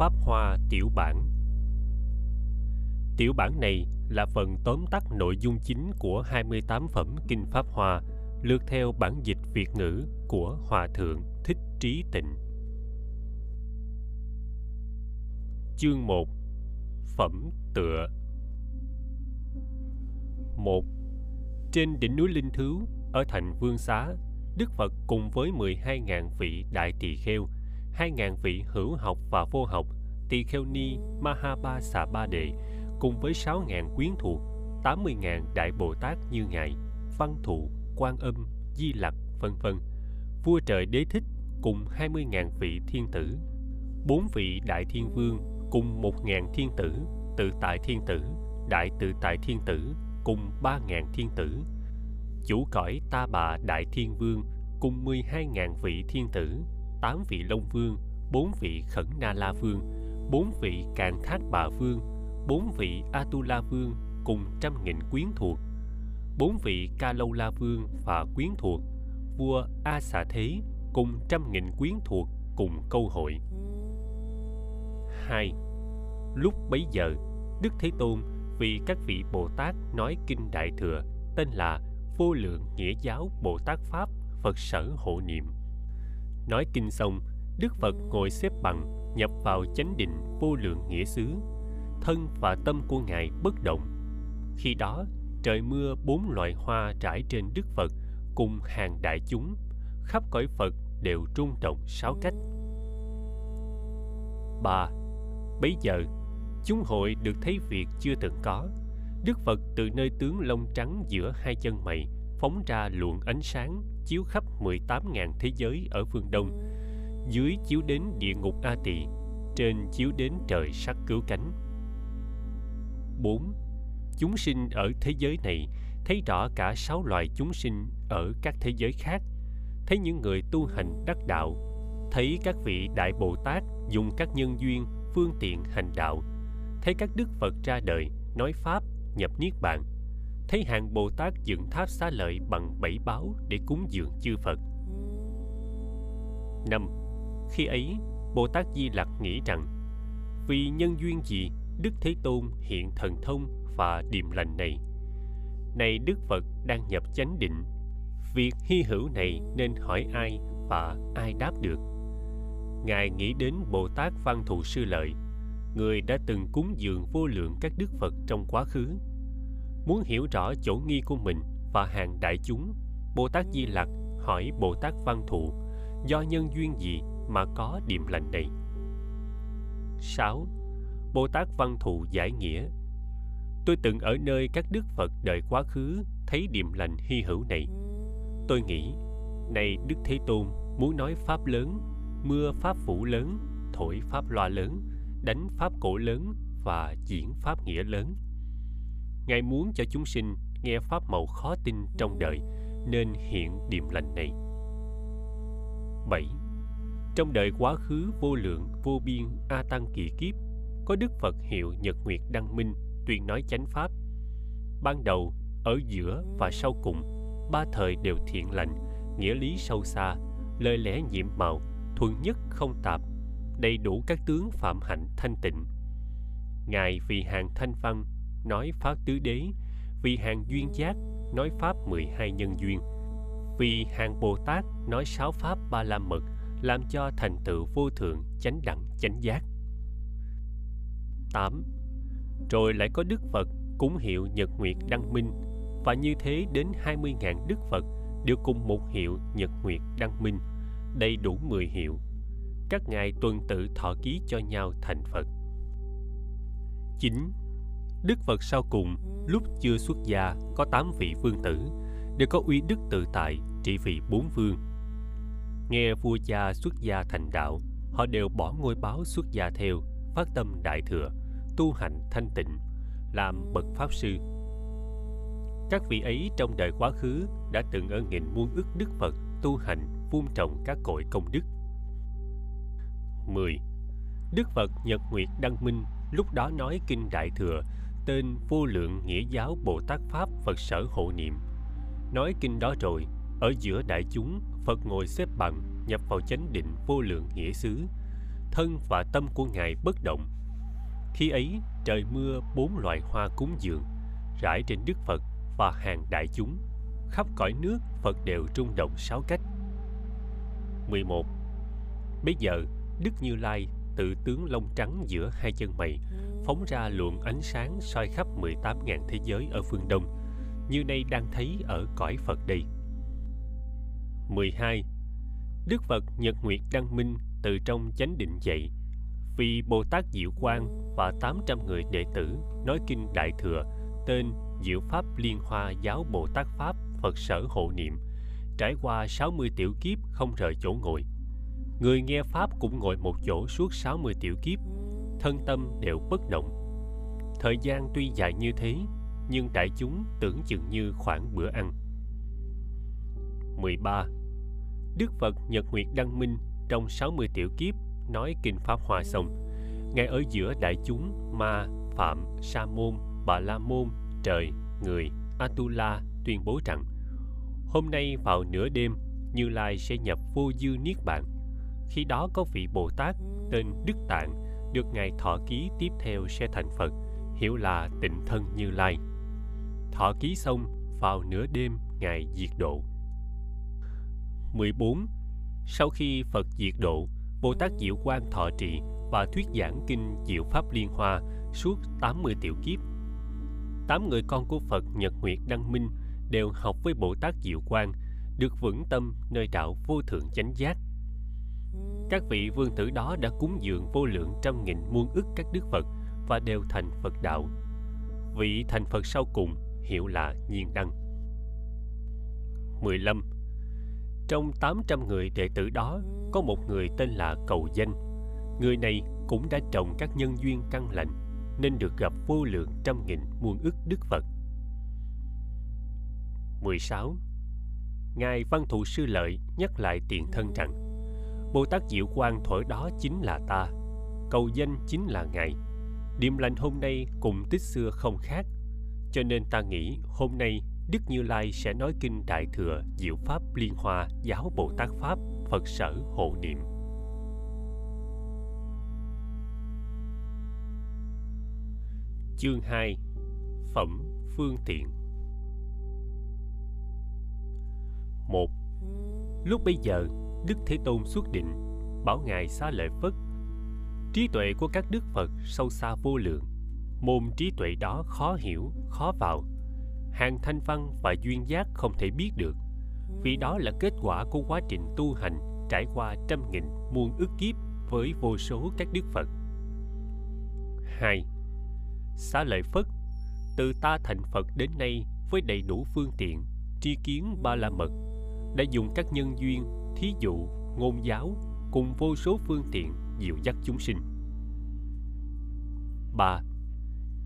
Pháp Hoa Tiểu Bản Tiểu bản này là phần tóm tắt nội dung chính của 28 phẩm Kinh Pháp Hoa, lược theo bản dịch Việt ngữ của Hòa Thượng Thích Trí Tịnh. Chương 1 Phẩm tựa 1. Trên đỉnh núi Linh Thứ, ở thành Vương Xá, Đức Phật cùng với 12.000 vị đại tỳ kheo, 2.000 vị hữu học và vô học, tỳ kheo ni Mahaba Xà Ba Đề cùng với 6.000 quyến thuộc, 80.000 đại Bồ Tát như Ngài, Văn Thụ, Quan Âm, Di Lặc, vân vân. Vua trời Đế Thích cùng 20.000 vị thiên tử, bốn vị đại thiên vương cùng 1.000 thiên tử, tự tại thiên tử, đại tự tại thiên tử cùng 3.000 thiên tử, chủ cõi Ta Bà Đại Thiên Vương cùng 12.000 vị thiên tử, 8 vị Long Vương, 4 vị Khẩn Na La Vương, bốn vị Càn Thác Bà Vương, bốn vị Atula Vương cùng trăm nghìn quyến thuộc, bốn vị Ca Lâu La Vương và quyến thuộc, vua A Xà Thế cùng trăm nghìn quyến thuộc cùng câu hội. 2. Lúc bấy giờ, Đức Thế Tôn vì các vị Bồ Tát nói kinh Đại Thừa tên là Vô Lượng Nghĩa Giáo Bồ Tát Pháp Phật Sở Hộ Niệm. Nói kinh xong, Đức Phật ngồi xếp bằng, nhập vào chánh định vô lượng nghĩa xứ. Thân và tâm của Ngài bất động. Khi đó, trời mưa bốn loại hoa trải trên Đức Phật cùng hàng đại chúng, khắp cõi Phật đều rung động sáu cách. ba Bấy giờ, chúng hội được thấy việc chưa từng có. Đức Phật từ nơi tướng lông trắng giữa hai chân mày phóng ra luồng ánh sáng chiếu khắp 18.000 thế giới ở phương Đông, dưới chiếu đến địa ngục A Tỳ, trên chiếu đến trời sắc cứu cánh. 4. Chúng sinh ở thế giới này thấy rõ cả sáu loài chúng sinh ở các thế giới khác, thấy những người tu hành đắc đạo, thấy các vị đại Bồ Tát dùng các nhân duyên, phương tiện hành đạo, thấy các đức Phật ra đời, nói Pháp, nhập Niết Bàn, thấy hàng Bồ Tát dựng tháp xá lợi bằng bảy báo để cúng dường chư Phật. 5. Khi ấy, Bồ Tát Di Lặc nghĩ rằng vì nhân duyên gì Đức Thế Tôn hiện thần thông và điềm lành này. Này Đức Phật đang nhập chánh định, việc hy hữu này nên hỏi ai và ai đáp được. Ngài nghĩ đến Bồ Tát Văn Thù Sư Lợi người đã từng cúng dường vô lượng các đức Phật trong quá khứ. Muốn hiểu rõ chỗ nghi của mình và hàng đại chúng, Bồ Tát Di Lặc hỏi Bồ Tát Văn thù, do nhân duyên gì mà có điềm lành này. 6. Bồ Tát Văn thù giải nghĩa Tôi từng ở nơi các đức Phật đời quá khứ thấy điềm lành hy hữu này. Tôi nghĩ, này Đức Thế Tôn muốn nói Pháp lớn, mưa Pháp phủ lớn, thổi Pháp loa lớn, đánh pháp cổ lớn và diễn pháp nghĩa lớn ngài muốn cho chúng sinh nghe pháp màu khó tin trong đời nên hiện điềm lành này 7. Trong đời quá khứ vô lượng vô biên A Tăng kỳ kiếp có Đức Phật hiệu Nhật Nguyệt Đăng Minh tuyên nói chánh pháp. Ban đầu, ở giữa và sau cùng, ba thời đều thiện lành, nghĩa lý sâu xa, lời lẽ nhiệm màu, thuần nhất không tạp, đầy đủ các tướng phạm hạnh thanh tịnh ngài vì hàng thanh văn nói pháp tứ đế vì hàng duyên giác nói pháp 12 nhân duyên vì hàng bồ tát nói sáu pháp ba la mật làm cho thành tựu vô thượng chánh đẳng chánh giác 8. Rồi lại có Đức Phật cúng hiệu Nhật Nguyệt Đăng Minh và như thế đến 20.000 Đức Phật đều cùng một hiệu Nhật Nguyệt Đăng Minh, đầy đủ 10 hiệu các ngài tuần tự thọ ký cho nhau thành Phật. 9. Đức Phật sau cùng, lúc chưa xuất gia, có 8 vị vương tử, đều có uy đức tự tại, trị vì bốn vương. Nghe vua cha xuất gia thành đạo, họ đều bỏ ngôi báo xuất gia theo, phát tâm đại thừa, tu hành thanh tịnh, làm bậc pháp sư. Các vị ấy trong đời quá khứ đã từng ở nghìn muôn ức Đức Phật tu hành, vun trồng các cội công đức 10. Đức Phật Nhật Nguyệt Đăng Minh lúc đó nói kinh Đại Thừa tên Vô Lượng Nghĩa Giáo Bồ Tát Pháp Phật Sở Hộ Niệm. Nói kinh đó rồi, ở giữa đại chúng, Phật ngồi xếp bằng, nhập vào chánh định vô lượng nghĩa xứ. thân và tâm của ngài bất động khi ấy trời mưa bốn loại hoa cúng dường rải trên đức phật và hàng đại chúng khắp cõi nước phật đều rung động sáu cách 11. Bây giờ, Đức Như Lai tự tướng lông trắng giữa hai chân mày, phóng ra luồng ánh sáng soi khắp 18.000 thế giới ở phương Đông, như nay đang thấy ở cõi Phật đây. 12. Đức Phật Nhật Nguyệt Đăng Minh từ trong chánh định dậy, vì Bồ Tát Diệu Quang và 800 người đệ tử nói kinh Đại Thừa tên Diệu Pháp Liên Hoa Giáo Bồ Tát Pháp Phật Sở Hộ Niệm – trải qua 60 tiểu kiếp không rời chỗ ngồi. Người nghe Pháp cũng ngồi một chỗ suốt 60 tiểu kiếp, thân tâm đều bất động. Thời gian tuy dài như thế, nhưng đại chúng tưởng chừng như khoảng bữa ăn. 13. Đức Phật Nhật Nguyệt Đăng Minh trong 60 tiểu kiếp nói kinh Pháp hòa xong, ngay ở giữa đại chúng Ma, Phạm, Sa Môn, Bà La Môn, Trời, Người, Atula tuyên bố rằng Hôm nay vào nửa đêm, Như Lai sẽ nhập vô dư niết bàn. Khi đó có vị Bồ Tát tên Đức Tạng được Ngài thọ ký tiếp theo sẽ thành Phật, hiểu là tịnh thân Như Lai. Thọ ký xong, vào nửa đêm Ngài diệt độ. 14. Sau khi Phật diệt độ, Bồ Tát Diệu Quang thọ trì và thuyết giảng kinh Diệu Pháp Liên Hoa suốt 80 tiểu kiếp. Tám người con của Phật Nhật Nguyệt Đăng Minh đều học với Bồ Tát Diệu Quang, được vững tâm nơi đạo vô thượng chánh giác. Các vị vương tử đó đã cúng dường vô lượng trăm nghìn muôn ức các đức Phật và đều thành Phật đạo. Vị thành Phật sau cùng hiệu là Nhiên Đăng. 15. Trong 800 người đệ tử đó, có một người tên là Cầu Danh. Người này cũng đã trồng các nhân duyên căn lành, nên được gặp vô lượng trăm nghìn muôn ức đức Phật. 16 Ngài Văn Thụ Sư Lợi nhắc lại tiền thân rằng, Bồ Tát Diệu Quang thổi đó chính là ta, Cầu danh chính là Ngài. Điềm lành hôm nay cùng tích xưa không khác, Cho nên ta nghĩ hôm nay Đức Như Lai sẽ nói kinh Đại Thừa Diệu Pháp Liên Hoa Giáo Bồ Tát Pháp Phật Sở Hộ Niệm Chương 2 Phẩm Phương Tiện một Lúc bây giờ, Đức Thế Tôn xuất định, bảo Ngài xá lợi Phất. Trí tuệ của các Đức Phật sâu xa vô lượng. Môn trí tuệ đó khó hiểu, khó vào. Hàng thanh văn và duyên giác không thể biết được, vì đó là kết quả của quá trình tu hành trải qua trăm nghìn muôn ức kiếp với vô số các Đức Phật. 2. Xá lợi Phất Từ ta thành Phật đến nay với đầy đủ phương tiện, tri kiến ba la mật, đã dùng các nhân duyên, thí dụ, ngôn giáo cùng vô số phương tiện dịu dắt chúng sinh. 3.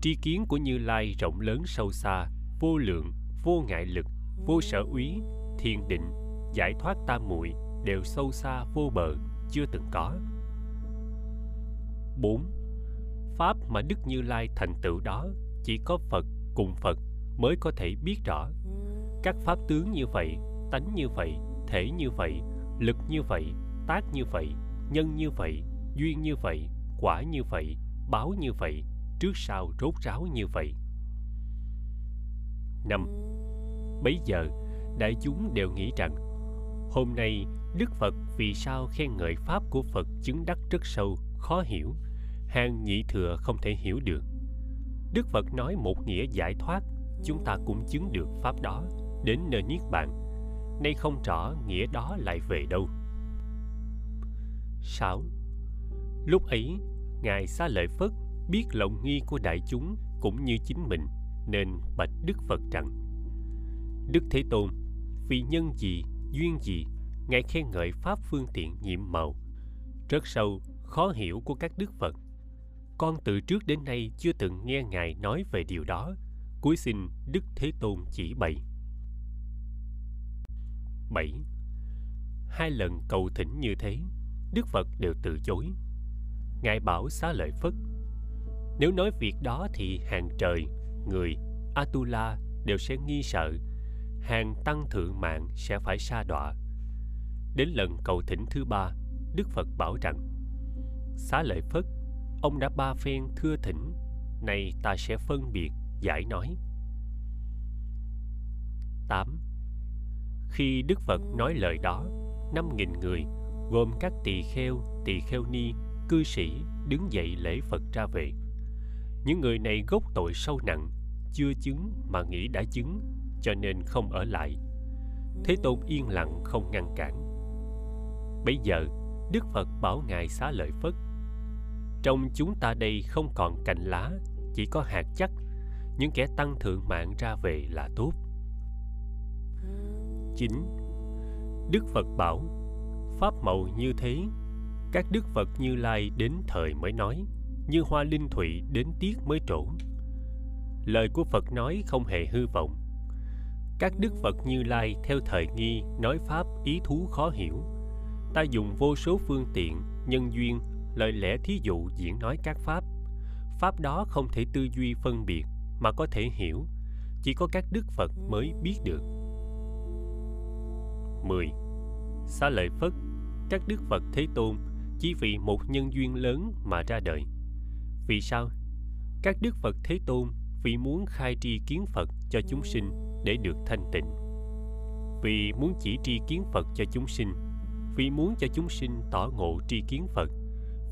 Tri kiến của Như Lai rộng lớn sâu xa, vô lượng, vô ngại lực, vô sở úy, thiền định, giải thoát tam muội đều sâu xa vô bờ, chưa từng có. 4. Pháp mà Đức Như Lai thành tựu đó chỉ có Phật cùng Phật mới có thể biết rõ. Các pháp tướng như vậy tánh như vậy thể như vậy lực như vậy tác như vậy nhân như vậy duyên như vậy quả như vậy báo như vậy trước sau rốt ráo như vậy năm bấy giờ đại chúng đều nghĩ rằng hôm nay đức phật vì sao khen ngợi pháp của phật chứng đắc rất sâu khó hiểu hàng nhị thừa không thể hiểu được đức phật nói một nghĩa giải thoát chúng ta cũng chứng được pháp đó đến nơi niết bàn nay không rõ nghĩa đó lại về đâu. 6. Lúc ấy, Ngài Xá Lợi Phất biết lòng nghi của đại chúng cũng như chính mình, nên bạch Đức Phật rằng Đức Thế Tôn, vì nhân gì, duyên gì, Ngài khen ngợi Pháp phương tiện nhiệm màu, rất sâu, khó hiểu của các Đức Phật. Con từ trước đến nay chưa từng nghe Ngài nói về điều đó, cuối xin Đức Thế Tôn chỉ bày. 7. Hai lần cầu thỉnh như thế, Đức Phật đều từ chối. Ngài bảo xá lợi Phất, nếu nói việc đó thì hàng trời, người, Atula đều sẽ nghi sợ, hàng tăng thượng mạng sẽ phải sa đọa. Đến lần cầu thỉnh thứ ba, Đức Phật bảo rằng, xá lợi phất ông đã ba phen thưa thỉnh nay ta sẽ phân biệt giải nói 8. Khi Đức Phật nói lời đó, năm nghìn người, gồm các tỳ kheo, tỳ kheo ni, cư sĩ, đứng dậy lễ Phật ra về. Những người này gốc tội sâu nặng, chưa chứng mà nghĩ đã chứng, cho nên không ở lại. Thế Tôn yên lặng không ngăn cản. Bây giờ, Đức Phật bảo Ngài xá lợi Phất. Trong chúng ta đây không còn cành lá, chỉ có hạt chắc. Những kẻ tăng thượng mạng ra về là tốt. 9. Đức Phật bảo, Pháp màu như thế, các Đức Phật Như Lai đến thời mới nói, như hoa linh thụy đến tiết mới trổ. Lời của Phật nói không hề hư vọng. Các Đức Phật Như Lai theo thời nghi nói Pháp ý thú khó hiểu. Ta dùng vô số phương tiện, nhân duyên, lời lẽ thí dụ diễn nói các Pháp. Pháp đó không thể tư duy phân biệt mà có thể hiểu, chỉ có các Đức Phật mới biết được. 10. Xá lợi Phất, các Đức Phật Thế Tôn chỉ vì một nhân duyên lớn mà ra đời. Vì sao? Các Đức Phật Thế Tôn vì muốn khai tri kiến Phật cho chúng sinh để được thanh tịnh. Vì muốn chỉ tri kiến Phật cho chúng sinh, vì muốn cho chúng sinh tỏ ngộ tri kiến Phật,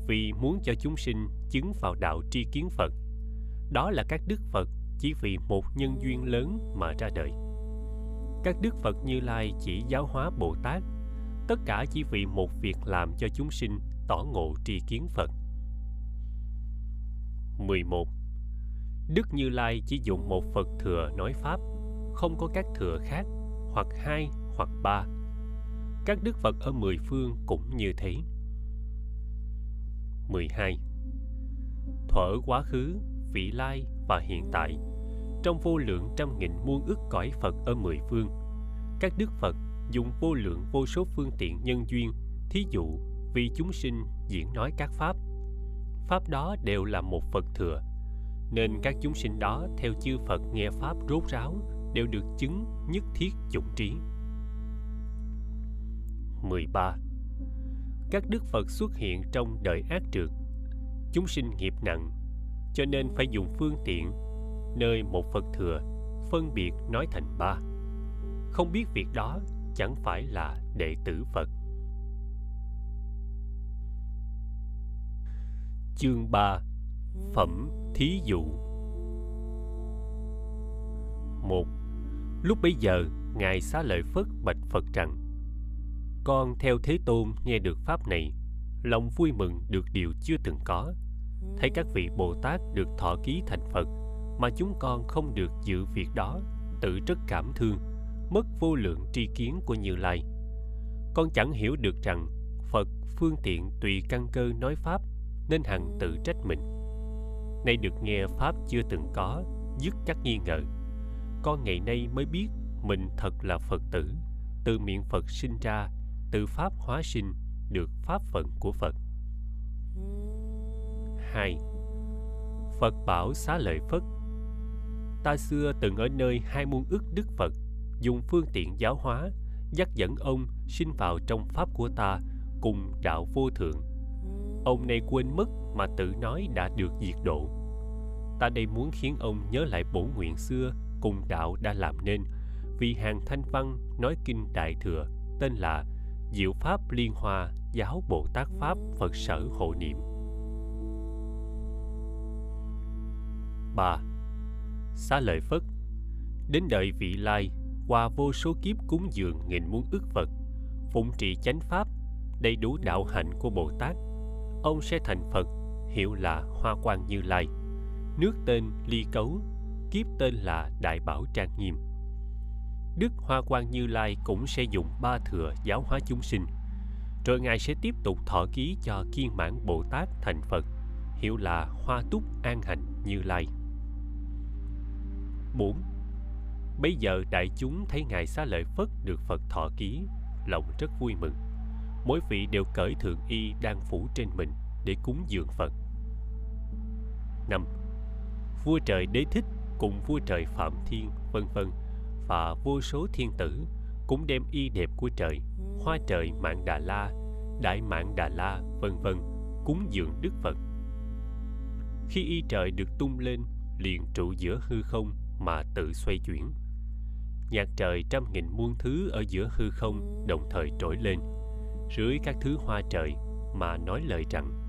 vì muốn cho chúng sinh chứng vào đạo tri kiến Phật. Đó là các Đức Phật chỉ vì một nhân duyên lớn mà ra đời các đức phật như lai chỉ giáo hóa bồ tát tất cả chỉ vì một việc làm cho chúng sinh tỏ ngộ tri kiến phật 11. Đức Như Lai chỉ dùng một Phật thừa nói Pháp, không có các thừa khác, hoặc hai, hoặc ba. Các Đức Phật ở mười phương cũng như thế. 12. Thuở quá khứ, vị lai và hiện tại trong vô lượng trăm nghìn muôn ức cõi Phật ở mười phương. Các đức Phật dùng vô lượng vô số phương tiện nhân duyên, thí dụ vì chúng sinh diễn nói các pháp. Pháp đó đều là một Phật thừa, nên các chúng sinh đó theo chư Phật nghe pháp rốt ráo đều được chứng nhất thiết chủng trí. 13. Các đức Phật xuất hiện trong đời ác trượt, chúng sinh nghiệp nặng, cho nên phải dùng phương tiện nơi một Phật thừa phân biệt nói thành ba. Không biết việc đó chẳng phải là đệ tử Phật. Chương 3 Phẩm Thí Dụ. Một Lúc bấy giờ, Ngài xá lợi Phất bạch Phật rằng Con theo Thế Tôn nghe được Pháp này, lòng vui mừng được điều chưa từng có. Thấy các vị Bồ Tát được thọ ký thành Phật mà chúng con không được dự việc đó tự rất cảm thương mất vô lượng tri kiến của như lai. Con chẳng hiểu được rằng phật phương tiện tùy căn cơ nói pháp nên hằng tự trách mình nay được nghe pháp chưa từng có dứt các nghi ngờ con ngày nay mới biết mình thật là phật tử từ miệng phật sinh ra từ pháp hóa sinh được pháp phận của phật 2. Phật bảo xá lợi Phất ta xưa từng ở nơi hai muôn ức đức Phật, dùng phương tiện giáo hóa, dắt dẫn ông sinh vào trong pháp của ta cùng đạo vô thượng. Ông này quên mất mà tự nói đã được diệt độ. Ta đây muốn khiến ông nhớ lại bổn nguyện xưa cùng đạo đã làm nên, vì hàng thanh văn nói kinh đại thừa tên là Diệu Pháp Liên Hoa Giáo Bồ Tát Pháp Phật Sở Hộ Niệm. 3 xá lợi phất đến đời vị lai qua vô số kiếp cúng dường nghìn muôn ức phật phụng trị chánh pháp đầy đủ đạo hạnh của bồ tát ông sẽ thành phật hiệu là hoa quang như lai nước tên ly cấu kiếp tên là đại bảo trang nghiêm đức hoa quang như lai cũng sẽ dùng ba thừa giáo hóa chúng sinh rồi ngài sẽ tiếp tục thọ ký cho kiên mãn bồ tát thành phật hiệu là hoa túc an hạnh như lai 4. Bây giờ đại chúng thấy Ngài Xá Lợi Phất được Phật thọ ký, lòng rất vui mừng. Mỗi vị đều cởi thượng y đang phủ trên mình để cúng dường Phật. 5. Vua trời Đế Thích cùng vua trời Phạm Thiên, vân vân và vô số thiên tử cũng đem y đẹp của trời, hoa trời Mạng Đà La, Đại Mạng Đà La, vân vân cúng dường Đức Phật. Khi y trời được tung lên, liền trụ giữa hư không mà tự xoay chuyển. Nhạc trời trăm nghìn muôn thứ ở giữa hư không đồng thời trỗi lên, rưới các thứ hoa trời mà nói lời rằng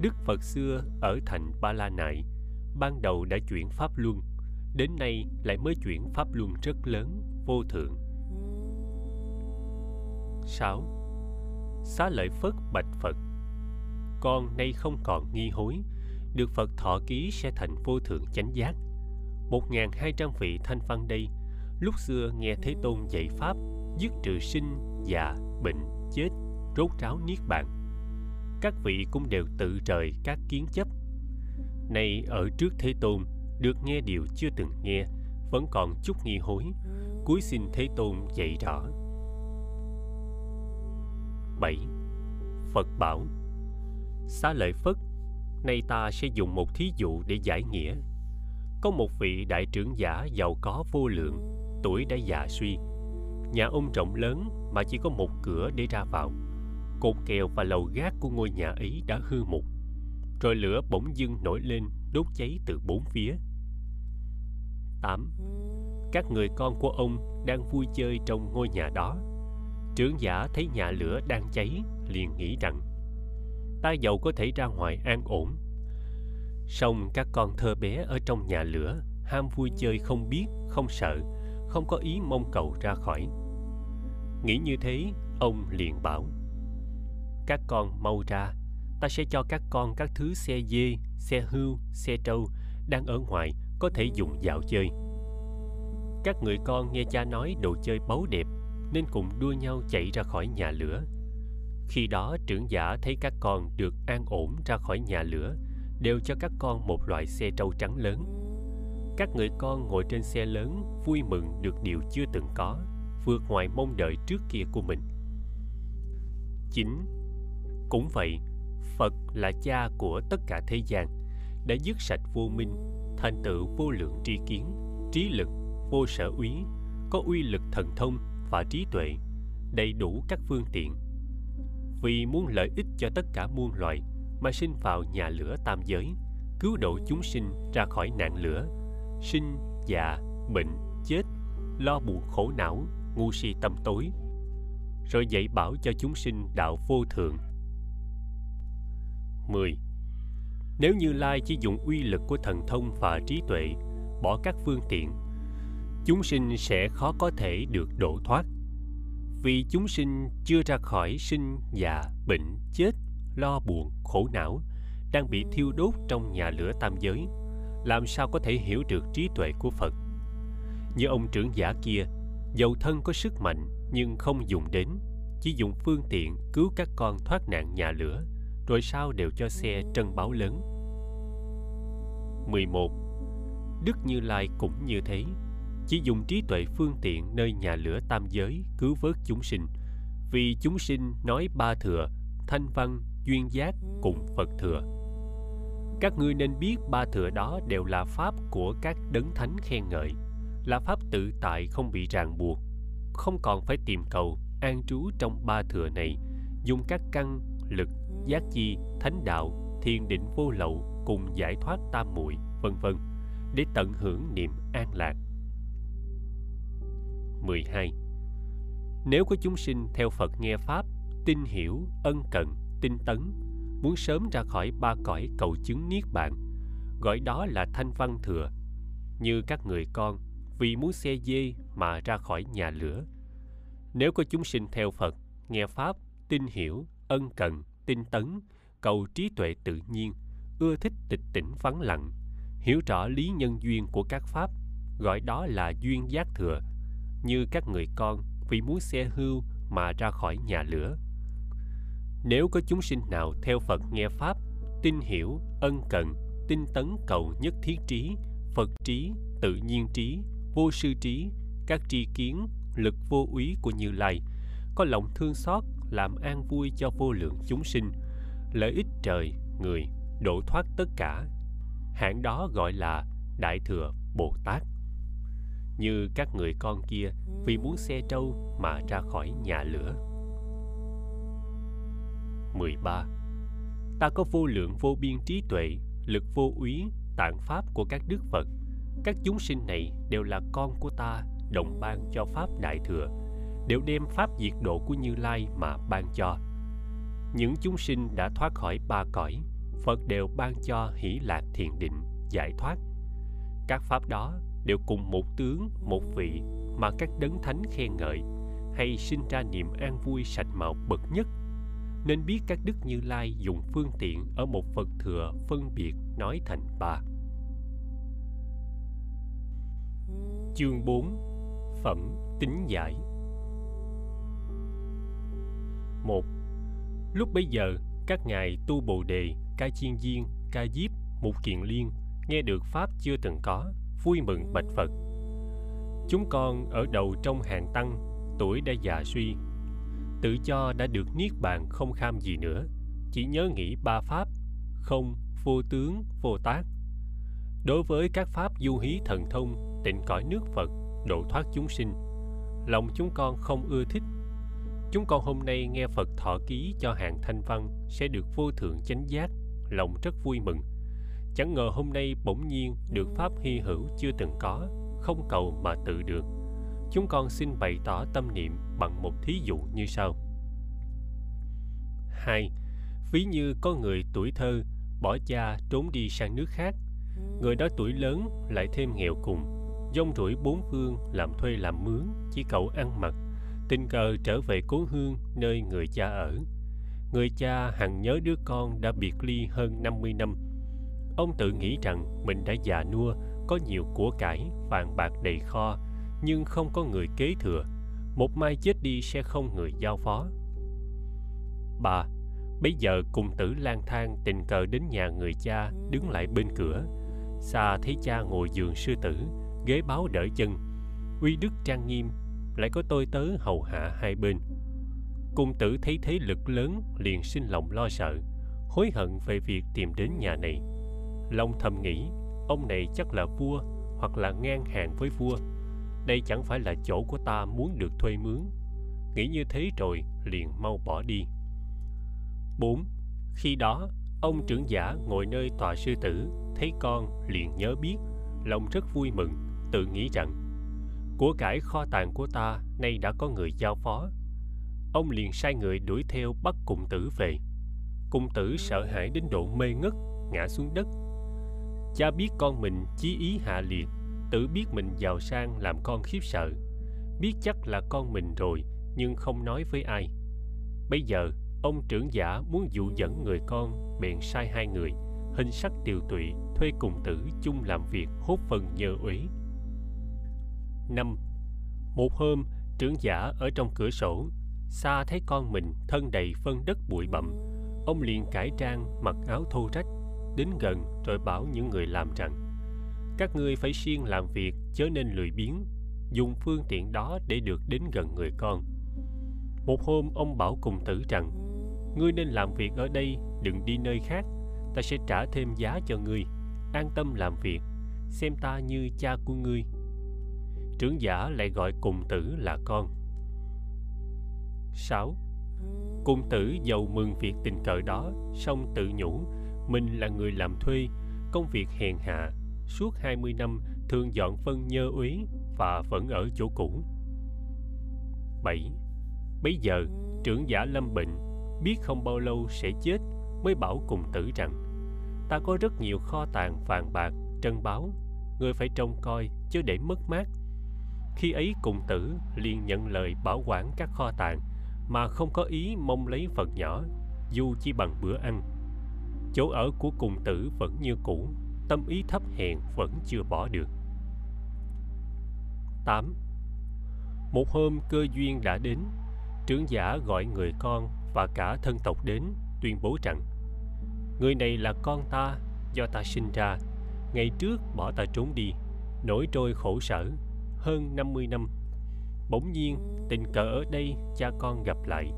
Đức Phật xưa ở thành Ba La Nại ban đầu đã chuyển pháp luân, đến nay lại mới chuyển pháp luân rất lớn, vô thượng. 6. Xá lợi Phất bạch Phật Con nay không còn nghi hối, được Phật thọ ký sẽ thành vô thượng chánh giác. Một ngàn hai trăm vị thanh văn đây, lúc xưa nghe Thế Tôn dạy Pháp, dứt trừ sinh, già, bệnh, chết, rốt ráo niết bàn. Các vị cũng đều tự rời các kiến chấp. Nay ở trước Thế Tôn, được nghe điều chưa từng nghe, vẫn còn chút nghi hối, cuối xin Thế Tôn dạy rõ. 7. Phật bảo Xá lợi Phất Nay ta sẽ dùng một thí dụ để giải nghĩa. Có một vị đại trưởng giả giàu có vô lượng, tuổi đã già suy. Nhà ông rộng lớn mà chỉ có một cửa để ra vào. Cột kèo và lầu gác của ngôi nhà ấy đã hư mục. Rồi lửa bỗng dưng nổi lên, đốt cháy từ bốn phía. 8. Các người con của ông đang vui chơi trong ngôi nhà đó. Trưởng giả thấy nhà lửa đang cháy, liền nghĩ rằng ta giàu có thể ra ngoài an ổn. Song các con thơ bé ở trong nhà lửa, ham vui chơi không biết, không sợ, không có ý mong cầu ra khỏi. Nghĩ như thế, ông liền bảo, các con mau ra, ta sẽ cho các con các thứ xe dê, xe hưu, xe trâu đang ở ngoài có thể dùng dạo chơi. Các người con nghe cha nói đồ chơi báu đẹp nên cùng đua nhau chạy ra khỏi nhà lửa khi đó trưởng giả thấy các con được an ổn ra khỏi nhà lửa, đều cho các con một loại xe trâu trắng lớn. Các người con ngồi trên xe lớn vui mừng được điều chưa từng có, vượt ngoài mong đợi trước kia của mình. 9. Cũng vậy, Phật là cha của tất cả thế gian, đã dứt sạch vô minh, thành tựu vô lượng tri kiến, trí lực, vô sở úy, có uy lực thần thông và trí tuệ, đầy đủ các phương tiện vì muốn lợi ích cho tất cả muôn loài mà sinh vào nhà lửa tam giới cứu độ chúng sinh ra khỏi nạn lửa sinh già bệnh chết lo buồn khổ não ngu si tâm tối rồi dạy bảo cho chúng sinh đạo vô thượng 10. Nếu Như Lai chỉ dùng uy lực của thần thông và trí tuệ, bỏ các phương tiện, chúng sinh sẽ khó có thể được độ thoát vì chúng sinh chưa ra khỏi sinh già bệnh chết lo buồn khổ não đang bị thiêu đốt trong nhà lửa tam giới làm sao có thể hiểu được trí tuệ của phật như ông trưởng giả kia dầu thân có sức mạnh, nhưng không dùng đến. Chỉ dùng phương tiện cứu các con thoát nạn nhà lửa, rồi sau đều cho xe trân báo lớn. 11. Đức Như Lai cũng như thế. Chỉ dùng trí tuệ phương tiện nơi nhà lửa tam giới cứu vớt chúng sinh. Vì chúng sinh nói ba thừa, thanh văn, duyên giác cùng phật thừa. Các ngươi nên biết ba thừa đó đều là pháp của các đấng thánh khen ngợi là pháp tự tại không bị ràng buộc không còn phải tìm cầu an trú trong ba thừa này dùng các căn lực giác chi thánh đạo thiền định vô lậu cùng giải thoát tam muội vân vân để tận hưởng niềm an lạc 12 Nếu có chúng sinh theo Phật nghe Pháp, tin hiểu, ân cần, tinh tấn, muốn sớm ra khỏi ba cõi cầu chứng Niết Bàn, gọi đó là thanh văn thừa. Như các người con, vì muốn xe dê mà ra khỏi nhà lửa. Nếu có chúng sinh theo Phật, nghe Pháp, tin hiểu, ân cần, tinh tấn, cầu trí tuệ tự nhiên, ưa thích tịch tỉnh vắng lặng, hiểu rõ lý nhân duyên của các Pháp, gọi đó là duyên giác thừa – như các người con vì muốn xe hưu mà ra khỏi nhà lửa. Nếu có chúng sinh nào theo Phật nghe Pháp, tin hiểu, ân cần, tinh tấn cầu nhất thiết trí, Phật trí, tự nhiên trí, vô sư trí, các tri kiến, lực vô úy của Như Lai, có lòng thương xót, làm an vui cho vô lượng chúng sinh, lợi ích trời, người, độ thoát tất cả. Hạng đó gọi là Đại Thừa Bồ Tát như các người con kia vì muốn xe trâu mà ra khỏi nhà lửa. 13. ta có vô lượng vô biên trí tuệ lực vô úy tạng pháp của các đức phật các chúng sinh này đều là con của ta, đồng ban cho pháp đại thừa, đều đem pháp diệt độ của như lai mà ban cho. Những chúng sinh đã thoát khỏi ba cõi, phật đều ban cho hỷ lạc thiền định giải thoát. Các pháp đó đều cùng một tướng, một vị mà các đấng thánh khen ngợi hay sinh ra niềm an vui sạch màu bậc nhất. Nên biết các đức như lai dùng phương tiện ở một phật thừa phân biệt nói thành ba. Chương 4 phẩm tính giải. Một, lúc bấy giờ, các ngài tu bồ đề, ca chiên viên, ca diếp mục kiền liên nghe được pháp chưa từng có, vui mừng bạch phật. Chúng con ở đầu trong hàng tăng, tuổi đã già suy. Tự cho đã được niết bàn không kham gì nữa, chỉ nhớ nghĩ ba pháp, không, vô tướng, vô tác. Đối với các pháp du hí thần thông tịnh cõi nước phật, độ thoát chúng sinh. Lòng chúng con không ưa thích. Chúng con hôm nay nghe phật thọ ký cho hạng thanh văn sẽ được vô thượng chánh giác, lòng rất vui mừng. Chẳng ngờ hôm nay bỗng nhiên được pháp hy hữu chưa từng có, không cầu mà tự được. Chúng con xin bày tỏ tâm niệm bằng một thí dụ như sau. Hai, ví như có người tuổi thơ bỏ cha trốn đi sang nước khác. Người đó tuổi lớn lại thêm nghèo cùng dông rủi bốn phương, làm thuê làm mướn, chỉ cậu ăn mặc. Tình cờ trở về cố hương, nơi người cha ở. Người cha hằng nhớ đứa con đã biệt ly hơn 50 năm. Ông tự nghĩ rằng mình đã già nua, có nhiều của cải, vàng bạc đầy kho, nhưng không có người kế thừa. Một mai chết đi sẽ không người giao phó. Ba bây giờ cùng tử lang thang tình cờ đến nhà người cha, đứng lại bên cửa. Xa thấy cha ngồi giường sư tử ghế báo đỡ chân. Uy đức trang nghiêm lại có tôi tớ hầu hạ hai bên. Cung tử thấy thế lực lớn liền sinh lòng lo sợ hối hận về việc tìm đến nhà này. Long thầm nghĩ ông này chắc là vua hoặc là ngang hàng với vua. Đây chẳng phải là chỗ của ta muốn được thuê mướn. Nghĩ như thế rồi liền mau bỏ đi. 4. Khi đó, ông trưởng giả ngồi nơi tòa sư tử, thấy con liền nhớ biết, lòng rất vui mừng, tự nghĩ rằng của cải kho tàng của ta nay đã có người giao phó. Ông liền sai người đuổi theo bắt cùng tử về. Cung tử sợ hãi đến độ mê ngất, ngã xuống đất. Cha biết con mình chí ý hạ liệt, tự biết mình giàu sang làm con khiếp sợ. Biết chắc là con mình rồi, nhưng không nói với ai. Bây giờ, ông trưởng giả muốn dụ dẫn người con bèn sai hai người hình sắc tiều tụy thuê cùng tử chung làm việc hốt phần nhờ ủy năm, một hôm, trưởng giả ở trong cửa sổ xa thấy con mình thân đầy phân đất bụi bặm. Ông liền cải trang mặc áo thô rách, đến gần rồi bảo những người làm rằng, các ngươi phải siêng làm việc, chớ nên lười biếng, dùng phương tiện đó để được đến gần người con. Một hôm, ông bảo cùng tử rằng, ngươi nên làm việc ở đây, đừng đi nơi khác, ta sẽ trả thêm giá cho ngươi. An tâm làm việc, xem ta như cha của ngươi trưởng giả lại gọi cùng tử là con 6. Cung tử giàu mừng việc tình cờ đó, song tự nhủ, mình là người làm thuê, công việc hèn hạ, suốt 20 năm thường dọn phân nhơ úy và vẫn ở chỗ cũ. 7. Bây giờ, trưởng giả lâm bệnh, biết không bao lâu sẽ chết, mới bảo cùng tử rằng, ta có rất nhiều kho tàng vàng bạc, trân báu, người phải trông coi, chứ để mất mát khi ấy cùng tử liền nhận lời bảo quản các kho tàng, mà không có ý mong lấy phần nhỏ, dù chỉ bằng bữa ăn chỗ ở của cùng tử vẫn như cũ, tâm ý thấp hèn vẫn chưa bỏ được 8. Một hôm cơ duyên đã đến, trưởng giả gọi người con và cả thân tộc đến tuyên bố rằng, người này là con ta do ta sinh ra, ngày trước bỏ ta trốn đi, nổi trôi khổ sở hơn 50 năm. Bỗng nhiên, tình cờ ở đây cha con gặp lại.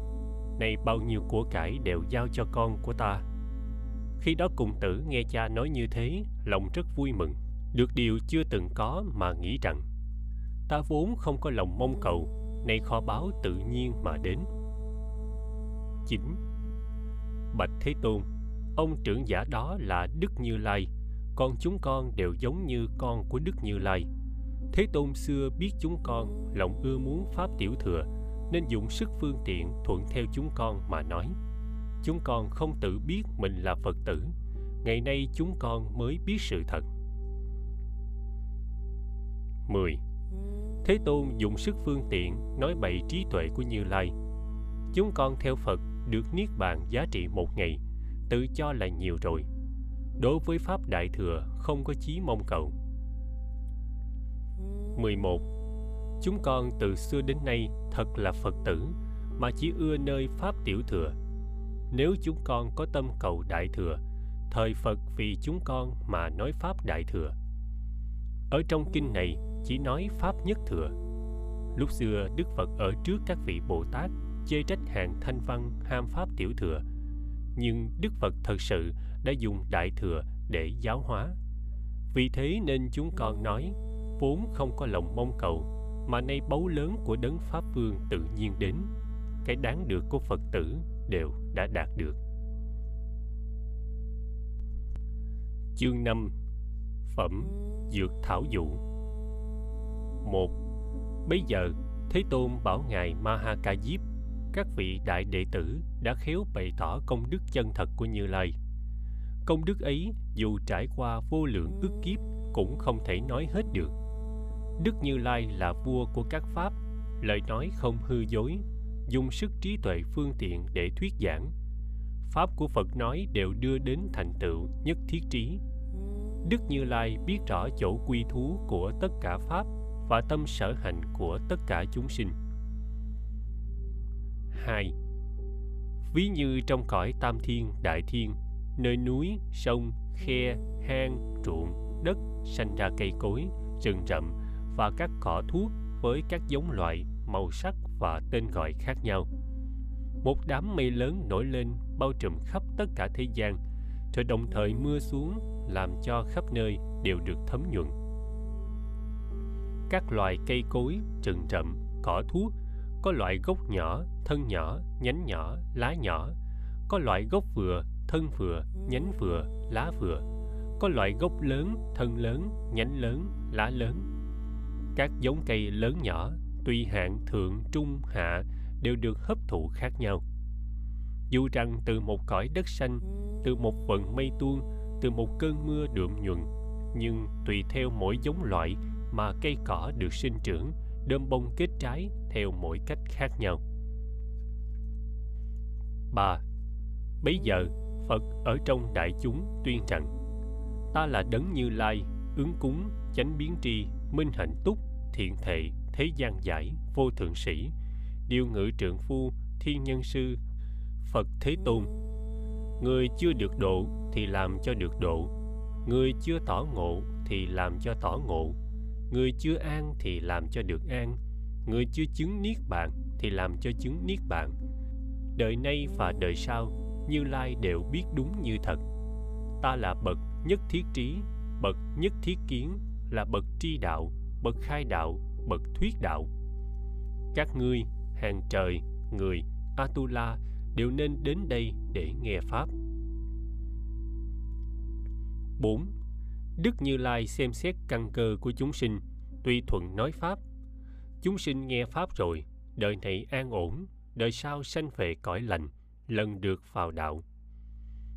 Này bao nhiêu của cải đều giao cho con của ta. Khi đó cùng tử nghe cha nói như thế, lòng rất vui mừng. Được điều chưa từng có mà nghĩ rằng ta vốn không có lòng mong cầu, nay kho báo tự nhiên mà đến. 9. Bạch Thế Tôn, ông trưởng giả đó là Đức Như Lai, còn chúng con đều giống như con của Đức Như Lai. Thế Tôn xưa biết chúng con lòng ưa muốn pháp tiểu thừa, nên dụng sức phương tiện thuận theo chúng con mà nói. Chúng con không tự biết mình là Phật tử, ngày nay chúng con mới biết sự thật. 10. Thế Tôn dụng sức phương tiện nói bậy trí tuệ của Như Lai. Chúng con theo Phật được niết bàn giá trị một ngày, tự cho là nhiều rồi. Đối với Pháp Đại Thừa không có chí mong cầu. 11. Chúng con từ xưa đến nay thật là Phật tử, mà chỉ ưa nơi Pháp Tiểu Thừa. Nếu chúng con có tâm cầu Đại Thừa, thời Phật vì chúng con mà nói Pháp Đại Thừa. Ở trong kinh này chỉ nói Pháp Nhất Thừa. Lúc xưa Đức Phật ở trước các vị Bồ Tát chê trách hàng thanh văn ham Pháp Tiểu Thừa. Nhưng Đức Phật thật sự đã dùng Đại Thừa để giáo hóa. Vì thế nên chúng con nói, vốn không có lòng mong cầu, mà nay báu lớn của đấng Pháp Vương tự nhiên đến. Cái đáng được của Phật tử đều đã đạt được. Chương 5 Phẩm Dược Thảo Dụ một Bây giờ, Thế Tôn bảo Ngài Mahakajip, các vị đại đệ tử đã khéo bày tỏ công đức chân thật của Như Lai. Công đức ấy dù trải qua vô lượng ức kiếp cũng không thể nói hết được. Đức Như Lai là vua của các pháp, lời nói không hư dối, dùng sức trí tuệ phương tiện để thuyết giảng. Pháp của Phật nói đều đưa đến thành tựu nhất thiết trí. Đức Như Lai biết rõ chỗ quy thú của tất cả Pháp và tâm sở hành của tất cả chúng sinh. 2. Ví như trong cõi tam thiên, đại thiên, nơi núi, sông, khe, hang, ruộng, đất sanh ra cây cối, rừng rậm và các cỏ thuốc với các giống loại, màu sắc và tên gọi khác nhau. Một đám mây lớn nổi lên bao trùm khắp tất cả thế gian, rồi đồng thời mưa xuống làm cho khắp nơi đều được thấm nhuận các loài cây cối, rừng rậm, cỏ thuốc, có loại gốc nhỏ, thân nhỏ, nhánh nhỏ, lá nhỏ, có loại gốc vừa, thân vừa, nhánh vừa, lá vừa, có loại gốc lớn, thân lớn, nhánh lớn, lá lớn. Các giống cây lớn nhỏ, tùy hạng thượng, trung, hạ đều được hấp thụ khác nhau. Dù rằng từ một cõi đất xanh, từ một vận mây tuôn, từ một cơn mưa đượm nhuận, nhưng tùy theo mỗi giống loại mà cây cỏ được sinh trưởng, đơm bông kết trái theo mỗi cách khác nhau. 3. Bấy giờ, Phật ở trong đại chúng tuyên rằng Ta là đấng như lai, ứng cúng, chánh biến tri, minh hạnh túc, thiện thệ, thế gian giải, vô thượng sĩ, điều ngự trượng phu, thiên nhân sư, Phật Thế Tôn. Người chưa được độ thì làm cho được độ, người chưa tỏ ngộ thì làm cho tỏ ngộ, người chưa an thì làm cho được an. Người chưa chứng niết bàn thì làm cho chứng niết bàn. Đời nay và đời sau như lai đều biết đúng như thật. Ta là bậc nhất thiết trí bậc nhất thiết kiến là bậc tri đạo bậc khai đạo bậc thuyết đạo các ngươi hàng trời người atula đều nên đến đây để nghe pháp 4. Đức Như Lai xem xét căn cơ của chúng sinh, tuy thuận nói Pháp. Chúng sinh nghe Pháp rồi, đời này an ổn, đời sau sanh về cõi lành, lần được vào đạo.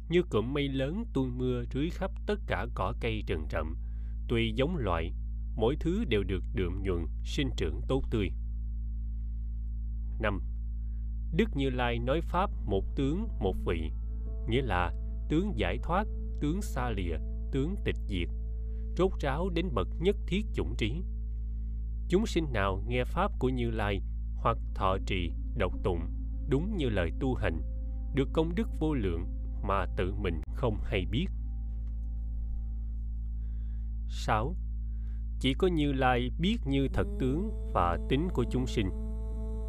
Như cụm mây lớn tuôn mưa rưới khắp tất cả cỏ cây rừng rậm, tùy giống loại, mỗi thứ đều được đượm nhuận, sinh trưởng tốt tươi. 5. Đức Như Lai nói Pháp một tướng, một vị, nghĩa là tướng giải thoát, tướng xa lìa, tướng tịch diệt, rốt ráo đến bậc nhất thiết chủng trí. Chúng sinh nào nghe Pháp của Như Lai hoặc thọ trì, độc tụng, đúng như lời tu hành, được công đức vô lượng mà tự mình không hay biết. 6. Chỉ có Như Lai biết như thật tướng và tính của chúng sinh.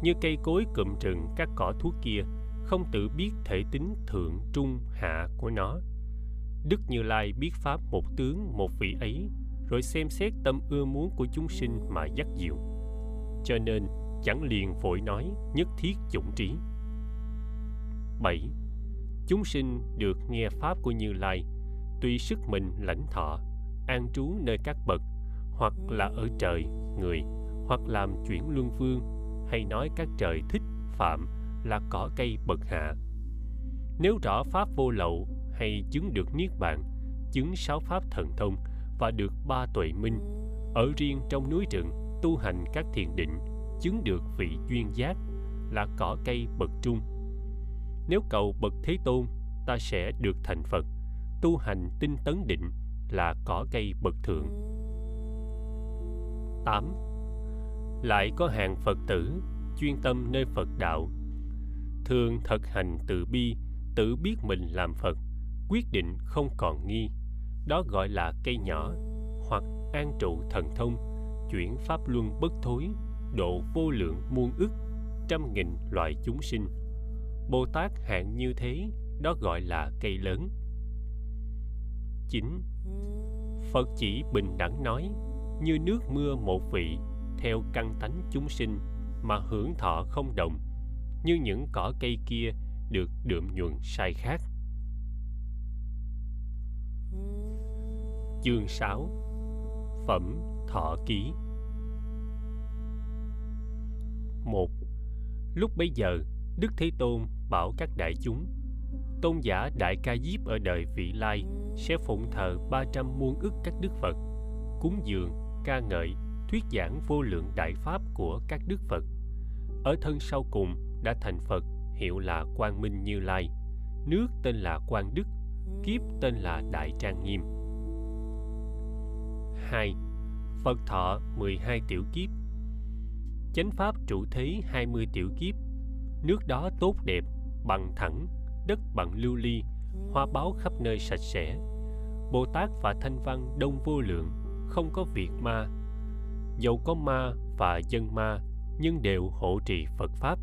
Như cây cối cụm rừng các cỏ thuốc kia không tự biết thể tính thượng trung hạ của nó Đức Như Lai biết pháp một tướng một vị ấy, rồi xem xét tâm ưa muốn của chúng sinh mà dắt dịu. Cho nên, chẳng liền vội nói nhất thiết chủng trí. 7. chúng sinh được nghe pháp của như lai tuy sức mình lãnh thọ an trú nơi các bậc, hoặc là ở trời, người, hoặc làm chuyển luân phương, hay nói các trời thích, phạm là cỏ cây bậc hạ. Nếu rõ pháp vô lậu hay chứng được niết bàn, chứng sáu pháp thần thông và được ba tuệ minh, ở riêng trong núi rừng tu hành các thiền định, chứng được vị duyên giác là cỏ cây bậc trung. Nếu cầu bậc thế tôn, ta sẽ được thành phật, tu hành tinh tấn định là cỏ cây bậc thượng 8. Lại có hàng Phật tử chuyên tâm nơi Phật đạo thường thực hành từ bi, tự biết mình làm Phật, quyết định không còn nghi đó gọi là cây nhỏ hoặc an trụ thần thông, chuyển pháp luân bất thối, độ vô lượng muôn ức, trăm nghìn loại chúng sinh bồ tát hạng như thế, đó gọi là cây lớn 9. Phật chỉ bình đẳng nói như nước mưa một vị theo căn tánh chúng sinh mà hưởng thọ không đồng như những cỏ cây kia được đượm nhuần sai khác. Chương 6 Phẩm Thọ Ký. Một Lúc bấy giờ, Đức Thế Tôn bảo các đại chúng Tôn giả Đại Ca Diếp ở đời vị lai sẽ phụng thờ 300 muôn ức các đức Phật, cúng dường, ca ngợi, thuyết giảng vô lượng đại pháp của các đức Phật. Ở thân sau cùng đã thành Phật hiệu là Quang Minh Như Lai, nước tên là Quang Đức, kiếp tên là Đại Trang Nghiêm. 2. Phật thọ 12 tiểu kiếp Chánh pháp trụ thế 20 tiểu kiếp Nước đó tốt đẹp, bằng thẳng, đất bằng lưu ly, hoa báo khắp nơi sạch sẽ. Bồ Tát và Thanh Văn đông vô lượng, không có việc ma. Dầu có ma và dân ma, nhưng đều hộ trì Phật Pháp.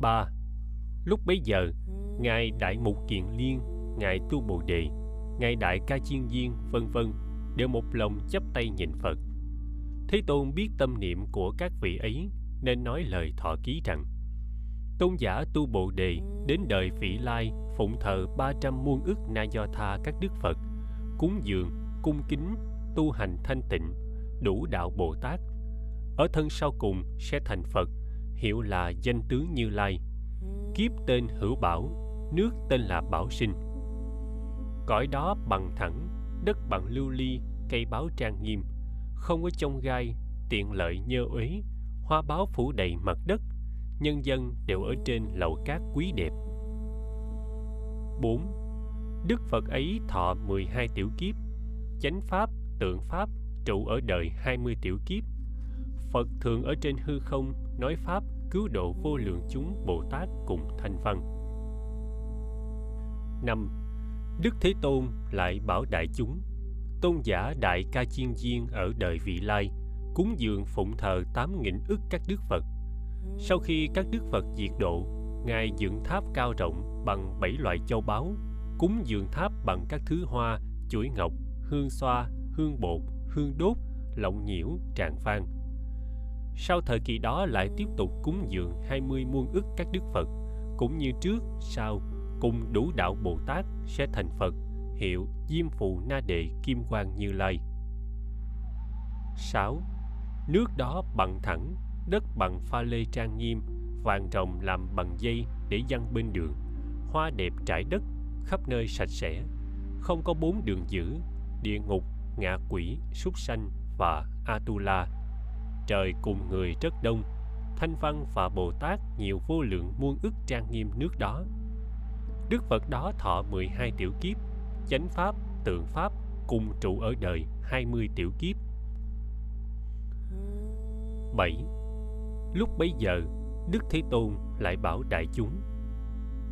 3. Lúc bấy giờ, Ngài Đại Mục Kiền Liên, Ngài Tu Bồ Đề, Ngài Đại Ca Chiên Viên, vân vân đều một lòng chấp tay nhìn Phật. Thế Tôn biết tâm niệm của các vị ấy nên nói lời thọ ký rằng Tôn giả tu Bồ Đề đến đời vị lai phụng thờ 300 muôn ức na do tha các đức Phật, cúng dường, cung kính, tu hành thanh tịnh, đủ đạo Bồ Tát. Ở thân sau cùng sẽ thành Phật, hiệu là danh tướng Như Lai. Kiếp tên Hữu Bảo, nước tên là Bảo Sinh. Cõi đó bằng thẳng, đất bằng lưu ly, cây báo trang nghiêm, không có trong gai, tiện lợi nhơ uế, hoa báo phủ đầy mặt đất, nhân dân đều ở trên lầu cát quý đẹp. 4. Đức Phật ấy thọ 12 tiểu kiếp, chánh pháp, tượng pháp trụ ở đời 20 tiểu kiếp. Phật thường ở trên hư không nói pháp cứu độ vô lượng chúng Bồ Tát cùng thanh văn. 5. Đức Thế Tôn lại bảo đại chúng tôn giả đại ca chiên viên ở đời vị lai cúng dường phụng thờ tám nghìn ức các đức phật sau khi các đức phật diệt độ ngài dựng tháp cao rộng bằng bảy loại châu báu cúng dường tháp bằng các thứ hoa chuỗi ngọc hương xoa hương bột hương đốt lọng nhiễu tràng phan sau thời kỳ đó lại tiếp tục cúng dường 20 muôn ức các đức Phật, cũng như trước, sau, cùng đủ đạo Bồ Tát sẽ thành Phật hiệu Diêm Phù Na Đệ Kim Quang Như Lai. 6. Nước đó bằng thẳng, đất bằng pha lê trang nghiêm, vàng rồng làm bằng dây để dăng bên đường, hoa đẹp trải đất, khắp nơi sạch sẽ, không có bốn đường dữ, địa ngục, ngạ quỷ, súc sanh và Atula. Trời cùng người rất đông, Thanh Văn và Bồ Tát nhiều vô lượng muôn ức trang nghiêm nước đó. Đức Phật đó thọ 12 tiểu kiếp, chánh pháp, tượng pháp cùng trụ ở đời 20 tiểu kiếp. 7. Lúc bấy giờ, Đức Thế Tôn lại bảo đại chúng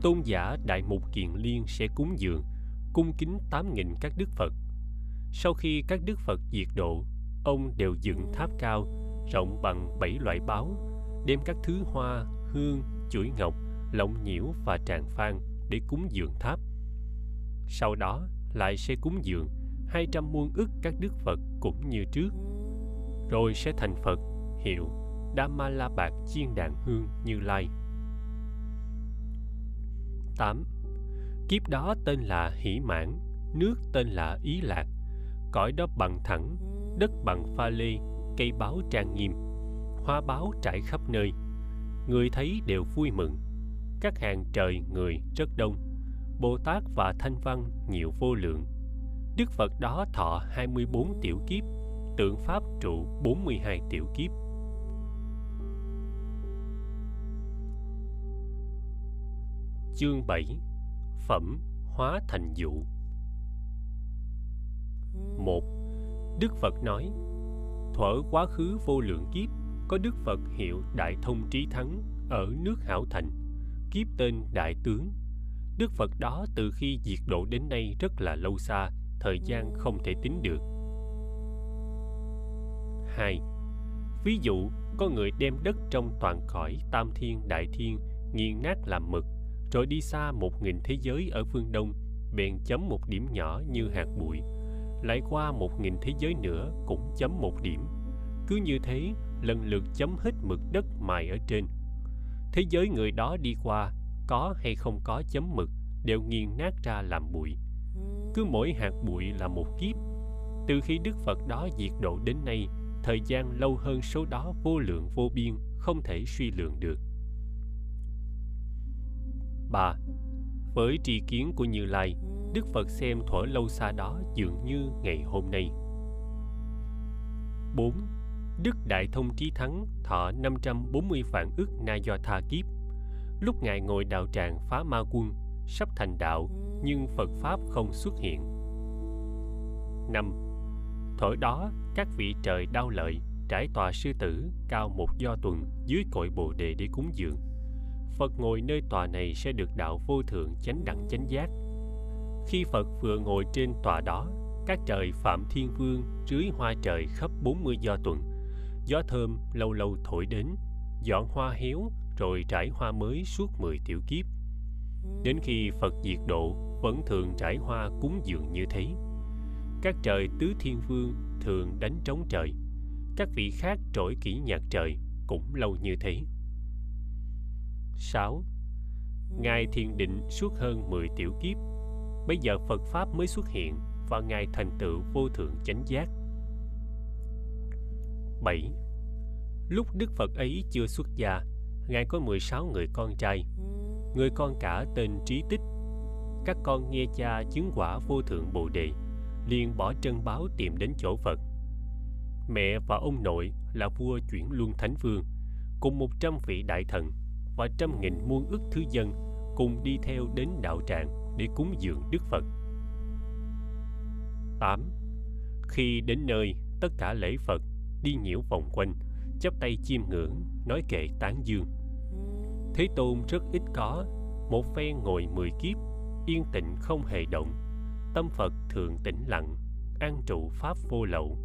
Tôn giả Đại Mục Kiền Liên sẽ cúng dường, cung kính 8.000 các đức Phật. Sau khi các đức Phật diệt độ, ông đều dựng tháp cao, rộng bằng bảy loại báo, đem các thứ hoa, hương, chuỗi ngọc, lộng nhiễu và tràng phan để cúng dường tháp sau đó lại sẽ cúng dường 200 muôn ức các đức Phật cũng như trước. Rồi sẽ thành Phật hiệu Đa Ma La Bạc Chiên Đàn Hương Như Lai. 8. Kiếp đó tên là Hỷ Mãn, nước tên là Ý Lạc, cõi đó bằng thẳng, đất bằng pha lê, cây báo trang nghiêm, hoa báo trải khắp nơi. Người thấy đều vui mừng. Các hàng trời người rất đông, Bồ Tát và Thanh Văn nhiều vô lượng. Đức Phật đó thọ 24 tiểu kiếp, tượng Pháp trụ 42 tiểu kiếp. Chương 7 Phẩm hóa thành dụ một Đức Phật nói Thuở quá khứ vô lượng kiếp Có Đức Phật hiệu Đại Thông Trí Thắng Ở nước Hảo Thành Kiếp tên Đại Tướng Đức Phật đó từ khi diệt độ đến nay rất là lâu xa Thời gian không thể tính được 2. Ví dụ, có người đem đất trong toàn cõi Tam Thiên Đại Thiên nghiền nát làm mực rồi đi xa một nghìn thế giới ở phương Đông, bèn chấm một điểm nhỏ như hạt bụi, lại qua một nghìn thế giới nữa cũng chấm một điểm. Cứ như thế, lần lượt chấm hết mực đất mài ở trên. Thế giới người đó đi qua, có hay không có chấm mực, đều nghiền nát ra làm bụi. Cứ mỗi hạt bụi là một kiếp. Từ khi Đức Phật đó diệt độ đến nay, thời gian lâu hơn số đó vô lượng vô biên, không thể suy lượng được. 3. Với tri kiến của Như Lai, Đức Phật xem thuở lâu xa đó dường như ngày hôm nay. 4. Đức Đại Thông Trí Thắng thọ 540 vạn ức na do tha kiếp. Lúc Ngài ngồi đạo tràng phá ma quân, sắp thành đạo, nhưng Phật Pháp không xuất hiện. 5. Thổi đó, các vị trời đau lợi, trải tòa sư tử cao một do tuần dưới cội bồ đề để cúng dường Phật ngồi nơi tòa này sẽ được đạo vô thượng chánh đẳng chánh giác. Khi Phật vừa ngồi trên tòa đó, các trời Phạm Thiên Vương dưới hoa trời khắp 40 do tuần. Gió thơm lâu lâu thổi đến, dọn hoa héo rồi trải hoa mới suốt 10 tiểu kiếp. Đến khi Phật diệt độ vẫn thường trải hoa cúng dường như thế. Các trời tứ thiên vương thường đánh trống trời. Các vị khác trỗi kỹ nhạc trời cũng lâu như thế. 6. Ngài thiền định suốt hơn 10 tiểu kiếp. Bây giờ Phật Pháp mới xuất hiện và Ngài thành tựu vô thượng chánh giác. 7. Lúc Đức Phật ấy chưa xuất gia, Ngài có 16 người con trai. Người con cả tên Trí Tích. Các con nghe cha chứng quả vô thượng Bồ Đề, liền bỏ chân báo tìm đến chỗ Phật. Mẹ và ông nội là vua chuyển luân thánh vương, cùng một trăm vị đại thần và trăm nghìn muôn ức thứ dân cùng đi theo đến đạo tràng để cúng dường Đức Phật. 8. Khi đến nơi, tất cả lễ Phật đi nhiễu vòng quanh, chắp tay chiêm ngưỡng, nói kệ tán dương. Thế Tôn rất ít có, một phen ngồi mười kiếp, yên tĩnh không hề động, tâm Phật thường tĩnh lặng, an trụ pháp vô lậu.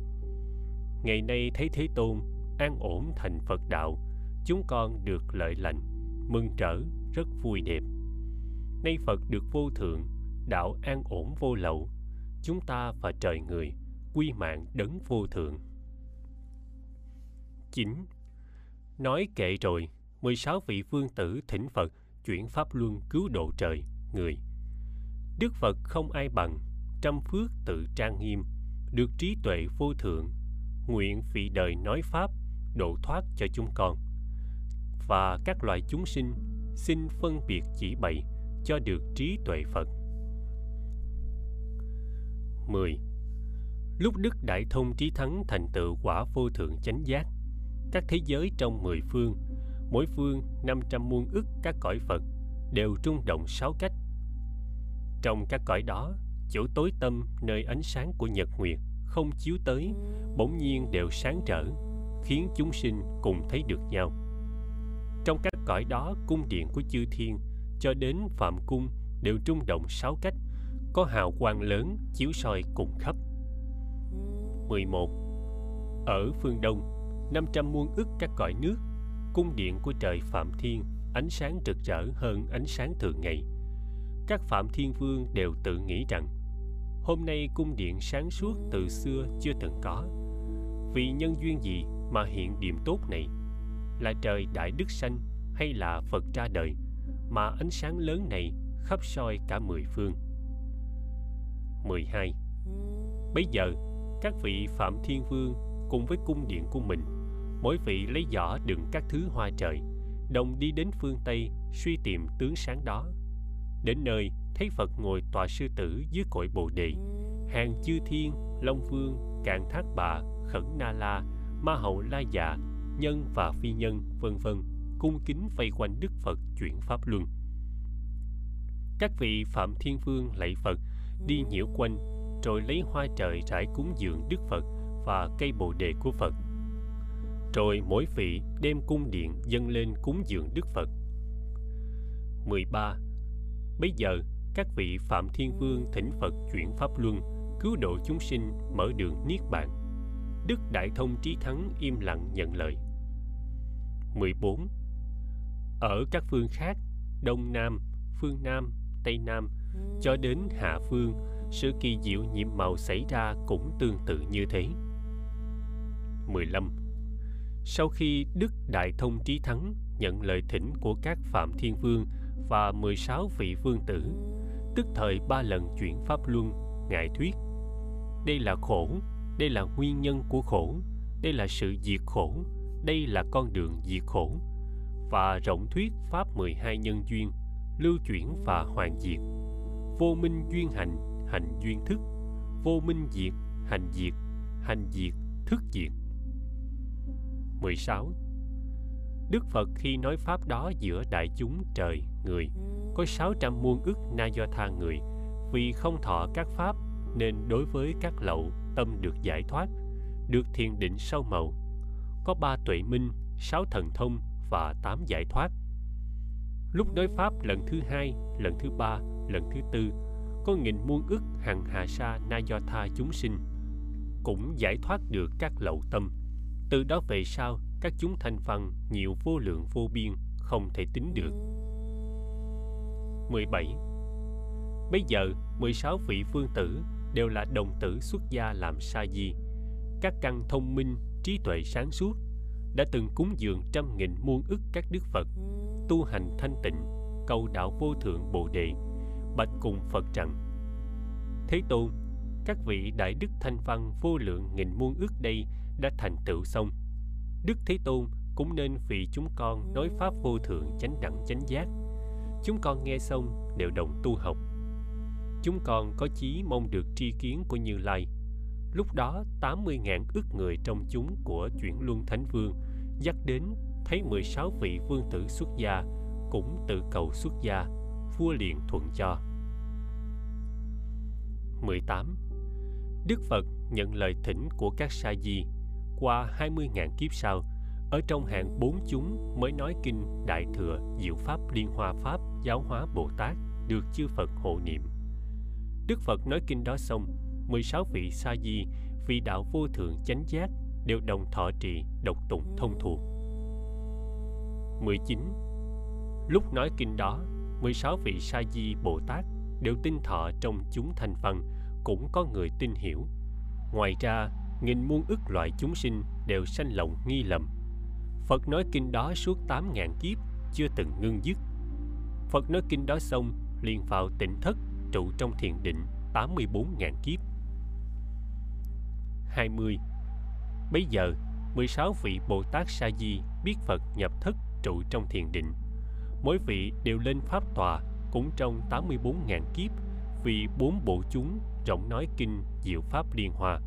Ngày nay thấy Thế Tôn an ổn thành Phật đạo, chúng con được lợi lành mừng trở rất vui đẹp. Nay phật được vô thượng đạo an ổn vô lậu. Chúng ta và trời người quy mạng đấng vô thượng. 9. Nói kệ rồi, 16 vị vương tử thỉnh Phật chuyển pháp luân cứu độ trời, người. Đức Phật không ai bằng, trăm phước tự trang nghiêm, được trí tuệ vô thượng, nguyện vị đời nói pháp, độ thoát cho chúng con và các loại chúng sinh xin phân biệt chỉ bày cho được trí tuệ Phật. 10. Lúc Đức Đại Thông Trí Thắng thành tựu quả vô thượng chánh giác, các thế giới trong mười phương, mỗi phương năm trăm muôn ức các cõi Phật đều rung động sáu cách. Trong các cõi đó, chỗ tối tâm nơi ánh sáng của nhật nguyệt không chiếu tới, bỗng nhiên đều sáng trở, khiến chúng sinh cùng thấy được nhau trong các cõi đó cung điện của chư thiên cho đến phạm cung đều trung động sáu cách có hào quang lớn chiếu soi cùng khắp 11. Ở phương Đông, 500 muôn ức các cõi nước, cung điện của trời Phạm Thiên ánh sáng rực rỡ hơn ánh sáng thường ngày. Các Phạm Thiên Vương đều tự nghĩ rằng hôm nay cung điện sáng suốt từ xưa chưa từng có. Vì nhân duyên gì mà hiện điểm tốt này là trời đại đức sanh hay là Phật ra đời mà ánh sáng lớn này khắp soi cả mười phương 12. Bây giờ, các vị Phạm Thiên Vương cùng với cung điện của mình, mỗi vị lấy giỏ đựng các thứ hoa trời, đồng đi đến phương Tây suy tìm tướng sáng đó. Đến nơi, thấy Phật ngồi tòa sư tử dưới cội bồ đề, hàng chư thiên, long vương, cạn thác bà, khẩn na la, ma hậu la dạ, nhân và phi nhân, vân vân, cung kính vây quanh Đức Phật chuyển pháp luân. Các vị Phạm Thiên Vương lạy Phật đi nhiễu quanh, rồi lấy hoa trời rải cúng dường Đức Phật và cây bồ đề của Phật. Rồi mỗi vị đem cung điện dâng lên cúng dường Đức Phật. 13. Bây giờ, các vị Phạm Thiên Vương thỉnh Phật chuyển Pháp Luân, cứu độ chúng sinh mở đường Niết Bàn. Đức Đại Thông Trí Thắng im lặng nhận lời. 14. Ở các phương khác, Đông Nam, phương Nam, Tây Nam, cho đến Hạ Phương, sự kỳ diệu nhiệm màu xảy ra cũng tương tự như thế. 15. Sau khi Đức Đại Thông Trí Thắng nhận lời thỉnh của các Phạm Thiên Vương và 16 vị vương tử, tức thời ba lần chuyển Pháp Luân, Ngài thuyết. Đây là khổ, đây là nguyên nhân của khổ, đây là sự diệt khổ, đây là con đường diệt khổ, và rộng thuyết Pháp 12 nhân duyên, lưu chuyển và hoàn diệt. Vô minh duyên hành hành duyên thức. Vô minh diệt hành diệt hành diệt thức diệt. 16 Đức Phật khi nói Pháp đó giữa đại chúng trời, người, có 600 muôn ức na do tha người, vì không thọ các Pháp nên đối với các lậu tâm được giải thoát, được thiền định sâu màu. Có ba tuệ minh, sáu thần thông và tám giải thoát. Lúc nói Pháp lần thứ hai, lần thứ ba, lần thứ tư có nghìn muôn ức hằng hà sa na do tha chúng sinh cũng giải thoát được các lậu tâm. Từ đó về sau các chúng thanh văn nhiều vô lượng vô biên không thể tính được. 17 Bây giờ 16 vị phương tử đều là đồng tử xuất gia làm sa di. Các căn thông minh trí tuệ sáng suốt đã từng cúng dường trăm nghìn muôn ức các đức Phật tu hành thanh tịnh cầu đạo vô thượng bồ đề bạch cùng Phật rằng Thế Tôn, các vị đại đức thanh văn vô lượng nghìn muôn ước đây đã thành tựu xong. Đức Thế Tôn cũng nên vì chúng con nói pháp vô thượng chánh đẳng chánh giác. Chúng con nghe xong đều đồng tu học. Chúng con có chí mong được tri kiến của Như Lai. Lúc đó 80.000 ức người trong chúng của chuyển luân thánh vương dắt đến thấy 16 vị vương tử xuất gia cũng tự cầu xuất gia, vua liền thuận cho. 18 Đức Phật nhận lời thỉnh của các sa di qua 20.000 kiếp sau ở trong hạng bốn chúng mới nói kinh Đại Thừa Diệu Pháp Liên Hoa Pháp Giáo Hóa Bồ Tát được chư Phật hộ niệm. Đức Phật nói kinh đó xong, 16 vị sa di vị đạo vô thượng chánh giác đều đồng thọ trì độc tụng thông thuộc. 19. Lúc nói kinh đó, 16 vị sa di Bồ Tát đều tin thọ trong chúng thành phần cũng có người tin hiểu ngoài ra nghìn muôn ức loại chúng sinh đều sanh lòng nghi lầm phật nói kinh đó suốt tám ngàn kiếp chưa từng ngưng dứt phật nói kinh đó xong liền vào tỉnh thất trụ trong thiền định 84.000 kiếp 20. Bây giờ, 16 vị Bồ Tát Sa Di biết Phật nhập thức trụ trong thiền định. Mỗi vị đều lên pháp tòa cũng trong 84.000 kiếp vì bốn bộ chúng rộng nói kinh diệu pháp liên hoa.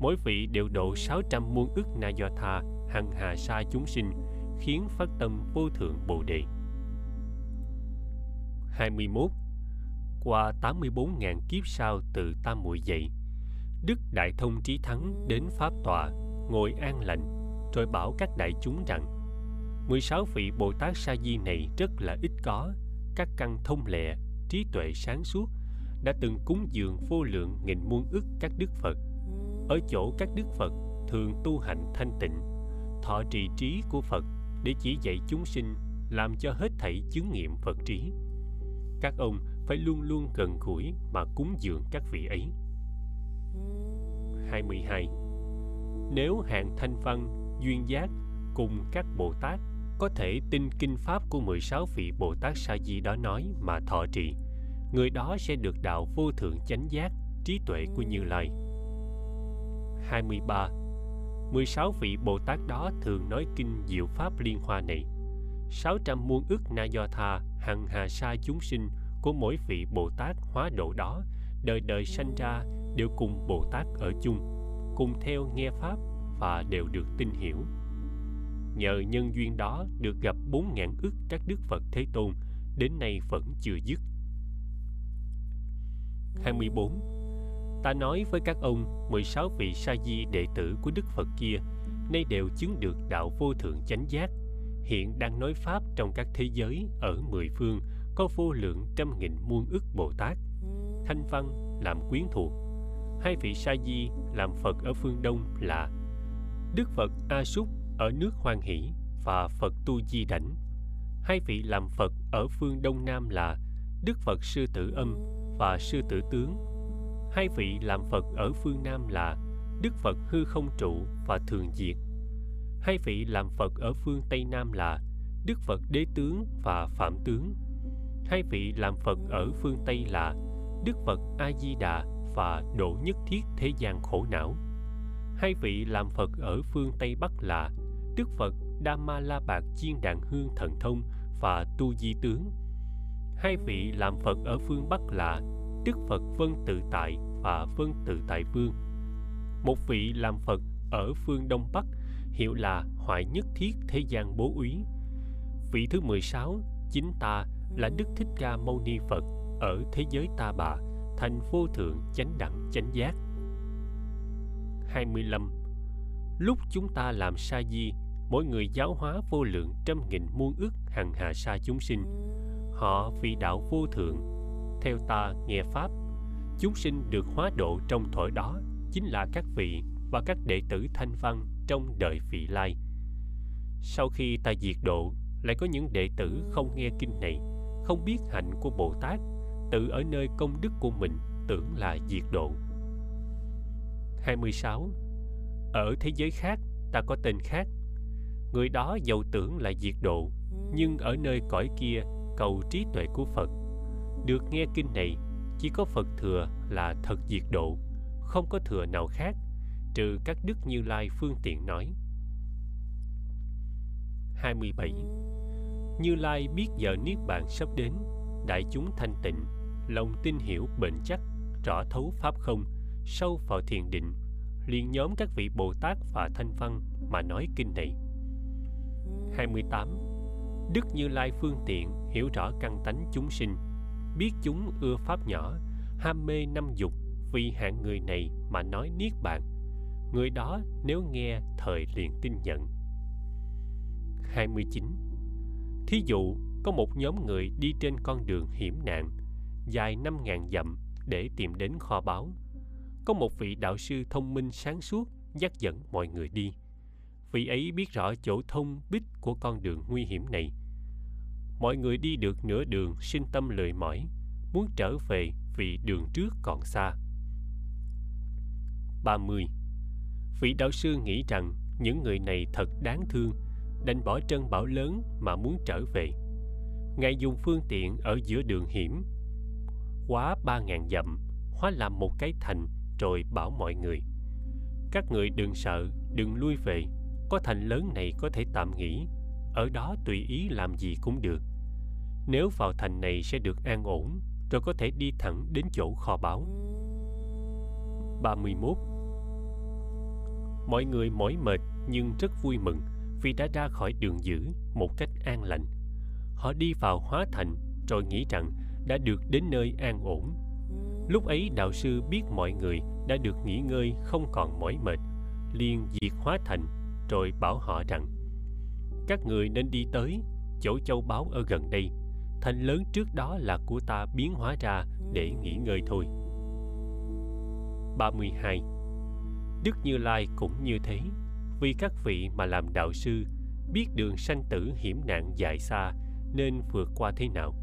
Mỗi vị đều độ 600 muôn ức na do tha hằng hà sa chúng sinh khiến phát tâm vô thượng bồ đề. 21. Qua 84.000 kiếp sau từ tam muội dậy, Đức Đại Thông Trí Thắng đến Pháp Tọa, ngồi an lành, rồi bảo các đại chúng rằng 16 vị Bồ Tát Sa Di này rất là ít có, các căn thông lệ, trí tuệ sáng suốt, đã từng cúng dường vô lượng nghìn muôn ức các đức Phật. Ở chỗ các đức Phật thường tu hành thanh tịnh, thọ trì trí của Phật để chỉ dạy chúng sinh làm cho hết thảy chứng nghiệm Phật trí. Các ông phải luôn luôn gần gũi mà cúng dường các vị ấy. 22. Nếu hạng thanh văn, duyên giác cùng các Bồ Tát có thể tin kinh pháp của 16 vị Bồ Tát Sa Di đó nói mà thọ trì, người đó sẽ được đạo vô thượng chánh giác, trí tuệ của Như Lai. 23. 16 vị Bồ Tát đó thường nói kinh diệu pháp liên hoa này. 600 muôn ức na do tha hằng hà sa chúng sinh của mỗi vị Bồ Tát hóa độ đó đời đời sanh ra đều cùng Bồ Tát ở chung, cùng theo nghe pháp và đều được tin hiểu. Nhờ nhân duyên đó được gặp bốn ngàn ức các Đức Phật Thế Tôn, đến nay vẫn chưa dứt. 24. Ta nói với các ông, 16 vị sa di đệ tử của Đức Phật kia, nay đều chứng được đạo vô thượng chánh giác, hiện đang nói pháp trong các thế giới ở mười phương có vô lượng trăm nghìn muôn ức Bồ Tát. Thanh Văn làm quyến thuộc. Hai vị sa di làm Phật ở phương Đông là Đức Phật A Súc ở nước Hoan Hỷ và Phật Tu Di Đảnh. Hai vị làm Phật ở phương Đông Nam là Đức Phật Sư Tử Âm và Sư Tử Tướng. Hai vị làm Phật ở phương Nam là Đức Phật Hư Không Trụ và Thường Diệt. Hai vị làm Phật ở phương Tây Nam là Đức Phật Đế Tướng và Phạm Tướng. Hai vị làm Phật ở phương Tây là Đức Phật A Di Đà và Độ Nhất Thiết Thế gian khổ não. Hai vị làm Phật ở phương Tây Bắc là Đức Phật Đa Ma La Bạc Chiên Đàn Hương Thần Thông và Tu Di Tướng. Hai vị làm Phật ở phương Bắc là Đức Phật Vân Tự Tại và Vân Tự Tại Vương. Một vị làm Phật ở phương Đông Bắc hiệu là Hoại Nhất Thiết Thế gian Bố Úy. Vị thứ 16 chính ta là Đức Thích Ca Mâu Ni Phật ở thế giới ta bà thành vô thượng chánh đẳng chánh giác. 25. Lúc chúng ta làm sa di, mỗi người giáo hóa vô lượng trăm nghìn muôn ức hằng hà sa chúng sinh. Họ vì đạo vô thượng, theo ta nghe pháp, chúng sinh được hóa độ trong thổi đó chính là các vị và các đệ tử thanh văn trong đời vị lai. Sau khi ta diệt độ, lại có những đệ tử không nghe kinh này, không biết hạnh của Bồ Tát, tự ở nơi công đức của mình tưởng là diệt độ. 26. Ở thế giới khác, ta có tên khác. Người đó giàu tưởng là diệt độ, nhưng ở nơi cõi kia cầu trí tuệ của Phật. Được nghe kinh này, chỉ có Phật thừa là thật diệt độ, không có thừa nào khác, trừ các đức như lai phương tiện nói. 27. Như Lai biết giờ Niết Bàn sắp đến, đại chúng thanh tịnh, lòng tin hiểu bền chắc, rõ thấu pháp không, sâu vào thiền định, liền nhóm các vị Bồ Tát và Thanh Văn mà nói kinh này. 28. Đức Như Lai phương tiện hiểu rõ căn tánh chúng sinh, biết chúng ưa pháp nhỏ, ham mê năm dục vì hạng người này mà nói niết bàn. Người đó nếu nghe thời liền tin nhận. 29. Thí dụ, có một nhóm người đi trên con đường hiểm nạn, dài năm ngàn dặm để tìm đến kho báu. Có một vị đạo sư thông minh sáng suốt dắt dẫn mọi người đi. Vị ấy biết rõ chỗ thông bích của con đường nguy hiểm này. Mọi người đi được nửa đường sinh tâm lười mỏi, muốn trở về vì đường trước còn xa. 30. Vị đạo sư nghĩ rằng những người này thật đáng thương đành bỏ trân bảo lớn mà muốn trở về. Ngài dùng phương tiện ở giữa đường hiểm, quá ba ngàn dặm, hóa làm một cái thành rồi bảo mọi người. Các người đừng sợ, đừng lui về, có thành lớn này có thể tạm nghỉ, ở đó tùy ý làm gì cũng được. Nếu vào thành này sẽ được an ổn, rồi có thể đi thẳng đến chỗ kho báu. 31. Mọi người mỏi mệt nhưng rất vui mừng vì đã ra khỏi đường dữ một cách an lành. Họ đi vào hóa thành rồi nghĩ rằng đã được đến nơi an ổn. Lúc ấy đạo sư biết mọi người đã được nghỉ ngơi không còn mỏi mệt, liền diệt hóa thành rồi bảo họ rằng các người nên đi tới chỗ châu báu ở gần đây. Thành lớn trước đó là của ta biến hóa ra để nghỉ ngơi thôi. 32 Đức Như Lai cũng như thế. Vì các vị mà làm đạo sư biết đường sanh tử hiểm nạn dài xa nên vượt qua thế nào?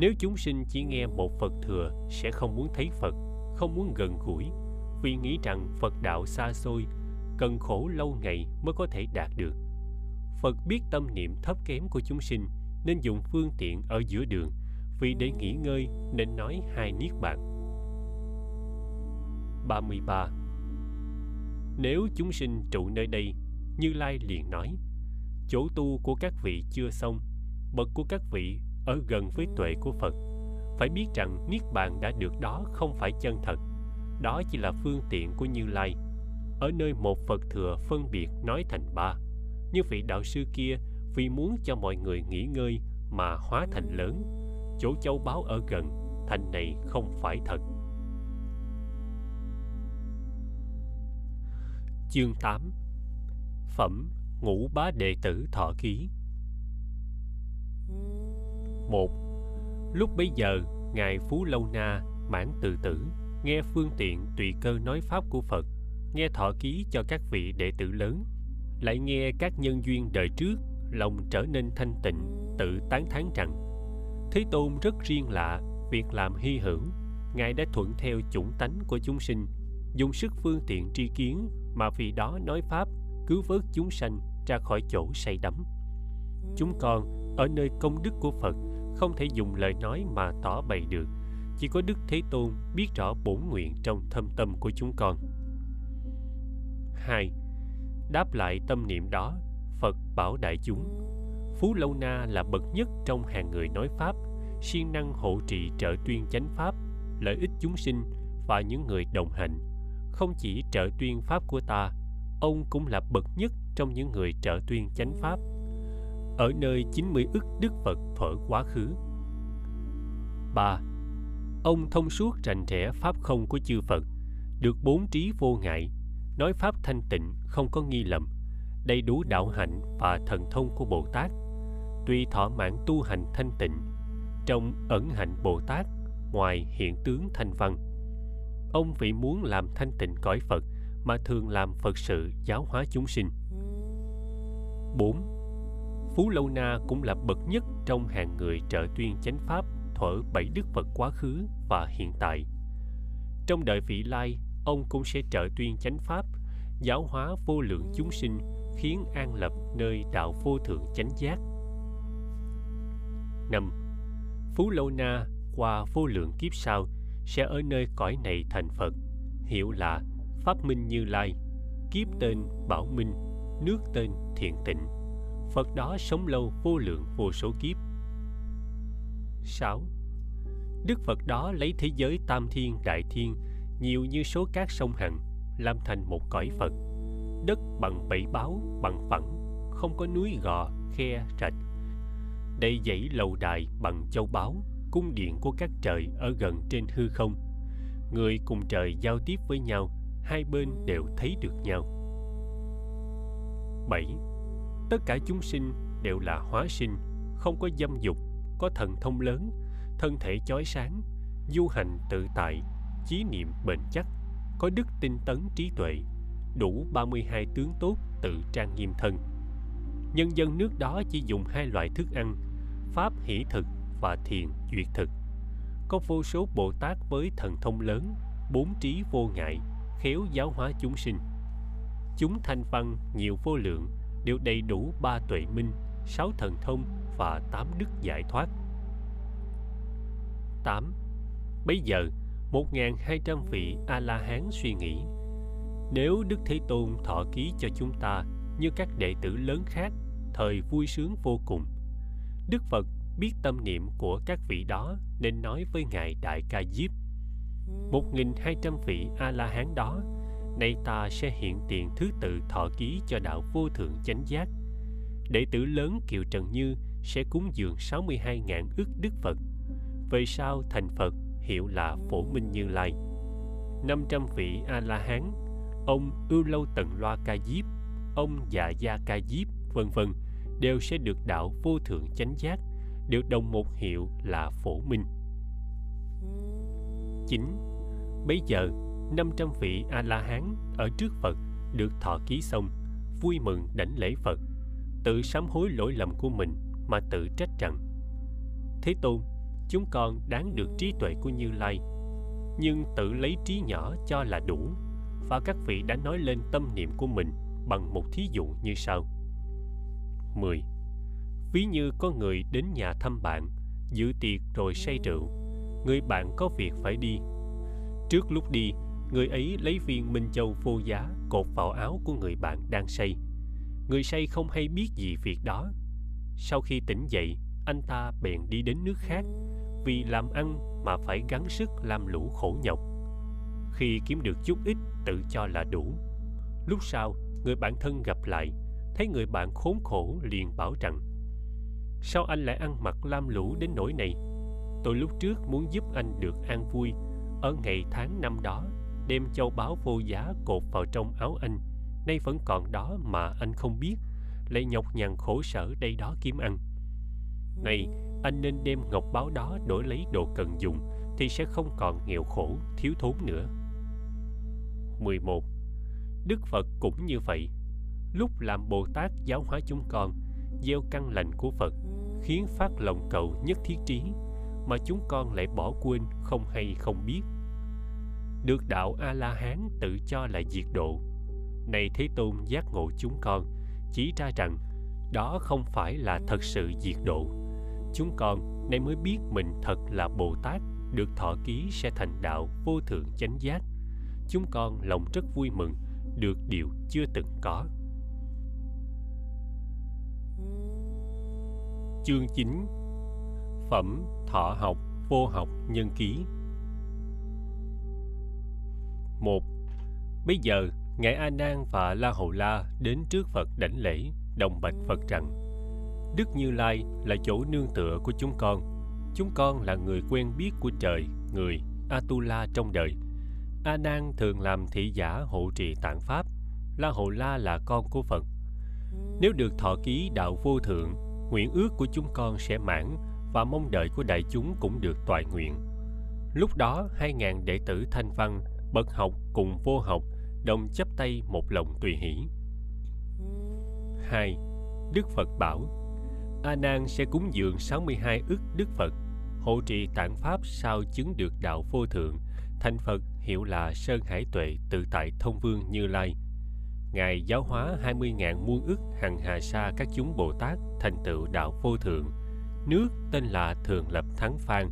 Nếu chúng sinh chỉ nghe một phật thừa, sẽ không muốn thấy phật, không muốn gần gũi. Vì nghĩ rằng phật đạo xa xôi, cần khổ lâu ngày mới có thể đạt được. Phật biết tâm niệm thấp kém của chúng sinh, nên dùng phương tiện ở giữa đường. Vì để nghỉ ngơi, nên nói hai niết bàn. 33 Nếu chúng sinh trụ nơi đây, Như Lai liền nói, Chỗ tu của các vị chưa xong, Bậc của các vị ở gần với tuệ của Phật. Phải biết rằng Niết Bàn đã được đó không phải chân thật. Đó chỉ là phương tiện của Như Lai. Ở nơi một Phật thừa phân biệt nói thành ba. Như vị đạo sư kia vì muốn cho mọi người nghỉ ngơi mà hóa thành lớn. Chỗ châu báu ở gần, thành này không phải thật. Chương 8 phẩm ngũ bá đệ tử thọ ký một. Lúc bấy giờ, ngài phú lâu na mãn từ tử, nghe phương tiện tùy cơ nói pháp của phật, nghe thọ ký cho các vị đệ tử lớn, lại nghe các nhân duyên đời trước, lòng trở nên thanh tịnh, tự tán thán rằng, thế tôn rất riêng lạ, việc làm hy hữu, ngài đã thuận theo chủng tánh của chúng sinh, dùng sức phương tiện tri kiến mà vì đó nói pháp, cứu vớt chúng sanh ra khỏi chỗ say đắm. Chúng con, ở nơi công đức của phật không thể dùng lời nói mà tỏ bày được. Chỉ có đức thế tôn biết rõ bổn nguyện trong thâm tâm của chúng con. Hai, đáp lại tâm niệm đó, phật bảo đại chúng, phú lâu na là bậc nhất trong hàng người nói pháp, siêng năng hộ trì trợ tuyên chánh pháp, lợi ích chúng sinh và những người đồng hành. Không chỉ trợ tuyên pháp của ta, ông cũng là bậc nhất trong những người trợ tuyên chánh pháp ở nơi 90 ức đức Phật thuở quá khứ. 3. Ông thông suốt rành rẽ pháp không của chư Phật, được bốn trí vô ngại, nói pháp thanh tịnh không có nghi lầm, đầy đủ đạo hạnh và thần thông của Bồ Tát. Tuy thọ mạng tu hành thanh tịnh, trong ẩn hạnh Bồ Tát, ngoài hiện tướng thanh văn. Ông vì muốn làm thanh tịnh cõi Phật mà thường làm Phật sự giáo hóa chúng sinh. 4. Phú Lâu Na cũng là bậc nhất trong hàng người trợ tuyên chánh pháp thuở bảy đức Phật quá khứ và hiện tại. Trong đời vị lai, ông cũng sẽ trợ tuyên chánh pháp, giáo hóa vô lượng chúng sinh, khiến an lập nơi đạo vô thượng chánh giác. 5. Phú Lâu Na qua vô lượng kiếp sau sẽ ở nơi cõi này thành Phật, hiệu là Pháp Minh Như Lai, kiếp tên Bảo Minh, nước tên Thiện Tịnh. Phật đó sống lâu vô lượng vô số kiếp. 6. Đức Phật đó lấy thế giới tam thiên đại thiên nhiều như số cát sông Hằng làm thành một cõi Phật. Đất bằng bảy báo, bằng phẳng, không có núi gò, khe, rạch. Đầy dãy lầu đài bằng châu báu, cung điện của các trời ở gần trên hư không. Người cùng trời giao tiếp với nhau, hai bên đều thấy được nhau. 7. Tất cả chúng sinh đều là hóa sinh, không có dâm dục, có thần thông lớn, thân thể chói sáng, du hành tự tại, chí niệm bền chắc, có đức tinh tấn trí tuệ, đủ 32 tướng tốt tự trang nghiêm thân. Nhân dân nước đó chỉ dùng hai loại thức ăn, pháp hỷ thực và thiền duyệt thực. Có vô số Bồ Tát với thần thông lớn, bốn trí vô ngại, khéo giáo hóa chúng sinh. Chúng thanh văn nhiều vô lượng, đều đầy đủ ba tuệ minh, sáu thần thông và tám đức giải thoát. 8. Bây giờ, 1.200 vị A-la-hán suy nghĩ Nếu Đức Thế Tôn thọ ký cho chúng ta như các đệ tử lớn khác, thời vui sướng vô cùng. Đức Phật biết tâm niệm của các vị đó nên nói với Ngài Đại Ca Diếp 1.200 vị A-la-hán đó nay ta sẽ hiện tiền thứ tự thọ ký cho đạo vô thượng chánh giác. Đệ tử lớn Kiều Trần Như sẽ cúng dường 62.000 ức Đức Phật. Về sau thành Phật hiệu là Phổ Minh Như Lai. 500 vị A-la-hán, ông Ưu Lâu Tần Loa Ca Diếp, ông Dạ Gia Ca Diếp, vân vân đều sẽ được đạo vô thượng chánh giác, được đồng một hiệu là Phổ Minh. 9. Bây giờ 500 vị A-la-hán ở trước Phật được thọ ký xong, vui mừng đảnh lễ Phật, tự sám hối lỗi lầm của mình mà tự trách rằng Thế Tôn, chúng con đáng được trí tuệ của Như Lai, nhưng tự lấy trí nhỏ cho là đủ, và các vị đã nói lên tâm niệm của mình bằng một thí dụ như sau. 10. Ví như có người đến nhà thăm bạn, dự tiệc rồi say rượu, người bạn có việc phải đi. Trước lúc đi, người ấy lấy viên minh châu vô giá cột vào áo của người bạn đang say. Người say không hay biết gì việc đó. Sau khi tỉnh dậy, anh ta bèn đi đến nước khác vì làm ăn mà phải gắng sức làm lũ khổ nhọc. Khi kiếm được chút ít tự cho là đủ. Lúc sau, người bạn thân gặp lại, thấy người bạn khốn khổ liền bảo rằng Sao anh lại ăn mặc lam lũ đến nỗi này? Tôi lúc trước muốn giúp anh được an vui ở ngày tháng năm đó đem châu báu vô giá cột vào trong áo anh. Nay vẫn còn đó mà anh không biết. Lại nhọc nhằn khổ sở đây đó kiếm ăn. Này, anh nên đem ngọc báo đó đổi lấy đồ cần dùng thì sẽ không còn nghèo khổ, thiếu thốn nữa. 11. Đức Phật cũng như vậy. Lúc làm Bồ Tát giáo hóa chúng con, gieo căn lành của Phật, khiến phát lòng cầu nhất thiết trí, mà chúng con lại bỏ quên không hay không biết được đạo a la hán tự cho là diệt độ. Này thế tôn, giác ngộ chúng con, chỉ ra rằng đó không phải là thật sự diệt độ. Chúng con nay mới biết mình thật là bồ tát, được thọ ký sẽ thành đạo vô thượng chánh giác. Chúng con lòng rất vui mừng, được điều chưa từng có. Chương 9 Phẩm Thọ học Vô học Nhân ký. 1. Bây giờ, Ngài A Nan và La Hầu La đến trước Phật đảnh lễ, đồng bạch Phật rằng: Đức Như Lai là chỗ nương tựa của chúng con. Chúng con là người quen biết của trời, người Atula trong đời. A Nan thường làm thị giả hộ trì tạng pháp. La Hầu La là con của Phật. Nếu được thọ ký đạo vô thượng, nguyện ước của chúng con sẽ mãn và mong đợi của đại chúng cũng được toại nguyện. Lúc đó, hai ngàn đệ tử thanh văn bậc học cùng vô học đồng chấp tay một lòng tùy hỷ. 2. Đức Phật bảo A Nan sẽ cúng dường 62 ức Đức Phật, hộ trì tạng pháp sao chứng được đạo vô thượng, thành Phật hiệu là Sơn Hải Tuệ tự tại thông vương Như Lai. Ngài giáo hóa 20.000 muôn ức hằng hà sa các chúng Bồ Tát thành tựu đạo vô thượng. Nước tên là Thường Lập Thắng Phan,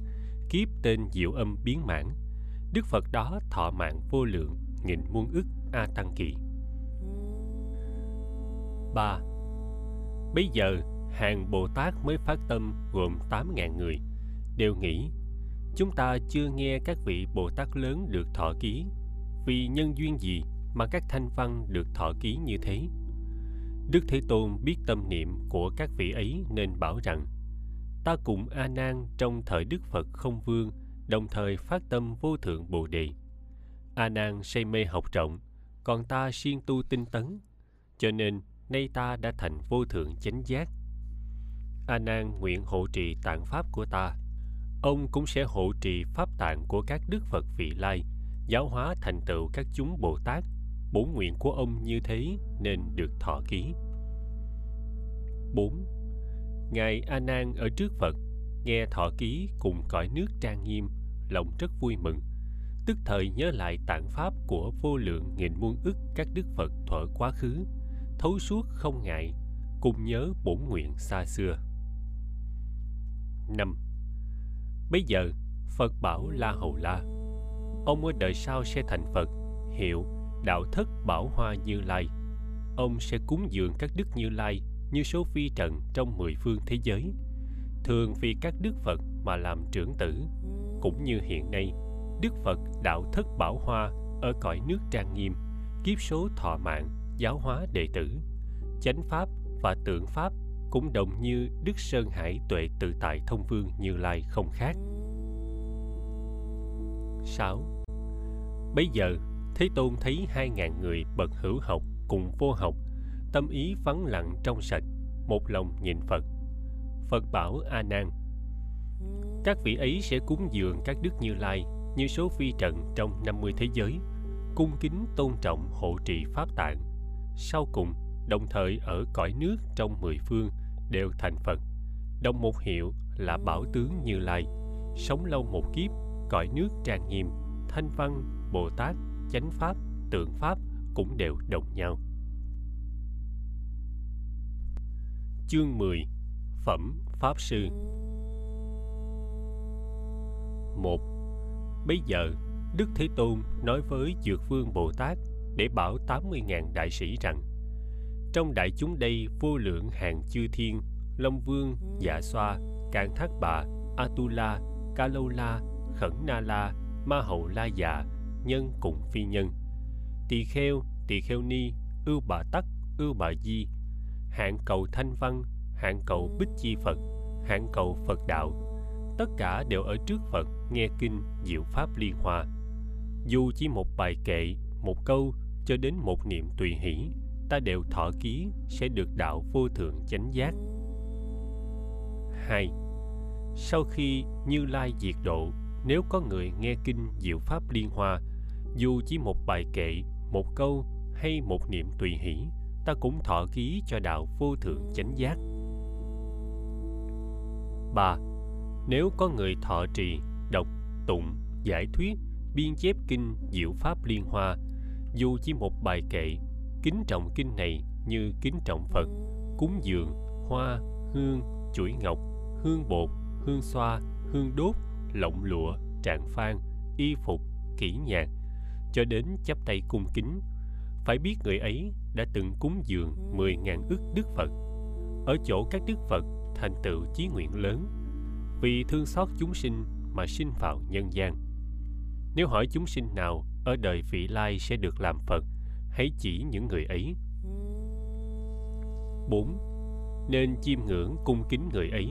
kiếp tên Diệu Âm Biến Mãn, Đức Phật đó thọ mạng vô lượng, nghìn muôn ức A Tăng Kỳ. 3. Bây giờ, hàng Bồ Tát mới phát tâm gồm 8.000 người, đều nghĩ chúng ta chưa nghe các vị Bồ Tát lớn được thọ ký, vì nhân duyên gì mà các thanh văn được thọ ký như thế. Đức Thế Tôn biết tâm niệm của các vị ấy nên bảo rằng ta cùng A Nan trong thời Đức Phật không vương đồng thời phát tâm vô thượng bồ đề. A nan say mê học rộng, còn ta siêng tu tinh tấn, cho nên nay ta đã thành vô thượng chánh giác. A nan nguyện hộ trì tạng pháp của ta. Ông cũng sẽ hộ trì pháp tạng của các đức phật vị lai, giáo hóa thành tựu các chúng bồ tát. Bổn nguyện của ông như thế nên được thọ ký. 4. Ngài A Nan ở trước Phật, nghe thọ ký cùng cõi nước trang nghiêm lòng rất vui mừng. Tức thời nhớ lại tạng pháp của vô lượng nghìn muôn ức các đức phật thuở quá khứ, thấu suốt không ngại, cùng nhớ bổn nguyện xa xưa. Năm. Bây giờ, phật bảo la hầu la ông ở đời sau sẽ thành phật, hiệu đạo thất bảo hoa như lai. Ông sẽ cúng dường các đức như lai như số phi trần trong mười phương thế giới, thường vì các đức phật mà làm trưởng tử cũng như hiện nay đức phật đạo thất bảo hoa ở cõi nước trang nghiêm kiếp số thọ mạng giáo hóa đệ tử chánh pháp và tượng pháp cũng đồng như đức sơn hải tuệ tự tại thông vương như lai không khác 6. Bây giờ, Thế Tôn thấy hai ngàn người bậc hữu học cùng vô học, tâm ý vắng lặng trong sạch, một lòng nhìn Phật. Phật bảo A Nan: các vị ấy sẽ cúng dường các đức Như Lai như số phi trần trong 50 thế giới, cung kính tôn trọng hộ trì pháp tạng. Sau cùng, đồng thời ở cõi nước trong mười phương đều thành Phật. Đồng một hiệu là Bảo tướng Như Lai, sống lâu một kiếp, cõi nước trang nghiêm, thanh văn, Bồ Tát, chánh pháp, tượng pháp cũng đều đồng nhau. Chương 10 Phẩm Pháp Sư một. Bây giờ, Đức Thế Tôn nói với Dược Vương Bồ Tát để bảo 80.000 đại sĩ rằng trong đại chúng đây vô lượng hàng chư thiên, Long Vương, Dạ Xoa, Càn Thác Bà, Atula, Ca Lâu La, Khẩn Na La, Ma Hậu La Dạ, nhân cùng phi nhân, tỳ kheo, tỳ kheo ni, ưu bà tắc, ưu bà di, hạng cầu thanh văn, hạng cầu bích chi Phật, hạng cầu Phật đạo, tất cả đều ở trước Phật nghe kinh diệu pháp liên hoa. Dù chỉ một bài kệ, một câu cho đến một niệm tùy hỷ, ta đều thọ ký sẽ được đạo vô thượng chánh giác. 2. Sau khi Như Lai diệt độ, nếu có người nghe kinh diệu pháp liên hoa, dù chỉ một bài kệ, một câu hay một niệm tùy hỷ, ta cũng thọ ký cho đạo vô thượng chánh giác. 3. Nếu có người thọ trì, đọc, tụng, giải thuyết, biên chép kinh diệu pháp liên hoa, dù chỉ một bài kệ, kính trọng kinh này như kính trọng Phật, cúng dường, hoa, hương, chuỗi ngọc, hương bột, hương xoa, hương đốt, lộng lụa, trạng phan, y phục, kỹ nhạc, cho đến chắp tay cung kính, phải biết người ấy đã từng cúng dường mười ngàn ức Đức Phật. Ở chỗ các Đức Phật thành tựu chí nguyện lớn, vì thương xót chúng sinh mà sinh vào nhân gian. Nếu hỏi chúng sinh nào ở đời vị lai sẽ được làm Phật, hãy chỉ những người ấy. 4. Nên chiêm ngưỡng cung kính người ấy,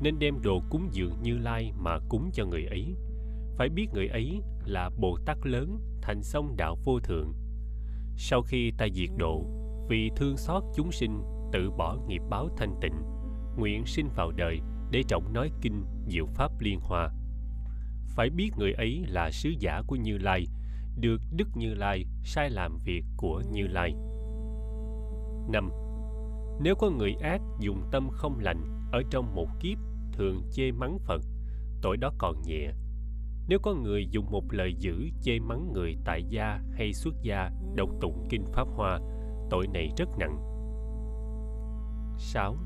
nên đem đồ cúng dường như lai mà cúng cho người ấy. Phải biết người ấy là Bồ Tát lớn, thành sông đạo vô thượng. Sau khi ta diệt độ, vì thương xót chúng sinh, tự bỏ nghiệp báo thanh tịnh, nguyện sinh vào đời để trọng nói kinh diệu pháp liên hoa phải biết người ấy là sứ giả của Như Lai, được Đức Như Lai sai làm việc của Như Lai. 5. Nếu có người ác dùng tâm không lành ở trong một kiếp thường chê mắng Phật, tội đó còn nhẹ. Nếu có người dùng một lời dữ chê mắng người tại gia hay xuất gia đọc tụng kinh Pháp Hoa, tội này rất nặng. 6.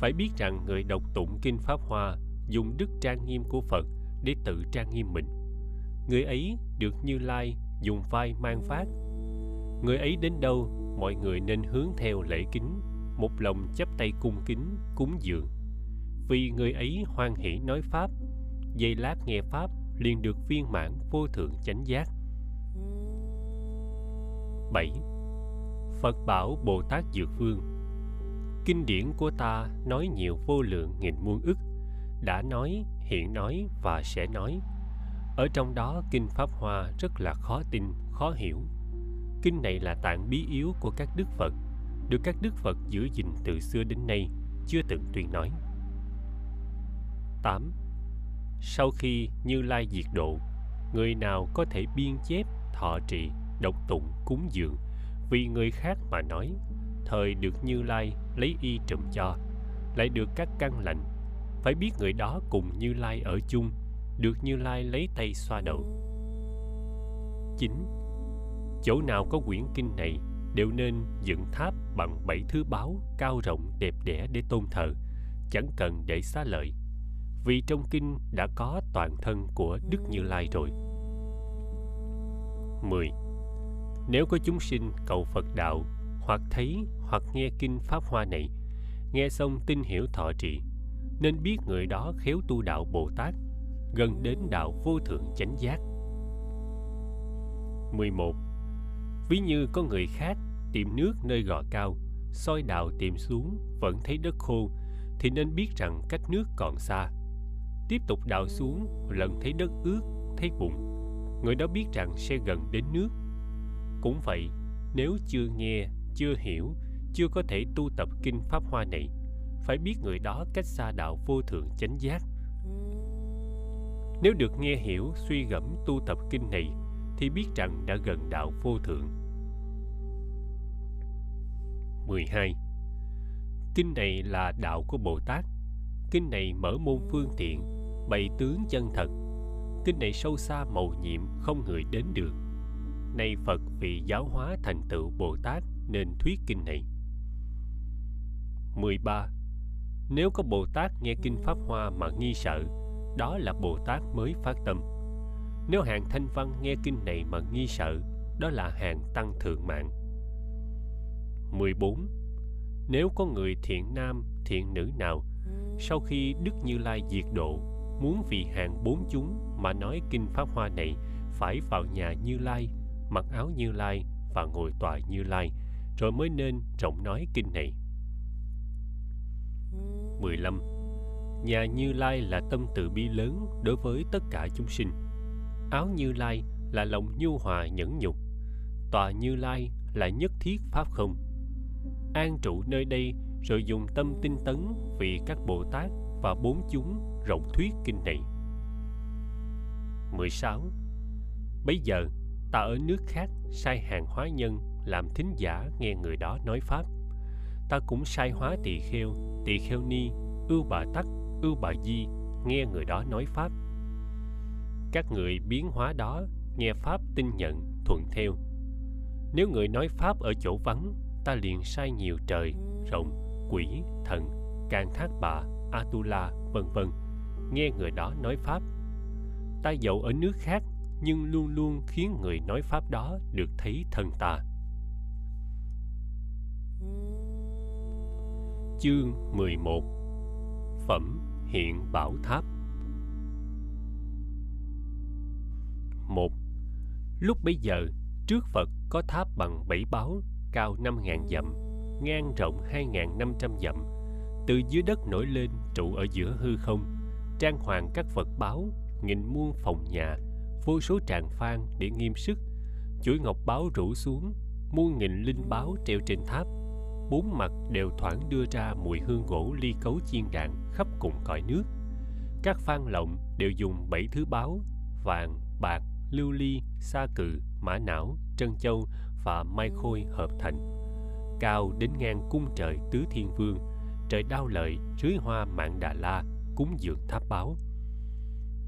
Phải biết rằng người đọc tụng kinh Pháp Hoa dùng đức trang nghiêm của Phật để tự trang nghiêm mình. Người ấy được như lai dùng vai mang phát. Người ấy đến đâu, mọi người nên hướng theo lễ kính, một lòng chắp tay cung kính, cúng dường. Vì người ấy hoan hỷ nói pháp dây lát nghe pháp liền được viên mãn vô thượng chánh giác. 7. Phật bảo Bồ Tát Dược Vương, Kinh điển của ta nói nhiều vô lượng nghìn muôn ức, đã nói hiện nói và sẽ nói. Ở trong đó kinh pháp hoa rất là khó tin khó hiểu. Kinh này là tạng bí yếu của các đức phật được các đức phật giữ gìn từ xưa đến nay chưa từng tuyên nói. 8. Sau khi Như Lai diệt độ, người nào có thể biên chép, thọ trì, độc tụng, cúng dường, vì người khác mà nói, thời được Như Lai lấy y trùm cho, lại được các căn lành phải biết người đó cùng Như Lai ở chung, được Như Lai lấy tay xoa đầu. 9. Chỗ nào có quyển kinh này đều nên dựng tháp bằng bảy thứ báo cao rộng đẹp đẽ để tôn thờ, chẳng cần để xá lợi. Vì trong kinh đã có toàn thân của Đức Như Lai rồi. 10. Nếu có chúng sinh cầu Phật đạo hoặc thấy hoặc nghe kinh Pháp Hoa này, nghe xong tin hiểu thọ trì, nên biết người đó khéo tu đạo Bồ Tát, gần đến đạo vô thượng chánh giác. 11. Ví như có người khác tìm nước nơi gò cao, soi đạo tìm xuống vẫn thấy đất khô, thì nên biết rằng cách nước còn xa. Tiếp tục đào xuống, lần thấy đất ướt, thấy bụng, Người đó biết rằng sẽ gần đến nước. Cũng vậy, nếu chưa nghe, chưa hiểu, chưa có thể tu tập kinh Pháp Hoa này, phải biết người đó cách xa đạo vô thượng chánh giác nếu được nghe hiểu suy gẫm tu tập kinh này thì biết rằng đã gần đạo vô thượng 12. Kinh này là đạo của Bồ Tát. Kinh này mở môn phương tiện, bày tướng chân thật. Kinh này sâu xa màu nhiệm không người đến được. Nay Phật vì giáo hóa thành tựu Bồ Tát nên thuyết kinh này. 13 nếu có bồ tát nghe kinh pháp hoa mà nghi sợ đó là bồ tát mới phát tâm nếu hàng thanh văn nghe kinh này mà nghi sợ đó là hàng tăng thượng mạng 14. Nếu có người thiện nam, thiện nữ nào sau khi Đức Như Lai diệt độ muốn vì hàng bốn chúng mà nói kinh pháp hoa này phải vào nhà Như Lai, mặc áo Như Lai và ngồi tòa Như Lai, rồi mới nên rộng nói kinh này. 15. Nhà Như Lai là tâm từ bi lớn đối với tất cả chúng sinh. Áo Như Lai là lòng nhu hòa nhẫn nhục. Tòa Như Lai là nhất thiết pháp không. An trụ nơi đây rồi dùng tâm tinh tấn vì các Bồ Tát và bốn chúng rộng thuyết kinh này. 16. Bây giờ, ta ở nước khác sai hàng hóa nhân làm thính giả nghe người đó nói Pháp. Ta cũng sai hóa tỳ kheo, tỳ kheo ni, ưu bà tắc, ưu bà di nghe người đó nói Pháp. Các người biến hóa đó nghe Pháp tin nhận, thuận theo. Nếu người nói Pháp ở chỗ vắng, ta liền sai nhiều trời, rộng, quỷ, thần, càng thác bà, Atula, vân vân, nghe người đó nói Pháp. Ta dậu ở nước khác, nhưng luôn luôn khiến người nói Pháp đó được thấy thân ta. Chương 11 Phẩm Hiện Bảo Tháp. Một. Lúc bấy giờ, trước Phật có tháp bằng bảy báo, cao năm ngàn dặm, ngang rộng hai ngàn năm trăm dặm, từ dưới đất nổi lên trụ ở giữa hư không trang hoàng các vật báo nghìn muôn phòng nhà vô số tràng phan để nghiêm sức. Chuỗi ngọc báo rủ xuống muôn nghìn linh báo treo trên tháp bốn mặt đều thoảng đưa ra mùi hương gỗ ly cấu chiên đạn khắp cùng cõi nước. Các phan lộng đều dùng bảy thứ báo vàng, bạc, lưu ly, sa cự, mã não, trân châu và mai khôi hợp thành. Cao đến ngang cung trời tứ thiên vương, trời đao lợi, rưới hoa mạng đà la, cúng dường tháp báo.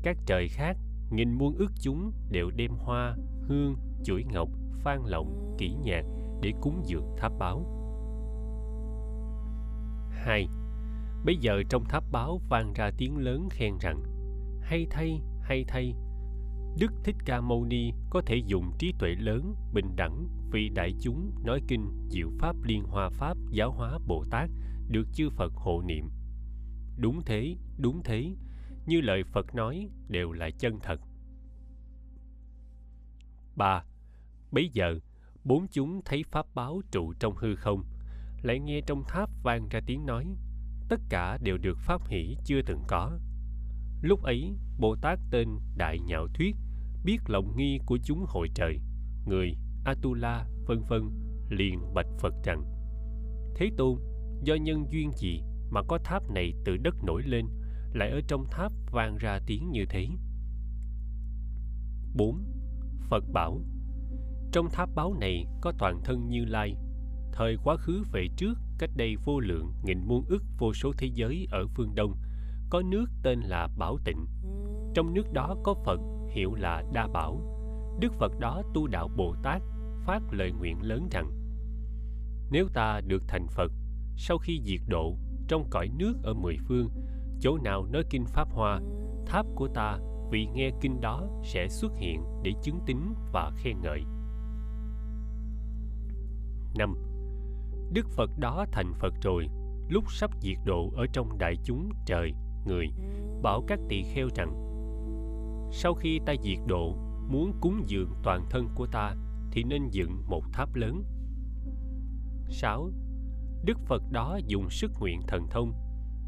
Các trời khác, nghìn muôn ước chúng đều đem hoa, hương, chuỗi ngọc, phan lộng kỹ nhạc để cúng dường tháp báo hai bây giờ trong tháp báo vang ra tiếng lớn khen rằng hay thay hay thay đức thích ca mâu ni có thể dùng trí tuệ lớn bình đẳng vì đại chúng nói kinh diệu pháp liên hoa pháp giáo hóa bồ tát được chư Phật hộ niệm. Đúng thế, đúng thế, như lời Phật nói đều là chân thật. ba Bấy giờ, bốn chúng thấy pháp báo trụ trong hư không, lại nghe trong tháp vang ra tiếng nói, tất cả đều được pháp hỷ chưa từng có. Lúc ấy, Bồ Tát tên Đại Nhạo Thuyết biết lòng nghi của chúng hội trời, người Atula, vân vân, liền bạch Phật rằng: Thế Tôn, do nhân duyên gì mà có tháp này từ đất nổi lên lại ở trong tháp vang ra tiếng như thế 4. Phật bảo Trong tháp báo này có toàn thân Như Lai Thời quá khứ về trước, cách đây vô lượng, nghìn muôn ức vô số thế giới ở phương Đông. Có nước tên là Bảo Tịnh. Trong nước đó có Phật hiệu là Đa Bảo. Đức Phật đó tu đạo Bồ Tát, phát lời nguyện lớn rằng Nếu ta được thành Phật, sau khi diệt độ, trong cõi nước ở mười phương, chỗ nào nói kinh pháp hoa, tháp của ta, vì nghe kinh đó sẽ xuất hiện để chứng tín và khen ngợi. Năm Đức Phật đó thành Phật rồi, lúc sắp diệt độ ở trong đại chúng trời, người, bảo các tỳ kheo rằng, sau khi ta diệt độ, muốn cúng dường toàn thân của ta thì nên dựng một tháp lớn 6. Đức Phật đó dùng sức nguyện thần thông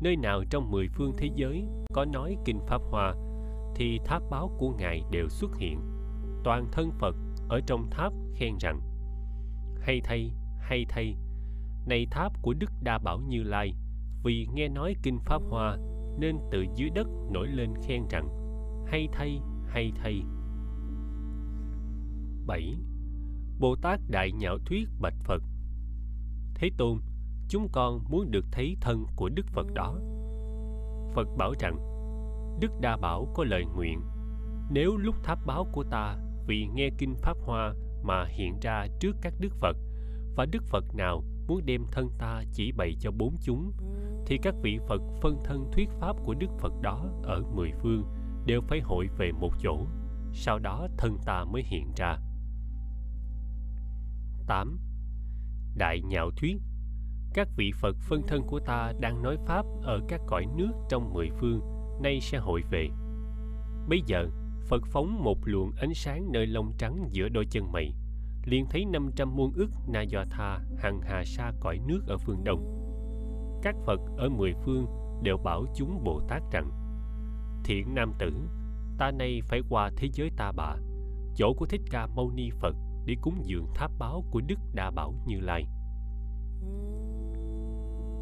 nơi nào trong mười phương thế giới có nói kinh pháp hoa thì tháp báo của ngài đều xuất hiện toàn thân phật ở trong tháp khen rằng, hay thay hay thay này tháp của đức đa bảo như lai vì nghe nói kinh pháp hoa nên từ dưới đất nổi lên khen rằng hay thay hay thay 7. Bồ Tát Đại Nhạo Thuyết Bạch Phật Thế Tôn, chúng con muốn được thấy thân của Đức Phật đó. Phật bảo rằng, Đức Đa Bảo có lời nguyện, nếu lúc tháp báo của ta vì nghe kinh Pháp Hoa mà hiện ra trước các Đức Phật, và Đức Phật nào muốn đem thân ta chỉ bày cho bốn chúng thì các vị phật phân thân thuyết pháp của đức phật đó ở mười phương đều phải hội về một chỗ sau đó thân ta mới hiện ra 8. Đại nhạo thuyết Các vị Phật phân thân của ta đang nói Pháp ở các cõi nước trong mười phương, nay sẽ hội về. Bây giờ, Phật phóng một luồng ánh sáng nơi lông trắng giữa đôi chân mày, liền thấy 500 muôn ức Na Do Tha hằng hà sa cõi nước ở phương Đông. Các Phật ở mười phương đều bảo chúng Bồ Tát rằng Thiện nam tử, ta nay phải qua thế giới ta bà, chỗ của Thích Ca Mâu Ni Phật để cúng dường tháp báo của Đức Đa Bảo Như Lai.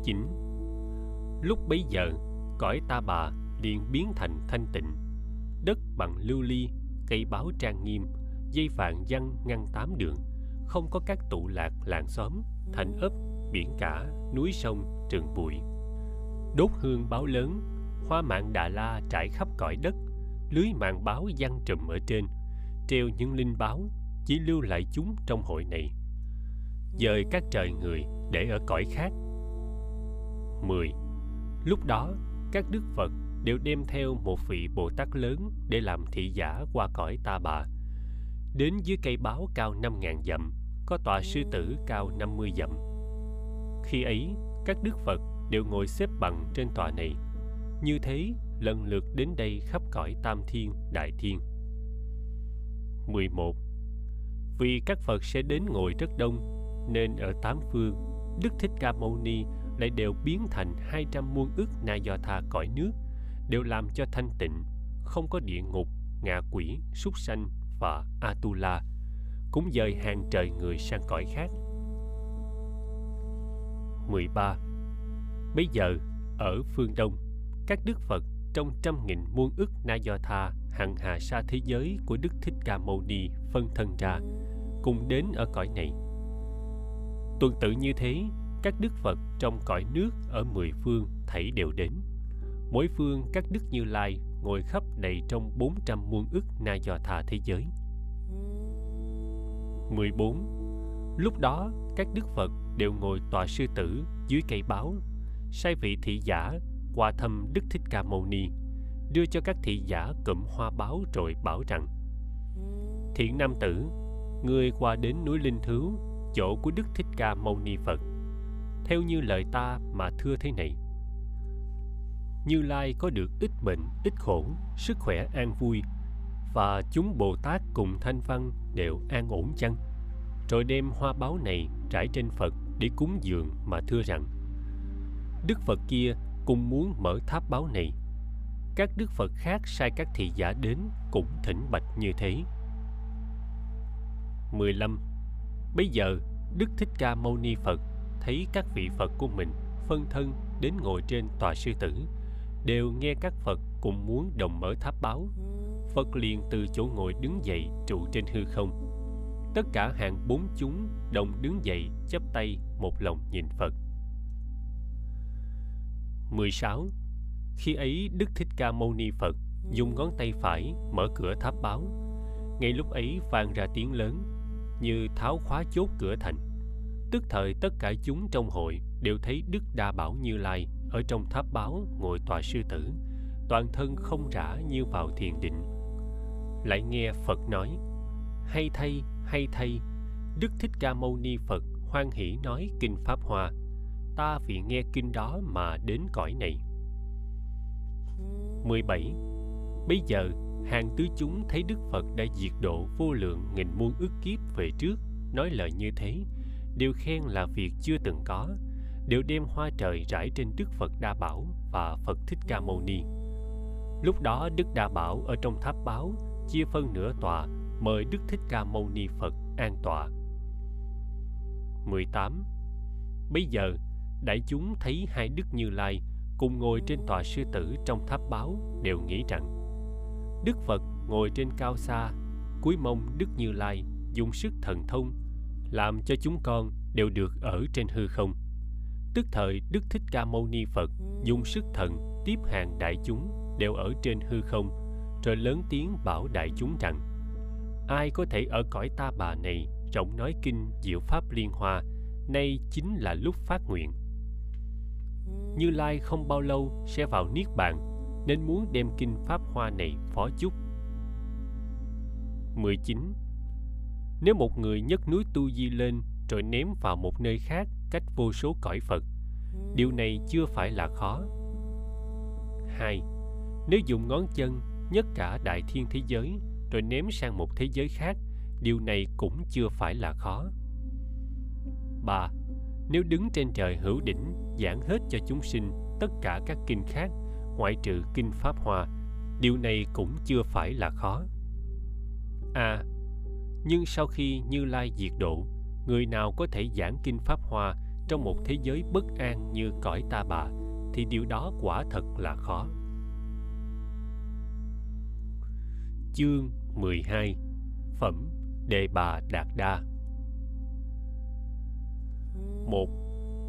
9. Lúc bấy giờ, cõi ta bà liền biến thành thanh tịnh, đất bằng lưu ly, cây báo trang nghiêm, dây vàng văn ngăn tám đường, không có các tụ lạc làng xóm, thành ấp, biển cả, núi sông, rừng bụi. Đốt hương báo lớn, hoa mạng Đà La trải khắp cõi đất, lưới mạng báo văng trùm ở trên, treo những linh báo, chỉ lưu lại chúng trong hội này dời các trời người để ở cõi khác 10. Lúc đó, các đức Phật đều đem theo một vị Bồ Tát lớn để làm thị giả qua cõi ta bà. Đến dưới cây báo cao 5.000 dặm, có tòa sư tử cao 50 dặm. Khi ấy, các đức Phật đều ngồi xếp bằng trên tòa này. Như thế, lần lượt đến đây khắp cõi Tam Thiên, Đại Thiên. 11 vì các Phật sẽ đến ngồi rất đông, nên ở tám phương, Đức Thích Ca Mâu Ni lại đều biến thành 200 muôn ức na do tha cõi nước, đều làm cho thanh tịnh, không có địa ngục, ngạ quỷ, súc sanh và Atula, cũng dời hàng trời người sang cõi khác. 13. Bây giờ, ở phương Đông, các Đức Phật trong trăm nghìn muôn ức na do tha hằng hà sa thế giới của Đức Thích Ca Mâu Ni phân thân ra, cùng đến ở cõi này. Tuần tự như thế, các đức Phật trong cõi nước ở mười phương thảy đều đến. Mỗi phương các đức Như Lai ngồi khắp đầy trong bốn trăm muôn ức na dò thà thế giới. 14. Lúc đó, các đức Phật đều ngồi tòa sư tử dưới cây báo, sai vị thị giả qua thăm Đức Thích Ca Mâu Ni, đưa cho các thị giả cụm hoa báo rồi bảo rằng Thiện nam tử, ngươi qua đến núi Linh Thứu, chỗ của Đức Thích Ca Mâu Ni Phật. Theo như lời ta mà thưa thế này. Như Lai có được ít bệnh, ít khổ, sức khỏe an vui, và chúng Bồ Tát cùng Thanh Văn đều an ổn chăng? Rồi đem hoa báo này trải trên Phật để cúng dường mà thưa rằng Đức Phật kia cùng muốn mở tháp báo này. Các Đức Phật khác sai các thị giả đến cũng thỉnh bạch như thế. 15 Bây giờ, Đức Thích Ca Mâu Ni Phật thấy các vị Phật của mình phân thân đến ngồi trên tòa sư tử, đều nghe các Phật cùng muốn đồng mở tháp báo. Phật liền từ chỗ ngồi đứng dậy, trụ trên hư không. Tất cả hàng bốn chúng đồng đứng dậy, chắp tay một lòng nhìn Phật. 16. Khi ấy, Đức Thích Ca Mâu Ni Phật dùng ngón tay phải mở cửa tháp báo. Ngay lúc ấy vang ra tiếng lớn như tháo khóa chốt cửa thành. Tức thời tất cả chúng trong hội đều thấy Đức Đa Bảo Như Lai ở trong tháp báo ngồi tòa sư tử, toàn thân không rã như vào thiền định. Lại nghe Phật nói, hay thay, hay thay, Đức Thích Ca Mâu Ni Phật hoan hỷ nói Kinh Pháp Hoa, ta vì nghe kinh đó mà đến cõi này. 17. Bây giờ hàng tứ chúng thấy Đức Phật đã diệt độ vô lượng nghìn muôn ức kiếp về trước, nói lời như thế, đều khen là việc chưa từng có, đều đem hoa trời rải trên Đức Phật Đa Bảo và Phật Thích Ca Mâu Ni. Lúc đó Đức Đa Bảo ở trong tháp báo chia phân nửa tòa mời Đức Thích Ca Mâu Ni Phật an tọa. 18. Bây giờ, đại chúng thấy hai Đức Như Lai cùng ngồi trên tòa sư tử trong tháp báo đều nghĩ rằng Đức Phật ngồi trên cao xa, cúi mông Đức Như Lai dùng sức thần thông, làm cho chúng con đều được ở trên hư không. Tức thời Đức Thích Ca Mâu Ni Phật dùng sức thần tiếp hàng đại chúng đều ở trên hư không, rồi lớn tiếng bảo đại chúng rằng ai có thể ở cõi ta bà này? Rộng nói kinh diệu pháp liên hoa nay chính là lúc phát nguyện. Như lai không bao lâu sẽ vào niết bàn nên muốn đem kinh pháp hoa này phó chúc. 19 nếu một người nhấc núi tu di lên rồi ném vào một nơi khác cách vô số cõi Phật, điều này chưa phải là khó. 2. Nếu dùng ngón chân nhất cả đại thiên thế giới rồi ném sang một thế giới khác, điều này cũng chưa phải là khó. 3. Nếu đứng trên trời hữu đỉnh giảng hết cho chúng sinh tất cả các kinh khác ngoại trừ kinh Pháp hòa điều này cũng chưa phải là khó. A. À, nhưng sau khi Như Lai diệt độ, người nào có thể giảng kinh Pháp Hoa trong một thế giới bất an như cõi ta bà, thì điều đó quả thật là khó. Chương 12 Phẩm Đề Bà Đạt Đa một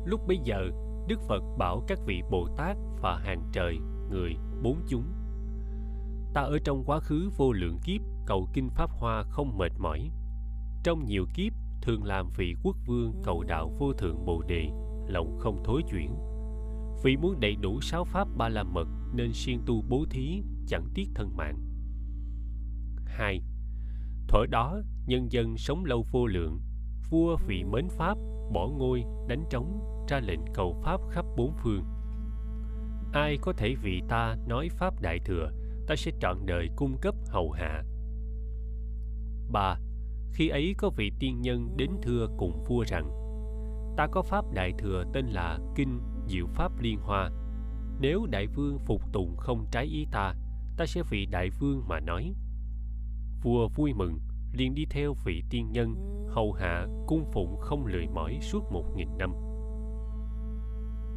Lúc bấy giờ, Đức Phật bảo các vị Bồ Tát và hàng trời, người, bốn chúng. Ta ở trong quá khứ vô lượng kiếp cầu kinh Pháp Hoa không mệt mỏi. Trong nhiều kiếp thường làm vị quốc vương cầu đạo vô thượng Bồ Đề, lòng không thối chuyển. Vì muốn đầy đủ sáu pháp ba la mật nên siêng tu bố thí, chẳng tiếc thân mạng. 2. Thuở đó, nhân dân sống lâu vô lượng, vua vì mến pháp, bỏ ngôi, đánh trống, ra lệnh cầu pháp khắp bốn phương. Ai có thể vì ta nói pháp đại thừa, ta sẽ trọn đời cung cấp hầu hạ. 3. Khi ấy có vị tiên nhân đến thưa cùng vua rằng, Ta có pháp đại thừa tên là Kinh Diệu Pháp Liên Hoa. Nếu đại vương phục tùng không trái ý ta Ta sẽ vì đại vương mà nói. Vua vui mừng, liền đi theo vị tiên nhân, hầu hạ cung phụng không lười mỏi suốt một nghìn năm.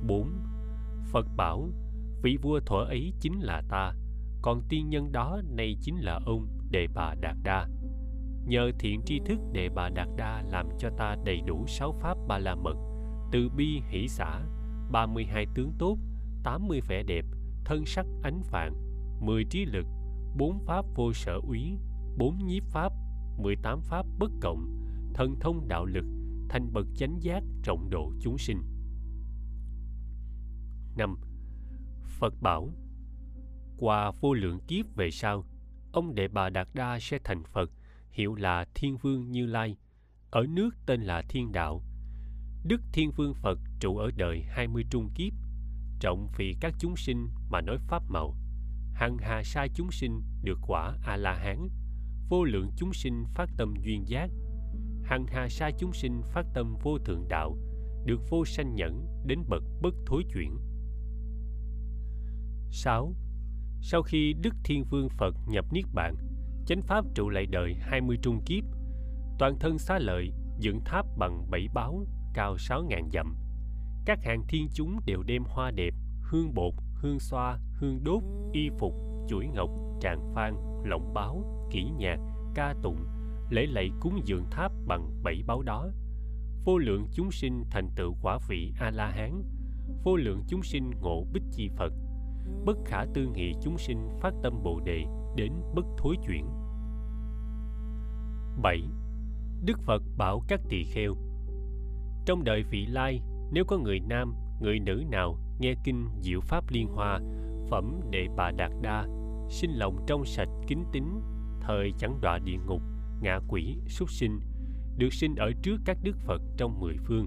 4. Phật bảo, vị vua thuở ấy chính là ta, còn tiên nhân đó nay chính là ông Đề Bà Đạt Đa nhờ thiện tri thức Đề Bà Đạt Đa làm cho ta đầy đủ sáu pháp ba la mật, từ bi, hỷ xã 32 tướng tốt 80 vẻ đẹp, thân sắc ánh vàng 10 trí lực, bốn pháp vô sở úy, bốn nhiếp pháp 18 pháp bất cộng, thần thông đạo lực, thành bậc chánh giác rộng độ chúng sinh. Năm, Phật bảo qua vô lượng kiếp về sau, ông đệ bà đạt đa sẽ thành phật hiệu là thiên vương như lai ở nước tên là thiên đạo. Đức thiên vương phật trụ ở đời hai mươi trung kiếp trọng vì các chúng sinh mà nói pháp màu. Hằng hà sai chúng sinh được quả a la hán vô lượng chúng sinh phát tâm duyên giác. Hằng hà sai chúng sinh phát tâm vô thượng đạo được vô sanh nhẫn đến bậc bất thối chuyển. 6. Sau khi Đức Thiên Vương Phật nhập Niết Bàn, chánh Pháp trụ lại đời 20 trung kiếp, toàn thân xá lợi dựng tháp bằng bảy báo cao 6.000 dặm. Các hàng thiên chúng đều đem hoa đẹp, hương bột, hương xoa, hương đốt, y phục, chuỗi ngọc, tràng phan, lộng báo, kỹ nhạc, ca tụng, lễ lạy cúng dường tháp bằng bảy báo đó. Vô lượng chúng sinh thành tựu quả vị A-la-hán, vô lượng chúng sinh ngộ bích chi Phật, bất khả tư nghị chúng sinh phát tâm bồ đề đến bất thối chuyển 7. Đức Phật bảo các tỳ kheo Trong đời vị lai, nếu có người nam, người nữ nào nghe kinh Diệu Pháp Liên Hoa, phẩm Đệ Bà Đạt Đa, sinh lòng trong sạch kính tín, thời chẳng đọa địa ngục, ngạ quỷ, súc sinh, được sinh ở trước các Đức Phật trong mười phương.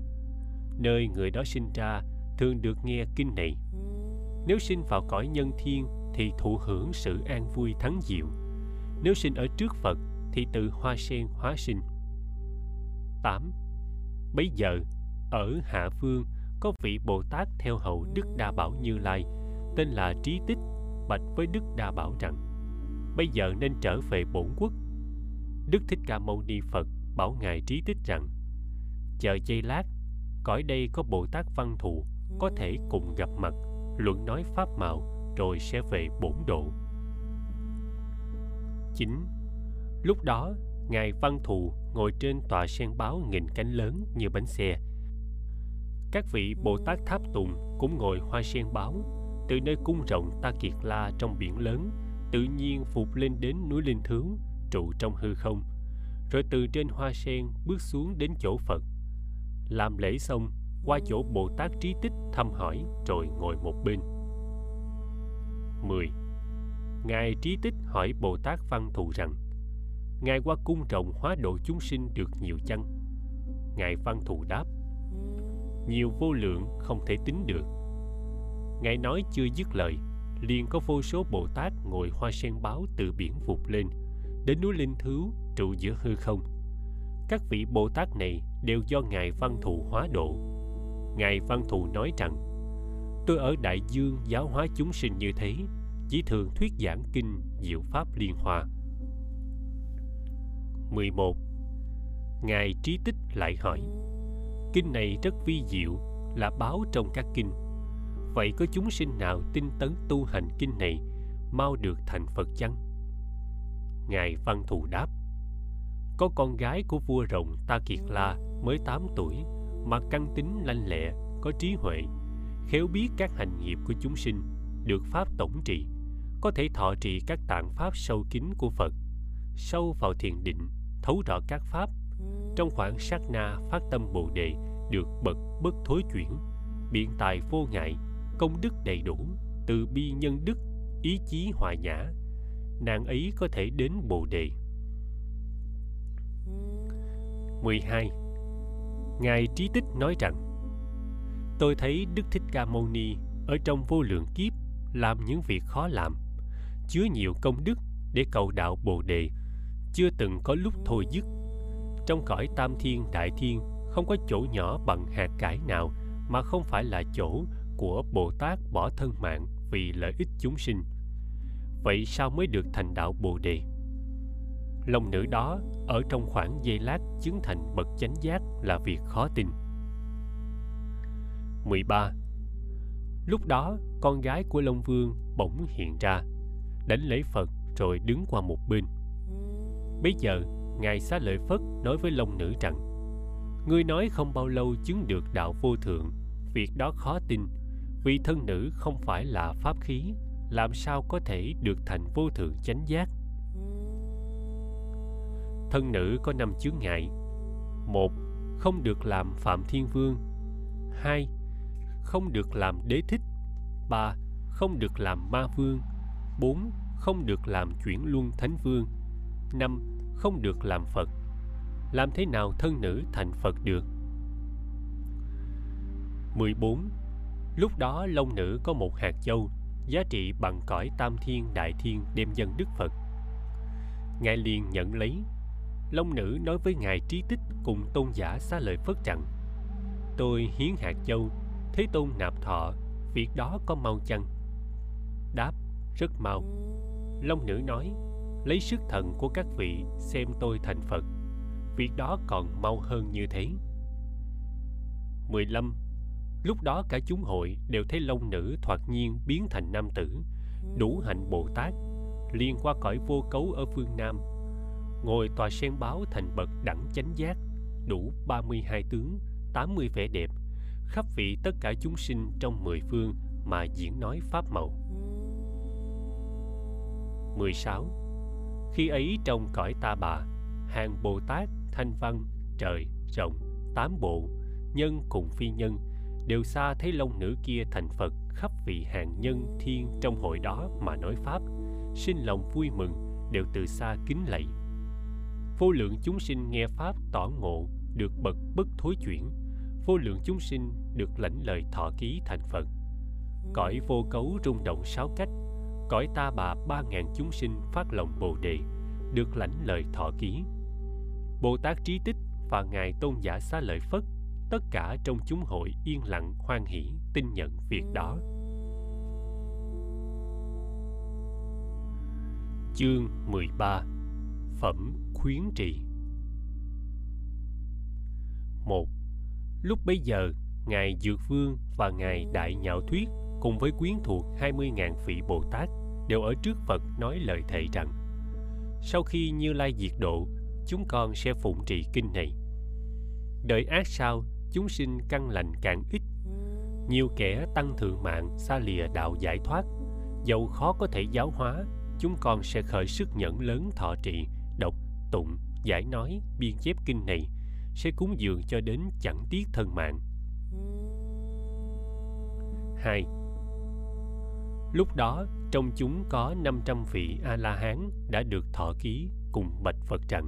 Nơi người đó sinh ra thường được nghe kinh này nếu sinh vào cõi nhân thiên thì thụ hưởng sự an vui thắng diệu. Nếu sinh ở trước Phật thì tự hoa sen hóa sinh. 8. Bấy giờ, ở Hạ Phương có vị Bồ Tát theo hầu Đức Đa Bảo Như Lai, tên là Trí Tích, bạch với Đức Đa Bảo rằng, bây giờ nên trở về bổn quốc. Đức Thích Ca Mâu Ni Phật bảo Ngài Trí Tích rằng, chờ giây lát, cõi đây có Bồ Tát Văn Thù, có thể cùng gặp mặt luận nói pháp mạo rồi sẽ về bổn độ 9. Lúc đó, Ngài Văn Thù ngồi trên tòa sen báo nghìn cánh lớn như bánh xe. Các vị Bồ Tát Tháp Tùng cũng ngồi hoa sen báo, từ nơi cung rộng Ta Kiệt La trong biển lớn, tự nhiên phục lên đến núi Linh Thướng, trụ trong hư không, rồi từ trên hoa sen bước xuống đến chỗ Phật. làm lễ xong qua chỗ bồ tát trí tích thăm hỏi rồi ngồi một bên 10. Ngài trí tích hỏi Bồ Tát Văn Thù rằng Ngài qua cung trọng hóa độ chúng sinh được nhiều chăng? Ngài Văn Thù đáp, Nhiều vô lượng không thể tính được Ngài nói chưa dứt lời, liền có vô số Bồ Tát ngồi hoa sen báo từ biển vụt lên, đến núi Linh Thứu trụ giữa hư không. Các vị Bồ Tát này đều do Ngài Văn Thù hóa độ. Ngài Văn Thù nói rằng, Tôi ở Đại Dương giáo hóa chúng sinh như thế, chỉ thường thuyết giảng kinh diệu pháp liên hoa. 11. Ngài Trí Tích lại hỏi Kinh này rất vi diệu là báo trong các kinh Vậy có chúng sinh nào tinh tấn tu hành kinh này mau được thành Phật chăng? Ngài Văn Thù đáp Có con gái của vua rồng Ta Kiệt La mới 8 tuổi mà căn tính lanh lẹ, có trí huệ, khéo biết các hành nghiệp của chúng sinh, được pháp tổng trị, có thể thọ trì các tạng pháp sâu kín của Phật, sâu vào thiền định, thấu rõ các pháp, trong khoảng sát na phát tâm Bồ đề được bậc bất thối chuyển, biện tài vô ngại, công đức đầy đủ, từ bi nhân đức, ý chí hòa nhã, nàng ấy có thể đến Bồ đề. 12. Ngài Trí Tích nói rằng Tôi thấy Đức Thích Ca Mâu Ni ở trong vô lượng kiếp làm những việc khó làm, chứa nhiều công đức để cầu đạo Bồ Đề, chưa từng có lúc thôi dứt. Trong cõi Tam Thiên Đại Thiên không có chỗ nhỏ bằng hạt cải nào mà không phải là chỗ của Bồ Tát bỏ thân mạng vì lợi ích chúng sinh. Vậy sao mới được thành đạo Bồ Đề? Lòng nữ đó ở trong khoảng giây lát chứng thành bậc chánh giác là việc khó tin. 13. Lúc đó, con gái của Long Vương bỗng hiện ra, đánh lễ Phật rồi đứng qua một bên. Bây giờ, Ngài Xá Lợi Phất nói với Long Nữ rằng, Ngươi nói không bao lâu chứng được đạo vô thượng, việc đó khó tin, vì thân nữ không phải là pháp khí, làm sao có thể được thành vô thượng chánh giác. Thân nữ có năm chướng ngại. Một, không được làm Phạm Thiên Vương. Hai, không được làm đế thích. ba, không được làm ma vương. bốn, không được làm chuyển luân thánh vương. năm, không được làm Phật. Làm thế nào thân nữ thành Phật được? 14. Lúc đó Long Nữ có một hạt châu, giá trị bằng cõi tam thiên đại thiên đem dân Đức Phật. Ngài liền nhận lấy. Long Nữ nói với Ngài Trí Tích cùng tôn giả xá lợi Phất rằng Tôi hiến hạt châu, Thế Tôn nạp thọ, việc đó có mau chăng? Đáp, rất mau. Long Nữ nói, lấy sức thần của các vị xem tôi thành Phật. Việc đó còn mau hơn như thế. 15 Lúc đó cả chúng hội đều thấy long nữ thoạt nhiên biến thành nam tử, đủ hạnh Bồ Tát, liên qua cõi vô cấu ở phương Nam, ngồi tòa sen báo thành bậc đẳng chánh giác, đủ 32 tướng, 80 vẻ đẹp, khắp vị tất cả chúng sinh trong mười phương mà diễn nói pháp màu. 16. Khi ấy trong cõi ta bà, hàng Bồ Tát, Thanh Văn, Trời, Rộng, Tám Bộ, Nhân cùng Phi Nhân – đều xa thấy long nữ kia thành phật khắp vị hàng nhân thiên trong hội đó mà nói pháp sinh lòng vui mừng đều từ xa kính lạy. Vô lượng chúng sinh nghe pháp tỏ ngộ được bậc bất thối chuyển. Vô lượng chúng sinh được lãnh lời thọ ký thành phật. Cõi vô cấu rung động sáu cách cõi ta bà ba ngàn chúng sinh phát lòng bồ đề được lãnh lời thọ ký. Bồ tát trí tích và ngài tôn giả xá lợi phất tất cả trong chúng hội yên lặng hoan hỷ tin nhận việc đó. Chương 13 Phẩm khuyến trì một Lúc bấy giờ, Ngài Dược Vương và Ngài Đại Nhạo Thuyết cùng với quyến thuộc 20.000 vị Bồ Tát đều ở trước Phật nói lời thệ rằng Sau khi Như Lai diệt độ, chúng con sẽ phụng trì kinh này. Đợi ác sau, chúng sinh căn lành càng ít nhiều kẻ tăng thượng mạng xa lìa đạo giải thoát dầu khó có thể giáo hóa chúng con sẽ khởi sức nhẫn lớn thọ trị đọc tụng giải nói biên chép kinh này sẽ cúng dường cho đến chẳng tiếc thân mạng. 2. Lúc đó, trong chúng có 500 vị A-la-hán đã được thọ ký cùng bạch Phật rằng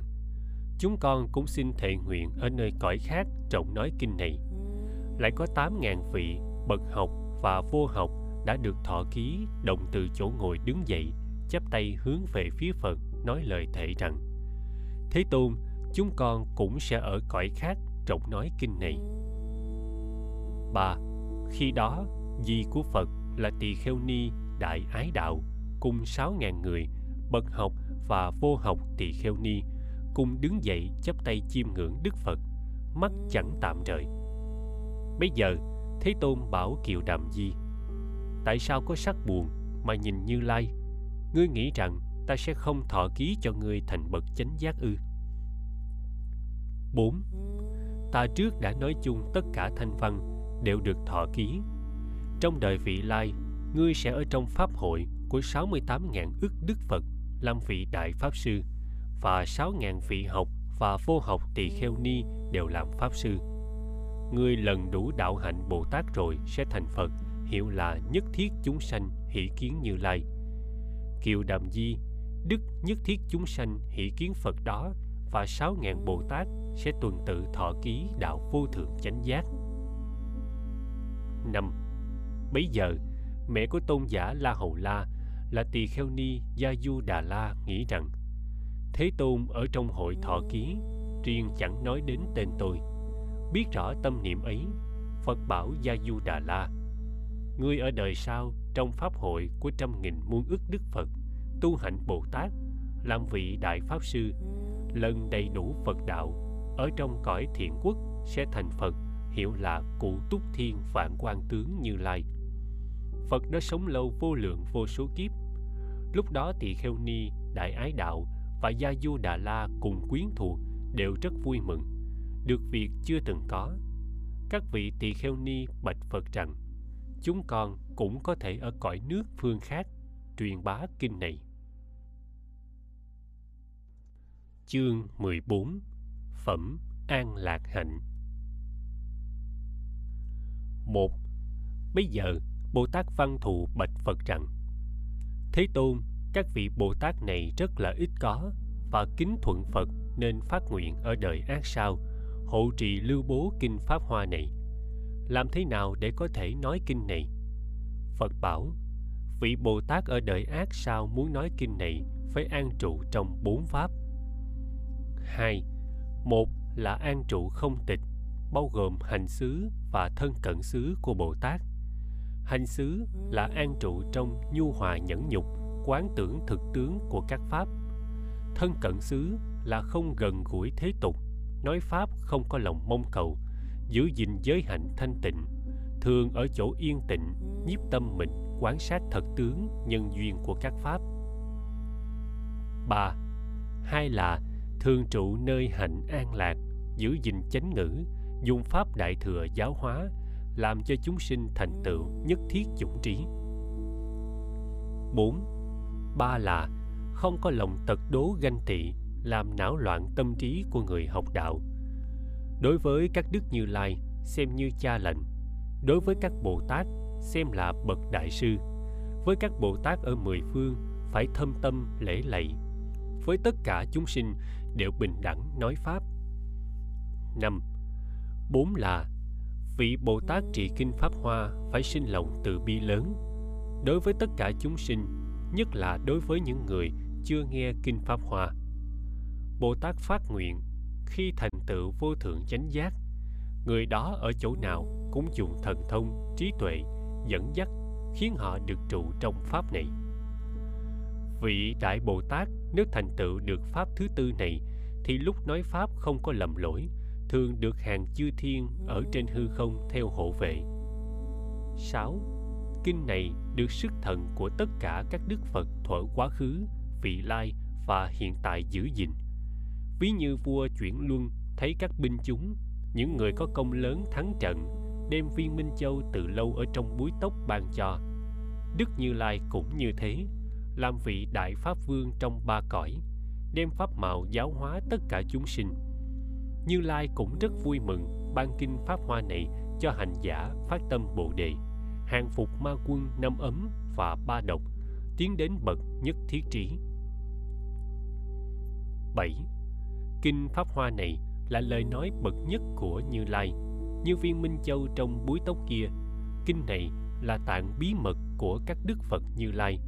Chúng con cũng xin thệ nguyện ở nơi cõi khác trọng nói kinh này. Lại có 8.000 vị bậc học và vô học đã được thọ ký đồng từ chỗ ngồi đứng dậy, chắp tay hướng về phía Phật nói lời thệ rằng Thế Tôn, chúng con cũng sẽ ở cõi khác trọng nói kinh này. 3. Khi đó, di của Phật là tỳ kheo ni, đại ái đạo, cùng sáu ngàn người, bậc học và vô học tỳ kheo ni, cùng đứng dậy chắp tay chiêm ngưỡng Đức Phật, mắt chẳng tạm rời. Bây giờ, Thế Tôn bảo Kiều Đàm Di, Tại sao có sắc buồn mà nhìn Như Lai? Ngươi nghĩ rằng ta sẽ không thọ ký cho ngươi thành bậc chánh giác ư? 4. Ta trước đã nói chung tất cả thanh văn đều được thọ ký trong đời vị lai, ngươi sẽ ở trong pháp hội của 68.000 ức Đức Phật làm vị Đại Pháp Sư và 6.000 vị học và vô học tỳ kheo ni đều làm Pháp Sư. Ngươi lần đủ đạo hạnh Bồ Tát rồi sẽ thành Phật, hiệu là nhất thiết chúng sanh hỷ kiến như lai. Kiều Đàm Di, Đức nhất thiết chúng sanh hỷ kiến Phật đó và 6.000 Bồ Tát sẽ tuần tự thọ ký đạo vô thượng chánh giác. 5 Bấy giờ, mẹ của tôn giả La Hầu La là tỳ kheo ni Gia Du Đà La nghĩ rằng Thế Tôn ở trong hội thọ ký, riêng chẳng nói đến tên tôi. Biết rõ tâm niệm ấy, Phật bảo Gia Du Đà La Ngươi ở đời sau, trong pháp hội của trăm nghìn muôn ức Đức Phật, tu hạnh Bồ Tát, làm vị Đại Pháp Sư, lần đầy đủ Phật đạo, ở trong cõi thiện quốc sẽ thành Phật, hiệu là cụ túc thiên vạn quan tướng như lai Phật đã sống lâu vô lượng vô số kiếp. Lúc đó tỳ kheo ni, đại ái đạo và gia du đà la cùng quyến thuộc đều rất vui mừng, được việc chưa từng có. Các vị tỳ kheo ni bạch Phật rằng, chúng con cũng có thể ở cõi nước phương khác truyền bá kinh này. Chương 14 Phẩm An Lạc Hạnh một Bây giờ Bồ Tát Văn Thù bạch Phật rằng Thế Tôn, các vị Bồ Tát này rất là ít có và kính thuận Phật nên phát nguyện ở đời ác sao hộ trì lưu bố kinh Pháp Hoa này. Làm thế nào để có thể nói kinh này? Phật bảo, vị Bồ Tát ở đời ác sao muốn nói kinh này phải an trụ trong bốn pháp. Hai, một là an trụ không tịch, bao gồm hành xứ và thân cận xứ của Bồ Tát – hành xứ là an trụ trong nhu hòa nhẫn nhục, quán tưởng thực tướng của các pháp. Thân cận xứ là không gần gũi thế tục, nói pháp không có lòng mong cầu, giữ gìn giới hạnh thanh tịnh, thường ở chỗ yên tịnh nhiếp tâm mình, quán sát thật tướng, nhân duyên của các pháp. Ba, hai là thường trụ nơi hạnh an lạc, giữ gìn chánh ngữ, dùng pháp đại thừa giáo hóa làm cho chúng sinh thành tựu nhất thiết chủng trí. 4. Ba là không có lòng tật đố ganh tị làm não loạn tâm trí của người học đạo. Đối với các đức Như Lai xem như cha lệnh, đối với các Bồ Tát xem là bậc đại sư, với các Bồ Tát ở mười phương phải thâm tâm lễ lạy, với tất cả chúng sinh đều bình đẳng nói pháp. 5. Bốn là vị Bồ Tát trị kinh Pháp Hoa phải sinh lòng từ bi lớn đối với tất cả chúng sinh, nhất là đối với những người chưa nghe kinh Pháp Hoa. Bồ Tát phát nguyện khi thành tựu vô thượng chánh giác, người đó ở chỗ nào cũng dùng thần thông, trí tuệ, dẫn dắt khiến họ được trụ trong pháp này. Vị Đại Bồ Tát nếu thành tựu được pháp thứ tư này thì lúc nói pháp không có lầm lỗi, thường được hàng chư thiên ở trên hư không theo hộ vệ. 6. Kinh này được sức thần của tất cả các đức Phật thuở quá khứ, vị lai và hiện tại giữ gìn. Ví như vua chuyển luân thấy các binh chúng, những người có công lớn thắng trận, đem viên Minh Châu từ lâu ở trong búi tóc ban cho. Đức Như Lai cũng như thế, làm vị đại pháp vương trong ba cõi, đem pháp mạo giáo hóa tất cả chúng sinh như Lai cũng rất vui mừng ban kinh Pháp Hoa này cho hành giả phát tâm Bồ Đề, hàng phục ma quân năm ấm và ba độc, tiến đến bậc nhất thiết trí. 7. Kinh Pháp Hoa này là lời nói bậc nhất của Như Lai, như viên Minh Châu trong búi tóc kia. Kinh này là tạng bí mật của các đức Phật Như Lai.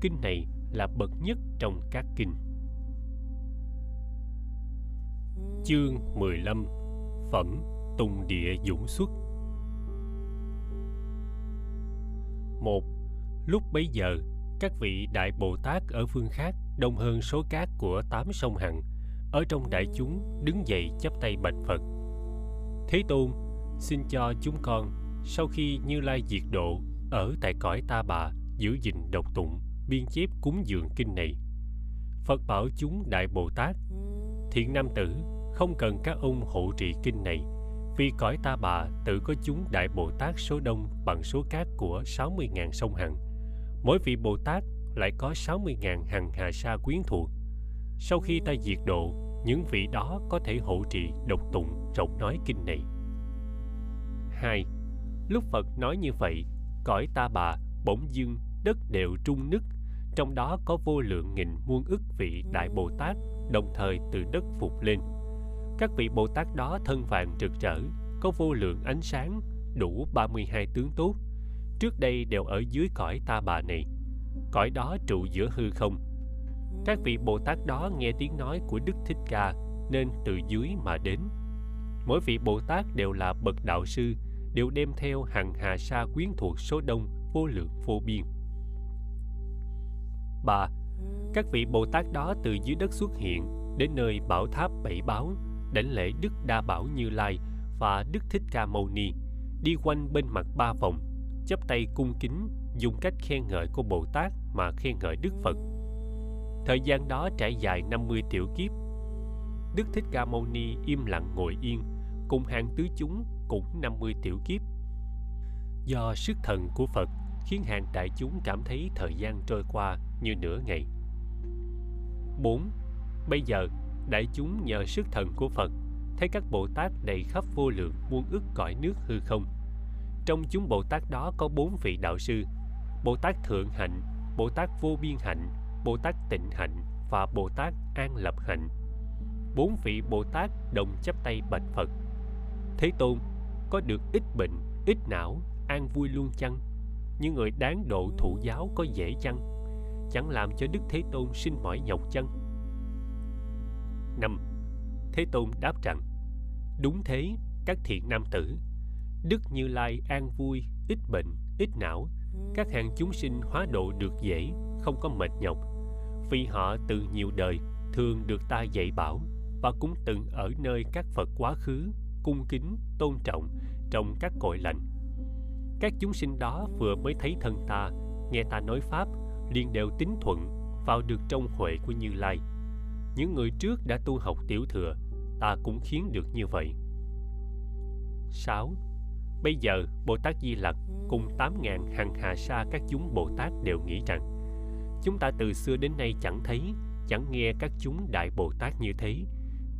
Kinh này là bậc nhất trong các kinh. Chương 15 Phẩm Tùng Địa Dũng Xuất một Lúc bấy giờ, các vị Đại Bồ Tát ở phương khác đông hơn số cát của tám sông Hằng, ở trong đại chúng đứng dậy chắp tay bạch Phật. Thế Tôn, xin cho chúng con, sau khi Như Lai diệt độ, ở tại cõi ta bà, giữ gìn độc tụng, biên chép cúng dường kinh này. Phật bảo chúng Đại Bồ Tát, thiện nam tử, không cần các ông hộ trì kinh này, vì cõi ta bà tự có chúng Đại Bồ Tát số đông bằng số cát của 60.000 sông Hằng. Mỗi vị Bồ Tát lại có 60.000 hằng hà sa quyến thuộc. Sau khi ta diệt độ, những vị đó có thể hộ trì độc tụng rộng nói kinh này. 2. Lúc Phật nói như vậy, cõi ta bà, bỗng dưng, đất đều trung nứt, trong đó có vô lượng nghìn muôn ức vị Đại Bồ Tát đồng thời từ đất phục lên. Các vị Bồ Tát đó thân vàng rực rỡ, có vô lượng ánh sáng, đủ 32 tướng tốt. Trước đây đều ở dưới cõi ta bà này, cõi đó trụ giữa hư không. Các vị Bồ Tát đó nghe tiếng nói của Đức Thích Ca nên từ dưới mà đến. Mỗi vị Bồ Tát đều là bậc đạo sư, đều đem theo hàng hà sa quyến thuộc số đông vô lượng vô biên. ba Các vị Bồ Tát đó từ dưới đất xuất hiện đến nơi bảo tháp bảy báo, đảnh lễ Đức Đa Bảo Như Lai và Đức Thích Ca Mâu Ni, đi quanh bên mặt ba vòng, chắp tay cung kính dùng cách khen ngợi của Bồ Tát mà khen ngợi Đức Phật. Thời gian đó trải dài 50 tiểu kiếp. Đức Thích Ca Mâu Ni im lặng ngồi yên, cùng hàng tứ chúng cũng 50 tiểu kiếp. Do sức thần của Phật khiến hàng đại chúng cảm thấy thời gian trôi qua như nửa ngày. 4. Bây giờ, đại chúng nhờ sức thần của Phật thấy các Bồ Tát đầy khắp vô lượng muôn ức cõi nước hư không. Trong chúng Bồ Tát đó có bốn vị đạo sư Bồ Tát Thượng Hạnh, Bồ Tát Vô Biên Hạnh, Bồ Tát Tịnh Hạnh và Bồ Tát An Lập Hạnh. Bốn vị Bồ Tát đồng chắp tay bạch Phật. Thế Tôn, có được ít bệnh, ít não, an vui luôn chăng? Những người đáng độ thụ giáo có dễ chăng? Chẳng làm cho Đức Thế Tôn sinh mỏi nhọc chăng? Năm Thế Tôn đáp rằng, đúng thế, các thiện nam tử, Đức Như Lai an vui, ít bệnh, ít não, các hàng chúng sinh hóa độ được dễ không có mệt nhọc. Vì họ từ nhiều đời thường được ta dạy bảo và cũng từng ở nơi các phật quá khứ cung kính tôn trọng trong các cội lành. Các chúng sinh đó vừa mới thấy thân ta nghe ta nói pháp liền đều tín thuận vào được trong huệ của như lai những người trước đã tu học tiểu thừa ta cũng khiến được như vậy 6. Bây giờ, Bồ Tát Di Lặc cùng 8.000 hằng hà sa các chúng Bồ Tát đều nghĩ rằng chúng ta từ xưa đến nay chẳng thấy, chẳng nghe các chúng Đại Bồ Tát như thế,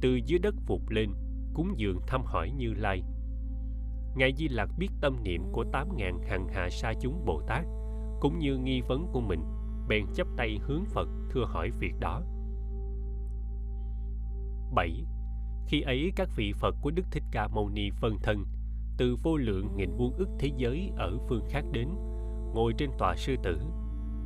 từ dưới đất phục lên, cúng dường thăm hỏi Như Lai. Ngài Di Lặc biết tâm niệm của 8.000 hằng hà sa chúng Bồ Tát, cũng như nghi vấn của mình, bèn chấp tay hướng Phật thưa hỏi việc đó. 7. Khi ấy, các vị Phật của Đức Thích Ca Mâu Ni phân thân, từ vô lượng nghìn muôn ức thế giới ở phương khác đến, ngồi trên tòa sư tử,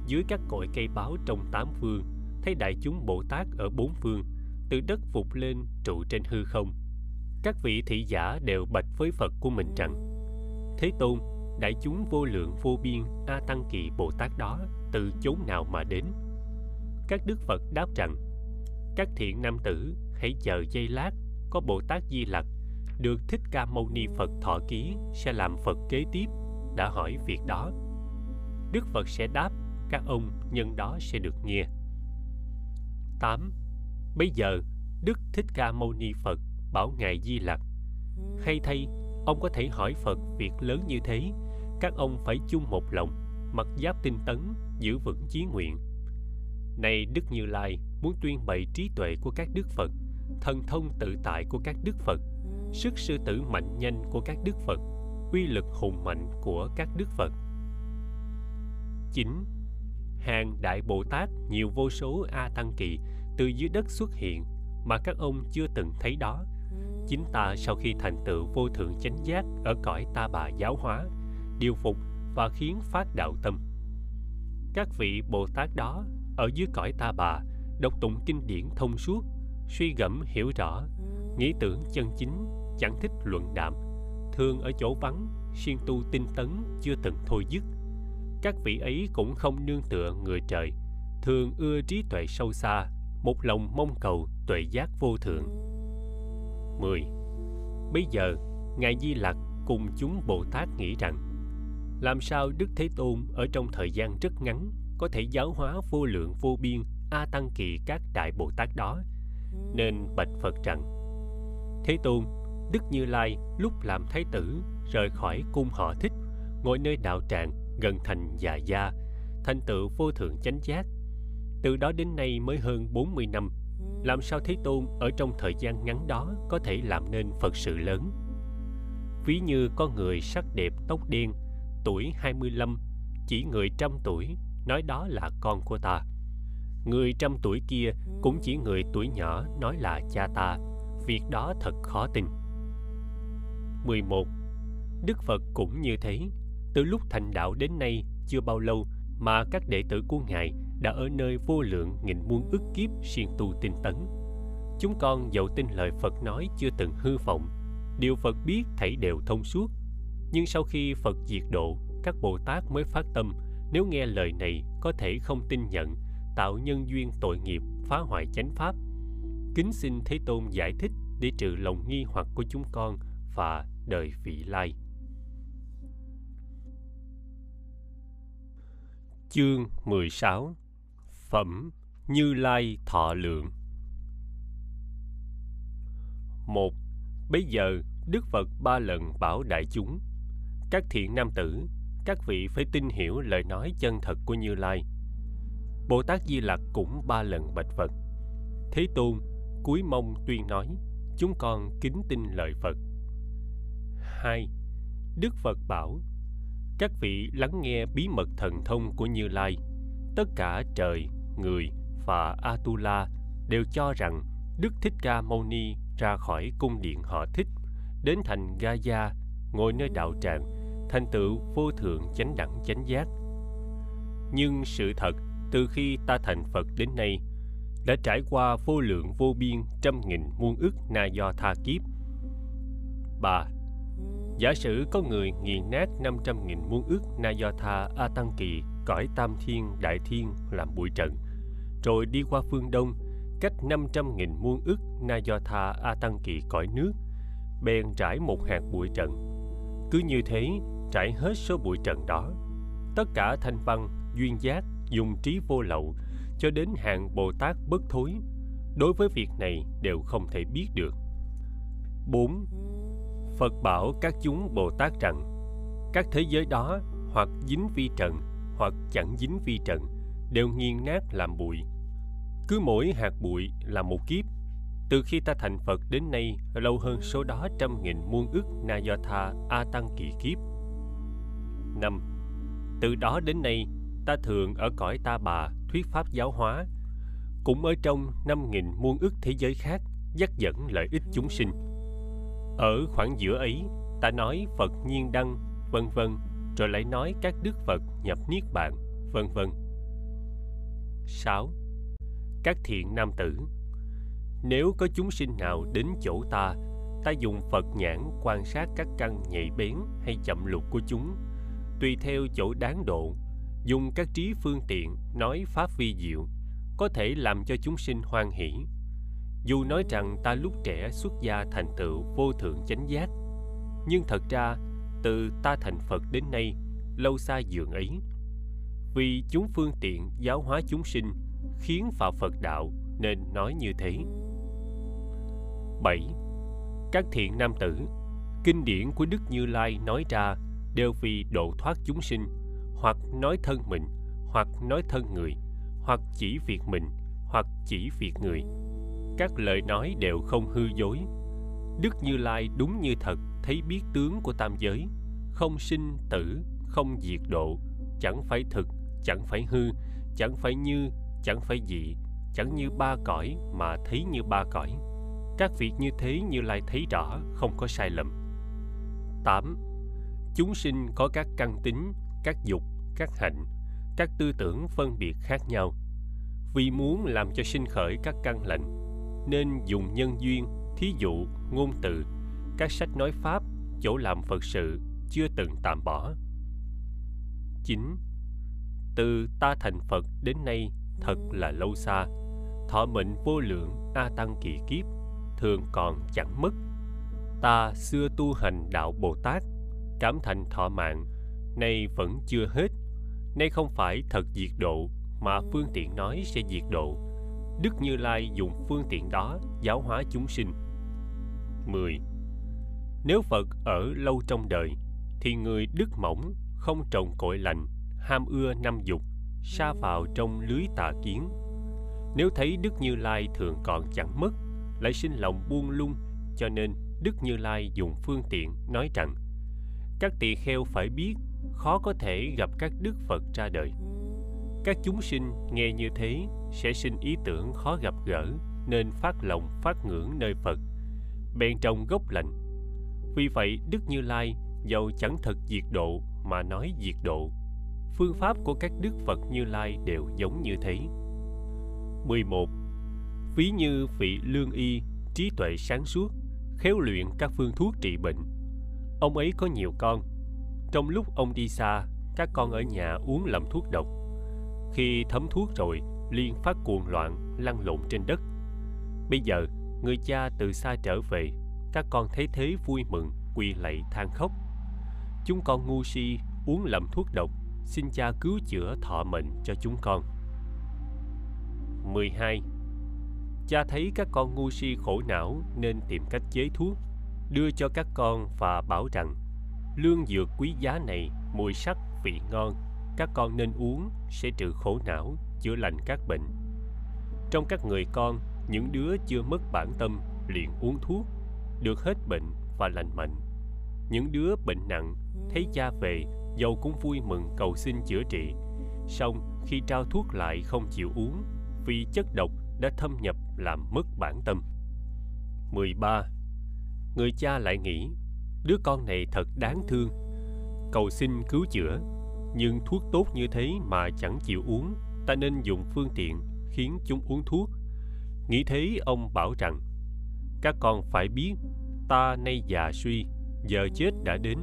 dưới các cội cây báo trong tám phương thấy đại chúng bồ tát ở bốn phương từ đất phục lên, trụ trên hư không các vị thị giả đều bạch với phật của mình rằng, thế tôn, đại chúng vô lượng vô biên, a tăng kỳ bồ tát đó, từ chốn nào mà đến các đức phật đáp rằng, các thiện nam tử hãy chờ giây lát có bồ tát di lặc được Thích Ca Mâu Ni Phật thọ ký sẽ làm Phật kế tiếp đã hỏi việc đó. Đức Phật sẽ đáp, các ông nhân đó sẽ được nghe. 8. Bây giờ, Đức Thích Ca Mâu Ni Phật bảo Ngài Di Lặc, hay thay, ông có thể hỏi Phật việc lớn như thế, các ông phải chung một lòng, mặc giáp tinh tấn, giữ vững chí nguyện. Này Đức Như Lai muốn tuyên bày trí tuệ của các Đức Phật, thần thông tự tại của các đức phật sức sư tử mạnh nhanh của các đức phật uy lực hùng mạnh của các đức phật 9. Hàng Đại Bồ Tát nhiều vô số A Tăng Kỳ từ dưới đất xuất hiện mà các ông chưa từng thấy đó. Chính ta sau khi thành tựu vô thượng chánh giác ở cõi ta bà giáo hóa, điều phục và khiến phát đạo tâm. Các vị Bồ Tát đó ở dưới cõi ta bà đọc tụng kinh điển thông suốt, suy gẫm hiểu rõ, nghĩ tưởng chân chính, chẳng thích luận đạm, thường ở chỗ vắng, siêng tu tinh tấn chưa từng thôi dứt. Các vị ấy cũng không nương tựa người trời, thường ưa trí tuệ sâu xa, một lòng mong cầu tuệ giác vô thượng. 10. Bây giờ, Ngài Di Lặc cùng chúng Bồ Tát nghĩ rằng làm sao Đức Thế Tôn ở trong thời gian rất ngắn có thể giáo hóa vô lượng vô biên A Tăng Kỳ các Đại Bồ Tát đó, nên bạch Phật rằng Thế Tôn, Đức Như Lai lúc làm Thái tử rời khỏi cung họ thích, ngồi nơi đạo tràng gần thành già gia, thành tựu vô thượng chánh giác. Từ đó đến nay mới hơn 40 năm, làm sao Thế Tôn ở trong thời gian ngắn đó có thể làm nên Phật sự lớn? Ví như có người sắc đẹp tóc đen, tuổi 25, chỉ người trăm tuổi, nói đó là con của ta. Người trăm tuổi kia cũng chỉ người tuổi nhỏ nói là cha ta. Việc đó thật khó tin. 11. Đức Phật cũng như thế. Từ lúc thành đạo đến nay chưa bao lâu mà các đệ tử của Ngài đã ở nơi vô lượng nghìn muôn ức kiếp siêng tu tinh tấn. Chúng con dẫu tin lời Phật nói chưa từng hư vọng, điều Phật biết thảy đều thông suốt. Nhưng sau khi Phật diệt độ, các Bồ Tát mới phát tâm nếu nghe lời này có thể không tin nhận tạo nhân duyên tội nghiệp, phá hoại chánh pháp. Kính xin thế tôn giải thích để trừ lòng nghi hoặc của chúng con và đời vị lai. Chương 16 phẩm như lai thọ lượng. Một bây giờ đức phật ba lần bảo đại chúng, các thiện nam tử, các vị phải tin hiểu lời nói chân thật của như lai. Bồ Tát Di Lặc cũng ba lần bạch Phật. Thế Tôn cúi mông tuyên nói, chúng con kính tin lời Phật. Hai, Đức Phật bảo, các vị lắng nghe bí mật thần thông của Như Lai. Tất cả trời, người và Atula đều cho rằng Đức Thích Ca Mâu Ni ra khỏi cung điện họ thích, đến thành Gaya, ngồi nơi đạo tràng, thành tựu vô thượng chánh đẳng chánh giác. Nhưng sự thật từ khi ta thành Phật đến nay, đã trải qua vô lượng vô biên trăm nghìn muôn ức na do tha kiếp. Bà Giả sử có người nghiền nát năm trăm nghìn muôn ức na do tha A Tăng Kỳ cõi Tam Thiên Đại Thiên làm bụi trận, rồi đi qua phương Đông, cách năm trăm nghìn muôn ức na do tha A Tăng Kỳ cõi nước, bèn trải một hạt bụi trận. Cứ như thế, trải hết số bụi trận đó. Tất cả thanh văn, duyên giác, dùng trí vô lậu cho đến hạng Bồ Tát bất thối, đối với việc này đều không thể biết được. 4. Phật bảo các chúng Bồ Tát rằng các thế giới đó hoặc dính vi trần hoặc chẳng dính vi trần đều nghiền nát làm bụi. Cứ mỗi hạt bụi là một kiếp. Từ khi ta thành Phật đến nay lâu hơn số đó trăm nghìn muôn ức na do tha a tăng kỳ kiếp. 5. Từ đó đến nay ta thường ở cõi ta bà, thuyết pháp giáo hóa. Cũng ở trong năm nghìn muôn ức thế giới khác, dắt dẫn lợi ích chúng sinh. Ở khoảng giữa ấy, ta nói phật nhiên đăng, vân vân, rồi lại nói các đức phật nhập niết bàn, vân vân. 6. Các thiện nam tử. Nếu có chúng sinh nào đến chỗ ta Ta dùng Phật nhãn quan sát các căn nhạy bén hay chậm lục của chúng. Tùy theo chỗ đáng độ dùng các trí phương tiện nói pháp vi diệu, có thể làm cho chúng sinh hoan hỷ. Dù nói rằng ta lúc trẻ xuất gia thành tựu vô thượng chánh giác, nhưng thật ra, từ ta thành phật đến nay, lâu xa dường ấy. Vì chúng phương tiện giáo hóa chúng sinh, khiến vào phật đạo nên nói như thế. 7. Các thiện nam tử, Kinh điển của Đức Như Lai nói ra đều vì độ thoát chúng sinh hoặc nói thân mình hoặc nói thân người hoặc chỉ việc mình hoặc chỉ việc người. Các lời nói đều không hư dối. Đức như lai đúng như thật thấy biết tướng của tam giới. Không sinh tử không diệt độ chẳng phải thực chẳng phải hư chẳng phải như chẳng phải dị chẳng như ba cõi mà thấy như ba cõi. Các việc như thế như lai thấy rõ không có sai lầm. 8. Chúng sinh có các căn tính, các dục, các hạnh, các tư tưởng phân biệt khác nhau. Vì muốn làm cho sinh khởi các căn lành, nên dùng nhân duyên, thí dụ, ngôn từ, các sách nói pháp, chỗ làm Phật sự chưa từng tạm bỏ. 9. Từ ta thành Phật đến nay thật là lâu xa, thọ mệnh vô lượng A Tăng kỳ kiếp, thường còn chẳng mất. Ta xưa tu hành đạo Bồ Tát, cảm thành thọ mạng, nay vẫn chưa hết. Nay không phải thật diệt độ, mà phương tiện nói sẽ diệt độ. Đức Như Lai dùng phương tiện đó giáo hóa chúng sinh. 10. Nếu Phật ở lâu trong đời, thì người đức mỏng, không trồng cội lành, ham ưa năm dục, sa vào trong lưới tà kiến. Nếu thấy Đức Như Lai thường còn chẳng mất, lại sinh lòng buông lung, cho nên Đức Như Lai dùng phương tiện nói rằng các tỳ kheo phải biết khó có thể gặp các đức Phật ra đời. Các chúng sinh nghe như thế sẽ sinh ý tưởng khó gặp gỡ nên phát lòng phát ngưỡng nơi Phật, bèn trồng gốc lành. Vì vậy Đức Như Lai dầu chẳng thật diệt độ mà nói diệt độ. Phương pháp của các đức Phật Như Lai đều giống như thế. 11. Ví như vị lương y, trí tuệ sáng suốt, khéo luyện các phương thuốc trị bệnh. Ông ấy có nhiều con. Trong lúc ông đi xa, các con ở nhà uống lầm thuốc độc. Khi thấm thuốc rồi, liên phát cuồng loạn, lăn lộn trên đất. Bây giờ, người cha từ xa trở về, các con thấy thế vui mừng, quỳ lạy than khóc. Chúng con ngu si uống lầm thuốc độc, xin cha cứu chữa thọ mệnh cho chúng con. 12. Cha thấy các con ngu si khổ não nên tìm cách chế thuốc, đưa cho các con và bảo rằng lương dược quý giá này mùi sắc vị ngon, các con nên uống sẽ trừ khổ não, chữa lành các bệnh. Trong các người con, những đứa chưa mất bản tâm liền uống thuốc, được hết bệnh và lành mạnh. Những đứa bệnh nặng thấy cha về, dầu cũng vui mừng cầu xin chữa trị. song khi trao thuốc lại không chịu uống vì chất độc đã thâm nhập làm mất bản tâm. 13. Người cha lại nghĩ, đứa con này thật đáng thương. Cầu xin cứu chữa, nhưng thuốc tốt như thế mà chẳng chịu uống, ta nên dùng phương tiện khiến chúng uống thuốc. Nghĩ thế ông bảo rằng, các con phải biết, ta nay già suy, giờ chết đã đến.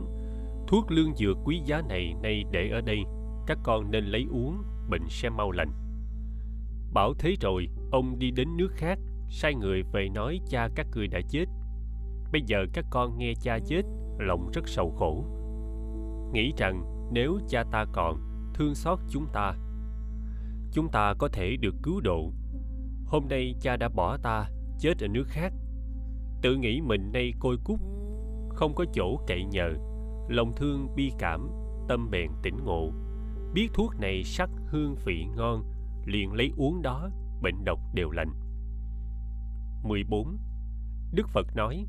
Thuốc lương dược quý giá này nay để ở đây, các con nên lấy uống, bệnh sẽ mau lành. Bảo thế rồi, ông đi đến nước khác, sai người về nói cha các người đã chết. Bây giờ các con nghe cha chết, lòng rất sầu khổ. Nghĩ rằng nếu cha ta còn, thương xót chúng ta, chúng ta có thể được cứu độ. Hôm nay cha đã bỏ ta, chết ở nước khác. Tự nghĩ mình nay côi cút, không có chỗ cậy nhờ, lòng thương bi cảm, tâm bèn tỉnh ngộ. Biết thuốc này sắc hương vị ngon, liền lấy uống đó, bệnh độc đều lành. 14. Đức Phật nói,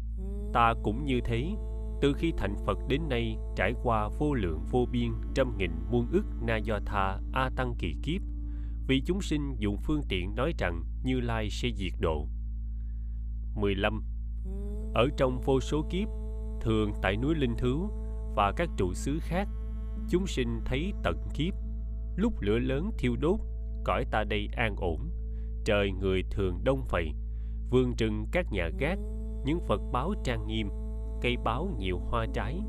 ta cũng như thế, từ khi thành Phật đến nay trải qua vô lượng vô biên trăm nghìn muôn ức na do tha a tăng kỳ kiếp, vì chúng sinh dùng phương tiện nói rằng Như Lai sẽ diệt độ. 15. Ở trong vô số kiếp, thường tại núi Linh Thứ và các trụ xứ khác, chúng sinh thấy tận kiếp, lúc lửa lớn thiêu đốt cõi ta đây an ổn trời người thường đông vậy vườn rừng các nhà gác, những phật báo trang nghiêm, cây báo nhiều hoa trái,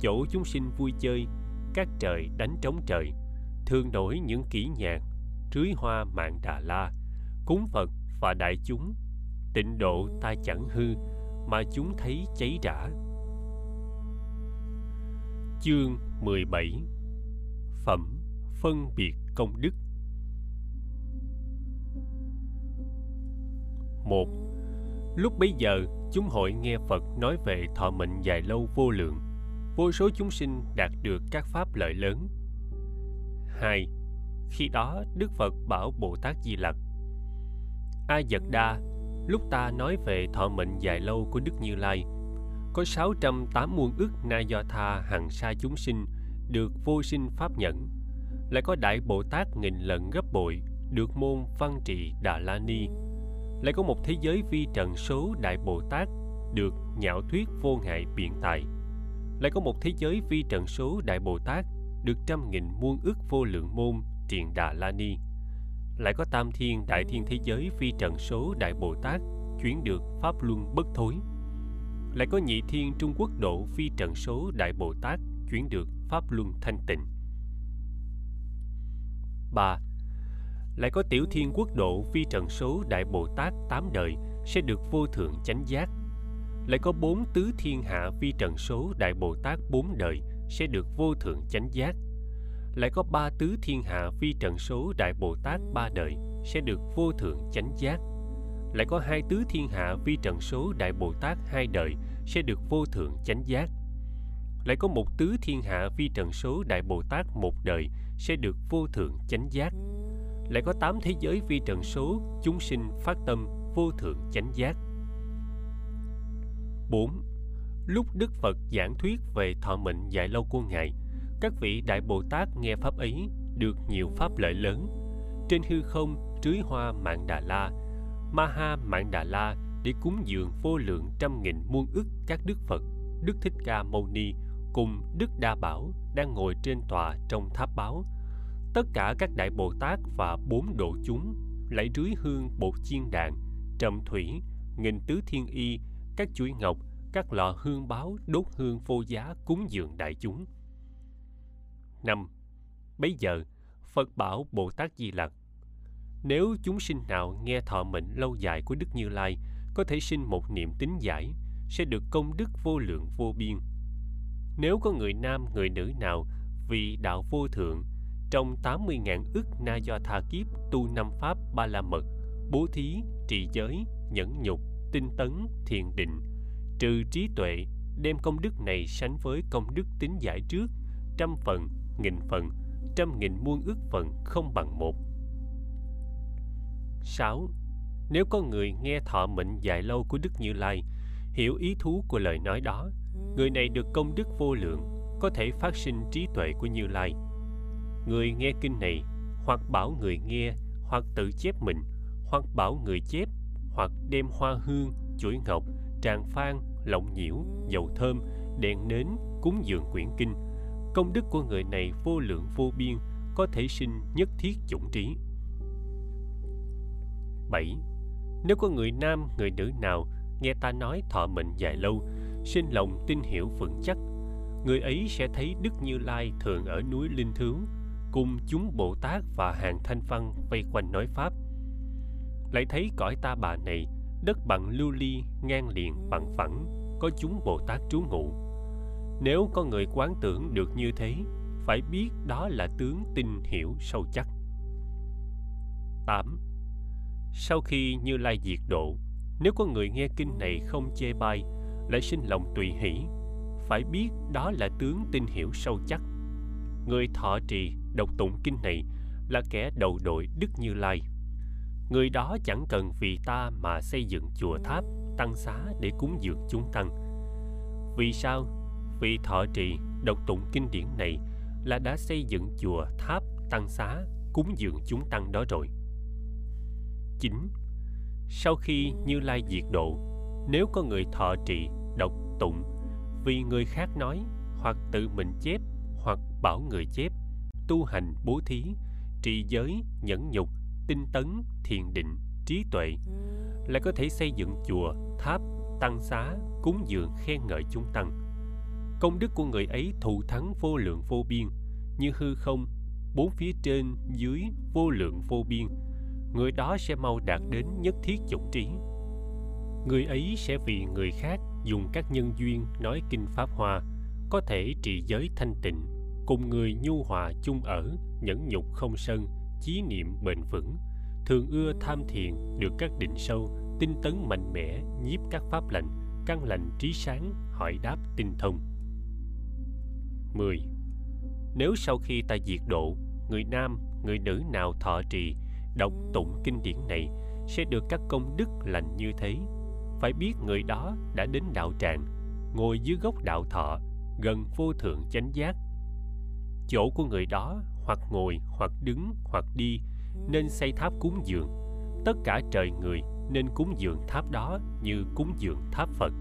chỗ chúng sinh vui chơi, các trời đánh trống trời thường nổi những kỹ nhạc, rưới hoa mạng đà la. Cúng phật và đại chúng, tịnh độ ta chẳng hư, mà chúng thấy cháy rã. Chương 17 Phẩm phân biệt công đức. Một. Lúc bấy giờ, chúng hội nghe Phật nói về thọ mệnh dài lâu vô lượng, vô số chúng sinh đạt được các pháp lợi lớn. hai. Khi đó, Đức Phật bảo Bồ Tát Di Lặc, A Dật Đa, lúc ta nói về thọ mệnh dài lâu của Đức Như Lai, có 608 muôn ức na do tha hằng sa chúng sinh được vô sinh pháp nhẫn, lại có Đại Bồ Tát nghìn lần gấp bội được môn văn trị Đà La Ni, lại có một thế giới vi trần số Đại Bồ Tát được nhạo thuyết vô ngại biện tài, lại có một thế giới vi trần số Đại Bồ Tát được trăm nghìn muôn ức vô lượng môn triền Đà La Ni. Lại có tam thiên đại thiên thế giới phi trần số đại bồ tát chuyển được pháp luân bất thối. Lại có nhị thiên trung quốc độ phi trần số đại bồ tát chuyển được pháp luân thanh tịnh. Ba lại có tiểu thiên quốc độ phi trần số đại bồ tát tám đời sẽ được vô thượng chánh giác. Lại có bốn tứ thiên hạ phi trần số đại bồ tát bốn đời sẽ được vô thượng chánh giác. Lại có ba tứ thiên hạ phi trần số đại bồ tát ba đời sẽ được vô thượng chánh giác. Lại có hai tứ thiên hạ phi trần số đại bồ tát hai đời sẽ được vô thượng chánh giác. Lại có một tứ thiên hạ phi trần số đại bồ tát một đời sẽ được vô thượng chánh giác lại có tám thế giới vi trần số chúng sinh phát tâm vô thượng chánh giác 4. Lúc Đức Phật giảng thuyết về thọ mệnh dài lâu của Ngài, các vị đại bồ tát nghe pháp ấy được nhiều pháp lợi lớn trên hư không trưới hoa mạng đà la ma ha mạng đà la để cúng dường vô lượng trăm nghìn muôn ức các đức phật đức thích ca mâu ni cùng đức đa bảo đang ngồi trên tòa trong tháp báo tất cả các đại bồ tát và bốn độ chúng lại rưới hương bột chiên đàn trầm thủy nghìn tứ thiên y các chuỗi ngọc các lọ hương báo đốt hương vô giá cúng dường đại chúng năm bây giờ, Phật bảo Bồ Tát Di Lặc Nếu chúng sinh nào nghe thọ mệnh lâu dài của Đức Như Lai có thể sinh một niệm tính giải, sẽ được công đức vô lượng vô biên. Nếu có người nam, người nữ nào vì đạo vô thượng trong 80.000 ức na do tha kiếp tu năm pháp ba la mật, bố thí, trì giới, nhẫn nhục, tinh tấn, thiền định, trừ trí tuệ, đem công đức này sánh với công đức tính giải trước, trăm phần nghìn phần, trăm nghìn muôn ước phần không bằng một. 6. Nếu có người nghe thọ mệnh dài lâu của Đức Như Lai, hiểu ý thú của lời nói đó, người này được công đức vô lượng, có thể phát sinh trí tuệ của Như Lai. Người nghe kinh này, hoặc bảo người nghe, hoặc tự chép mình, hoặc bảo người chép, hoặc đem hoa hương, chuỗi ngọc, tràng phan, lộng nhiễu, dầu thơm, đèn nến, cúng dường quyển kinh – công đức của người này vô lượng vô biên có thể sinh nhất thiết chủng trí. 7. Nếu có người nam, người nữ nào nghe ta nói thọ mệnh dài lâu, sinh lòng tin hiểu vững chắc, người ấy sẽ thấy Đức Như Lai thường ở núi Linh Thứu, cùng chúng Bồ Tát và hàng thanh văn vây quanh nói Pháp. Lại thấy cõi ta bà này, đất bằng lưu ly, ngang liền bằng phẳng, có chúng Bồ Tát trú ngụ nếu có người quán tưởng được như thế, phải biết đó là tướng tin hiểu sâu chắc. 8. Sau khi Như Lai diệt độ, nếu có người nghe kinh này không chê bai, lại sinh lòng tùy hỷ, phải biết đó là tướng tin hiểu sâu chắc. Người thọ trì đọc tụng kinh này là kẻ đầu đội Đức Như Lai. Người đó chẳng cần vì ta mà xây dựng chùa tháp, tăng xá để cúng dường chúng tăng. Vì sao? vì thọ trì đọc tụng kinh điển này là đã xây dựng chùa tháp tăng xá cúng dường chúng tăng đó rồi 9. Sau khi Như Lai diệt độ, nếu có người thọ trì, đọc tụng vì người khác nói hoặc tự mình chép hoặc bảo người chép, tu hành bố thí, trì giới, nhẫn nhục, tinh tấn, thiền định, trí tuệ, lại có thể xây dựng chùa, tháp, tăng xá, cúng dường khen ngợi chúng tăng. Công đức của người ấy thù thắng vô lượng vô biên. Như hư không bốn phía trên dưới vô lượng vô biên. Người đó sẽ mau đạt đến nhất thiết chủng trí. Người ấy sẽ vì người khác dùng các nhân duyên nói kinh pháp hoa có thể trì giới thanh tịnh cùng người nhu hòa chung ở nhẫn nhục không sân chí niệm bền vững. Thường ưa tham thiền được các định sâu tinh tấn mạnh mẽ nhiếp các pháp lành căn lành trí sáng hỏi đáp tinh thông. 10. Nếu sau khi ta diệt độ, người nam, người nữ nào thọ trì, đọc tụng kinh điển này sẽ được các công đức lành như thế. Phải biết người đó đã đến đạo tràng ngồi dưới gốc đạo thọ gần vô thượng chánh giác. Chỗ của người đó hoặc ngồi hoặc đứng hoặc đi nên xây tháp cúng dường. Tất cả trời người nên cúng dường tháp đó như cúng dường tháp Phật.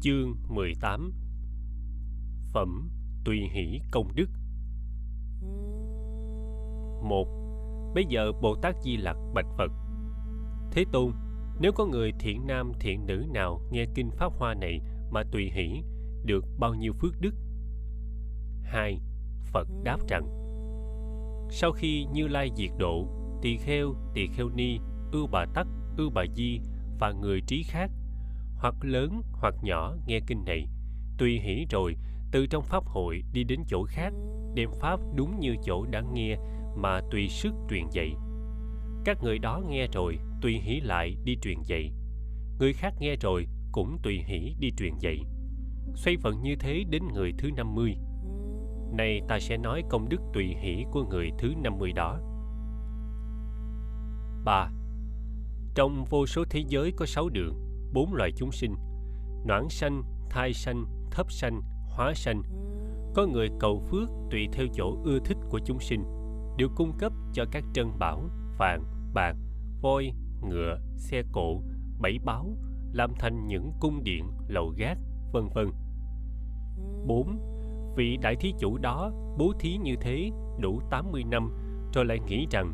Chương 18 Phẩm Tùy hỷ công đức. Một. Bây giờ Bồ Tát Di Lặc bạch Phật. Thế Tôn, nếu có người thiện nam thiện nữ nào nghe kinh Pháp Hoa này mà tùy hỷ, được bao nhiêu phước đức? Hai, Phật đáp rằng Sau khi Như Lai diệt độ, tỳ kheo, tỳ kheo ni, ưu bà tắc, ưu bà di và người trí khác, hoặc lớn hoặc nhỏ nghe kinh này, tùy hỷ rồi, từ trong pháp hội đi đến chỗ khác, đem pháp đúng như chỗ đã nghe mà tùy sức truyền dạy. Các người đó nghe rồi, tùy hỷ lại đi truyền dạy. Người khác nghe rồi cũng tùy hỷ đi truyền dạy. Xoay phần như thế đến người thứ 50. nay ta sẽ nói công đức tùy hỷ của người thứ 50 đó. 3. Trong vô số thế giới có sáu đường, bốn loại chúng sinh, noãn sanh, thai sanh, thấp sanh, hóa sanh. Có người cầu phước tùy theo chỗ ưa thích của chúng sinh, đều cung cấp cho các trân bảo, vàng, bạc, voi, ngựa, xe cộ, bảy báo, làm thành những cung điện, lầu gác, vân vân. 4. Vị đại thí chủ đó bố thí như thế đủ 80 năm rồi lại nghĩ rằng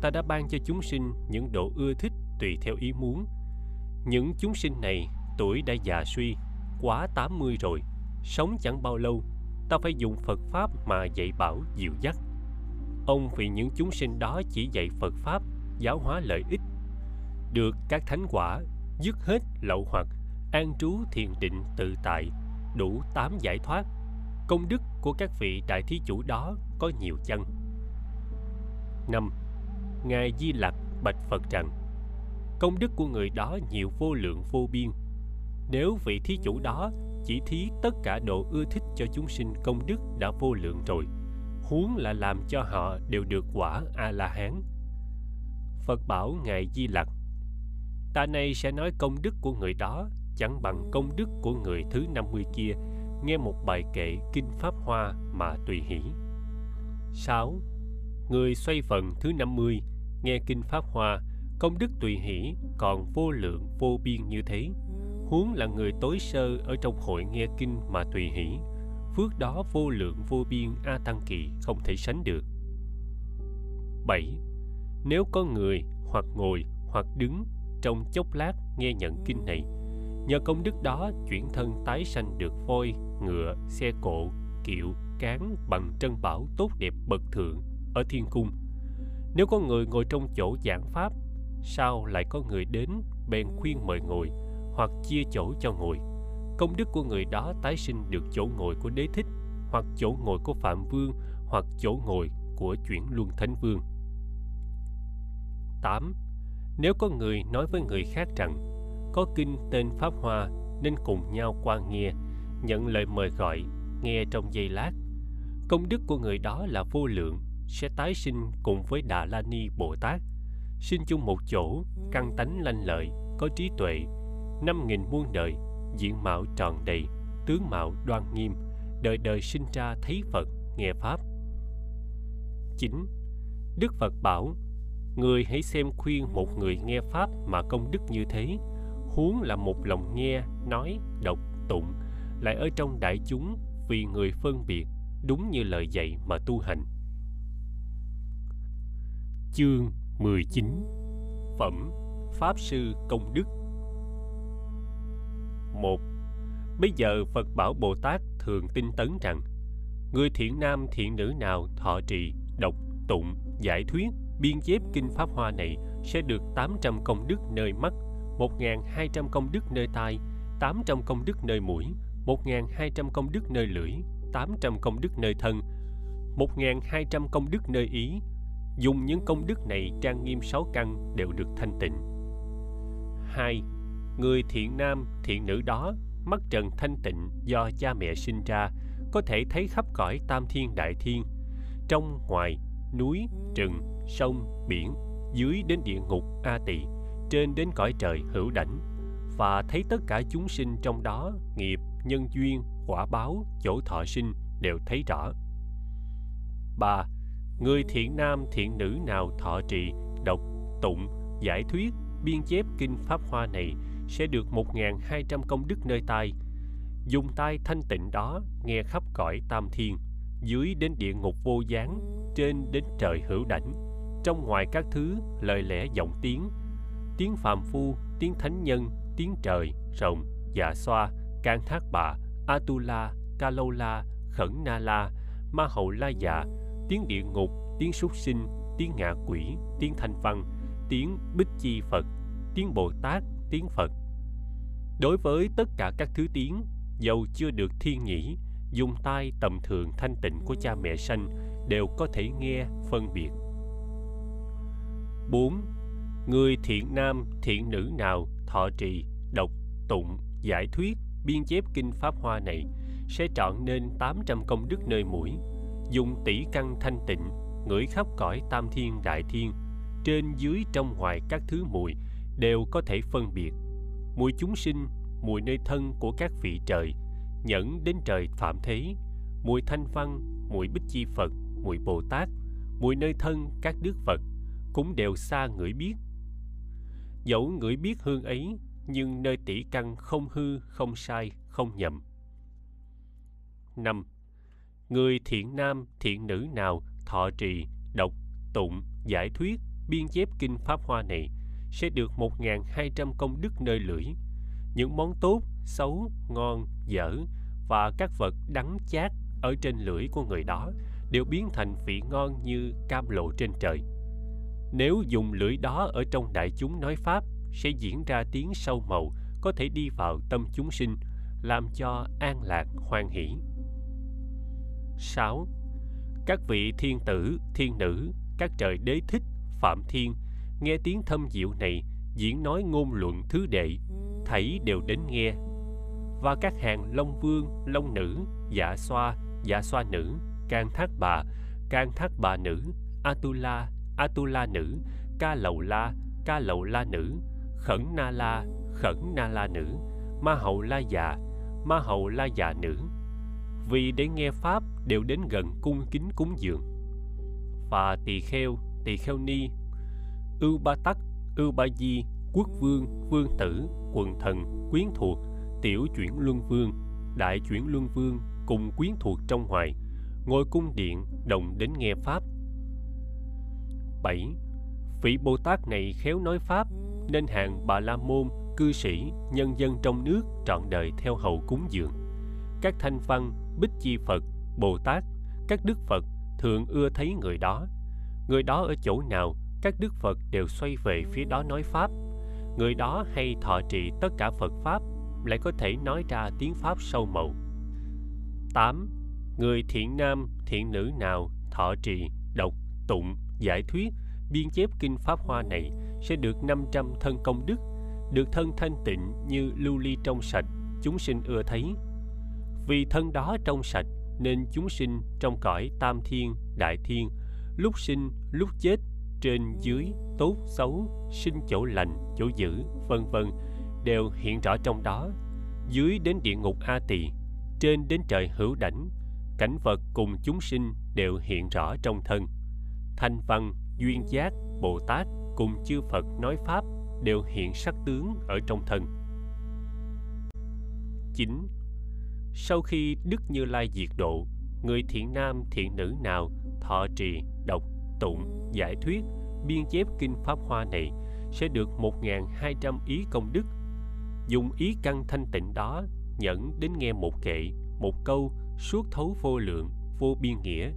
ta đã ban cho chúng sinh những độ ưa thích tùy theo ý muốn. Những chúng sinh này tuổi đã già suy, quá 80 rồi, sống chẳng bao lâu, ta phải dùng Phật Pháp mà dạy bảo dịu dắt. Ông vì những chúng sinh đó chỉ dạy Phật Pháp, giáo hóa lợi ích, được các thánh quả, dứt hết lậu hoặc, an trú thiền định tự tại, đủ tám giải thoát. Công đức của các vị đại thí chủ đó có nhiều chăng? năm Ngài Di Lặc bạch Phật rằng Công đức của người đó nhiều vô lượng vô biên Nếu vị thí chủ đó chỉ thí tất cả độ ưa thích cho chúng sinh công đức đã vô lượng rồi Huống là làm cho họ đều được quả A-la-hán Phật bảo Ngài Di Lặc Ta nay sẽ nói công đức của người đó, chẳng bằng công đức của người thứ 50 kia nghe một bài kệ Kinh Pháp Hoa mà tùy hỷ. 6. Người xoay phần thứ 50 nghe kinh pháp hoa, công đức tùy hỷ còn vô lượng, vô biên như thế huống là người tối sơ ở trong hội nghe kinh mà tùy hỷ, phước đó vô lượng, vô biên, a tăng kỳ không thể sánh được 7. Nếu có người hoặc ngồi hoặc đứng trong chốc lát nghe nhận kinh này nhờ công đức đó chuyển thân tái sanh được voi ngựa xe cộ kiệu cán bằng trân bảo tốt đẹp bậc thượng ở thiên cung nếu có người ngồi trong chỗ giảng pháp, sao lại có người đến bèn khuyên mời ngồi hoặc chia chỗ cho ngồi? Công đức của người đó tái sinh được chỗ ngồi của đế thích hoặc chỗ ngồi của Phạm Vương hoặc chỗ ngồi của chuyển luân Thánh Vương. 8. Nếu có người nói với người khác rằng có kinh tên Pháp Hoa nên cùng nhau qua nghe, nhận lời mời gọi, nghe trong giây lát. Công đức của người đó là vô lượng, sẽ tái sinh cùng với Đà La Ni Bồ Tát, sinh chung một chỗ, căn tánh lanh lợi, có trí tuệ, năm nghìn muôn đời, diện mạo tròn đầy, tướng mạo đoan nghiêm, đời đời sinh ra thấy Phật, nghe Pháp. 9. Đức Phật bảo, người hãy xem khuyên một người nghe Pháp mà công đức như thế, huống là một lòng nghe, nói, đọc, tụng, lại ở trong đại chúng vì người phân biệt, đúng như lời dạy mà tu hành. Chương 19 Phẩm Pháp Sư Công Đức. Một. Bây giờ Phật bảo Bồ Tát thường tinh tấn rằng Người thiện nam thiện nữ nào thọ trì, đọc, tụng, giải thuyết, biên chép kinh Pháp Hoa này sẽ được 800 công đức nơi mắt, 1.200 công đức nơi tai, 800 công đức nơi mũi, 1.200 công đức nơi lưỡi, 800 công đức nơi thân, 1.200 công đức nơi ý, dùng những công đức này trang nghiêm sáu căn đều được thanh tịnh. 2. Người thiện nam, thiện nữ đó mắt trần thanh tịnh do cha mẹ sinh ra có thể thấy khắp cõi tam thiên đại thiên trong ngoài núi rừng sông, biển, dưới đến địa ngục a tỳ, trên đến cõi trời hữu đảnh. Và thấy tất cả chúng sinh trong đó, nghiệp, nhân duyên, quả báo, chỗ thọ sinh đều thấy rõ. Ba, người thiện nam, thiện nữ nào thọ trì đọc tụng, giải thuyết, biên chép kinh pháp hoa này sẽ được 1.200 công đức nơi tai. Dùng tai thanh tịnh đó, nghe khắp cõi tam thiên, dưới đến địa ngục vô gián, trên đến trời hữu đảnh trong ngoài các thứ, lời lẽ giọng tiếng tiếng phàm phu, tiếng thánh nhân, tiếng trời rồng dạ xoa, can thác bà, atula, kalola khẩn na la ma hậu la dạ tiếng địa ngục, tiếng súc sinh, tiếng ngạ quỷ, tiếng thanh văn, tiếng bích chi phật, tiếng bồ tát, tiếng phật. Đối với tất cả các thứ tiếng, dầu chưa được thiên nhĩ, dùng tai tầm thường thanh tịnh của cha mẹ sanh, đều có thể nghe, phân biệt. 4. Người thiện nam, thiện nữ nào thọ trì, đọc, tụng, giải thuyết, biên chép kinh Pháp Hoa này sẽ trọn nên 800 công đức nơi mũi, dùng tỷ căn thanh tịnh, ngửi khắp cõi tam thiên đại thiên, trên dưới trong ngoài các thứ mùi đều có thể phân biệt. Mùi chúng sinh, mùi nơi thân của các vị trời, nhẫn đến trời phạm thế, mùi thanh văn, mùi bích chi Phật, mùi Bồ Tát, mùi nơi thân các đức Phật, cũng đều xa ngửi biết. Dẫu ngửi biết hương ấy, nhưng nơi tỷ căn không hư, không sai, không nhầm. 5. Người thiện nam, thiện nữ nào thọ trì, đọc, tụng, giải thuyết, biên chép kinh Pháp Hoa này sẽ được 1.200 công đức nơi lưỡi. Những món tốt, xấu, ngon, dở và các vật đắng chát ở trên lưỡi của người đó đều biến thành vị ngon như cam lộ trên trời. Nếu dùng lưỡi đó ở trong đại chúng nói Pháp sẽ diễn ra tiếng sâu màu có thể đi vào tâm chúng sinh, làm cho an lạc hoan hỷ. 6. Các vị thiên tử, thiên nữ, các trời đế thích, phạm thiên, nghe tiếng thâm diệu này diễn nói ngôn luận thứ đệ, thảy đều đến nghe. Và các hàng long vương, long nữ, dạ xoa, dạ xoa nữ, can thác bà, can thác bà nữ, atula, atula nữ, ca lầu la, ca lầu la nữ, khẩn na la, khẩn na la nữ, ma hậu la già, ma hậu la già nữ. Vì để nghe Pháp đều đến gần cung kính cúng dường. Và tỳ kheo, tỳ kheo ni, ưu ba tắc, ưu ba di, quốc vương, vương tử, quần thần, quyến thuộc, tiểu chuyển luân vương, đại chuyển luân vương cùng quyến thuộc trong hoài, ngồi cung điện đồng đến nghe Pháp. 7. Vị Bồ Tát này khéo nói Pháp, nên hàng Bà La Môn, cư sĩ, nhân dân trong nước trọn đời theo hầu cúng dường. Các thanh văn, bích chi Phật, Bồ Tát, các đức Phật thường ưa thấy người đó. Người đó ở chỗ nào, các đức Phật đều xoay về phía đó nói Pháp. Người đó hay thọ trì tất cả Phật Pháp, lại có thể nói ra tiếng Pháp sâu mậu. 8. Người thiện nam, thiện nữ nào thọ trì, đọc, tụng, giải thuyết, biên chép kinh Pháp Hoa này sẽ được 500 thân công đức, được thân thanh tịnh như lưu ly trong sạch, chúng sinh ưa thấy. Vì thân đó trong sạch nên chúng sinh trong cõi tam thiên, đại thiên, lúc sinh, lúc chết, trên dưới, tốt, xấu, sinh chỗ lành, chỗ dữ, vân vân đều hiện rõ trong đó. Dưới đến địa ngục A Tỳ, trên đến trời hữu đảnh, cảnh vật cùng chúng sinh đều hiện rõ trong thân. Thanh văn, duyên giác, Bồ Tát cùng chư Phật nói Pháp đều hiện sắc tướng ở trong thân. 9. Sau khi Đức Như Lai diệt độ, người thiện nam thiện nữ nào thọ trì, đọc, tụng, giải thuyết, biên chép kinh Pháp Hoa này sẽ được 1.200 ý công đức. Dùng ý căn thanh tịnh đó nhẫn đến nghe một kệ, một câu, suốt thấu vô lượng, vô biên nghĩa.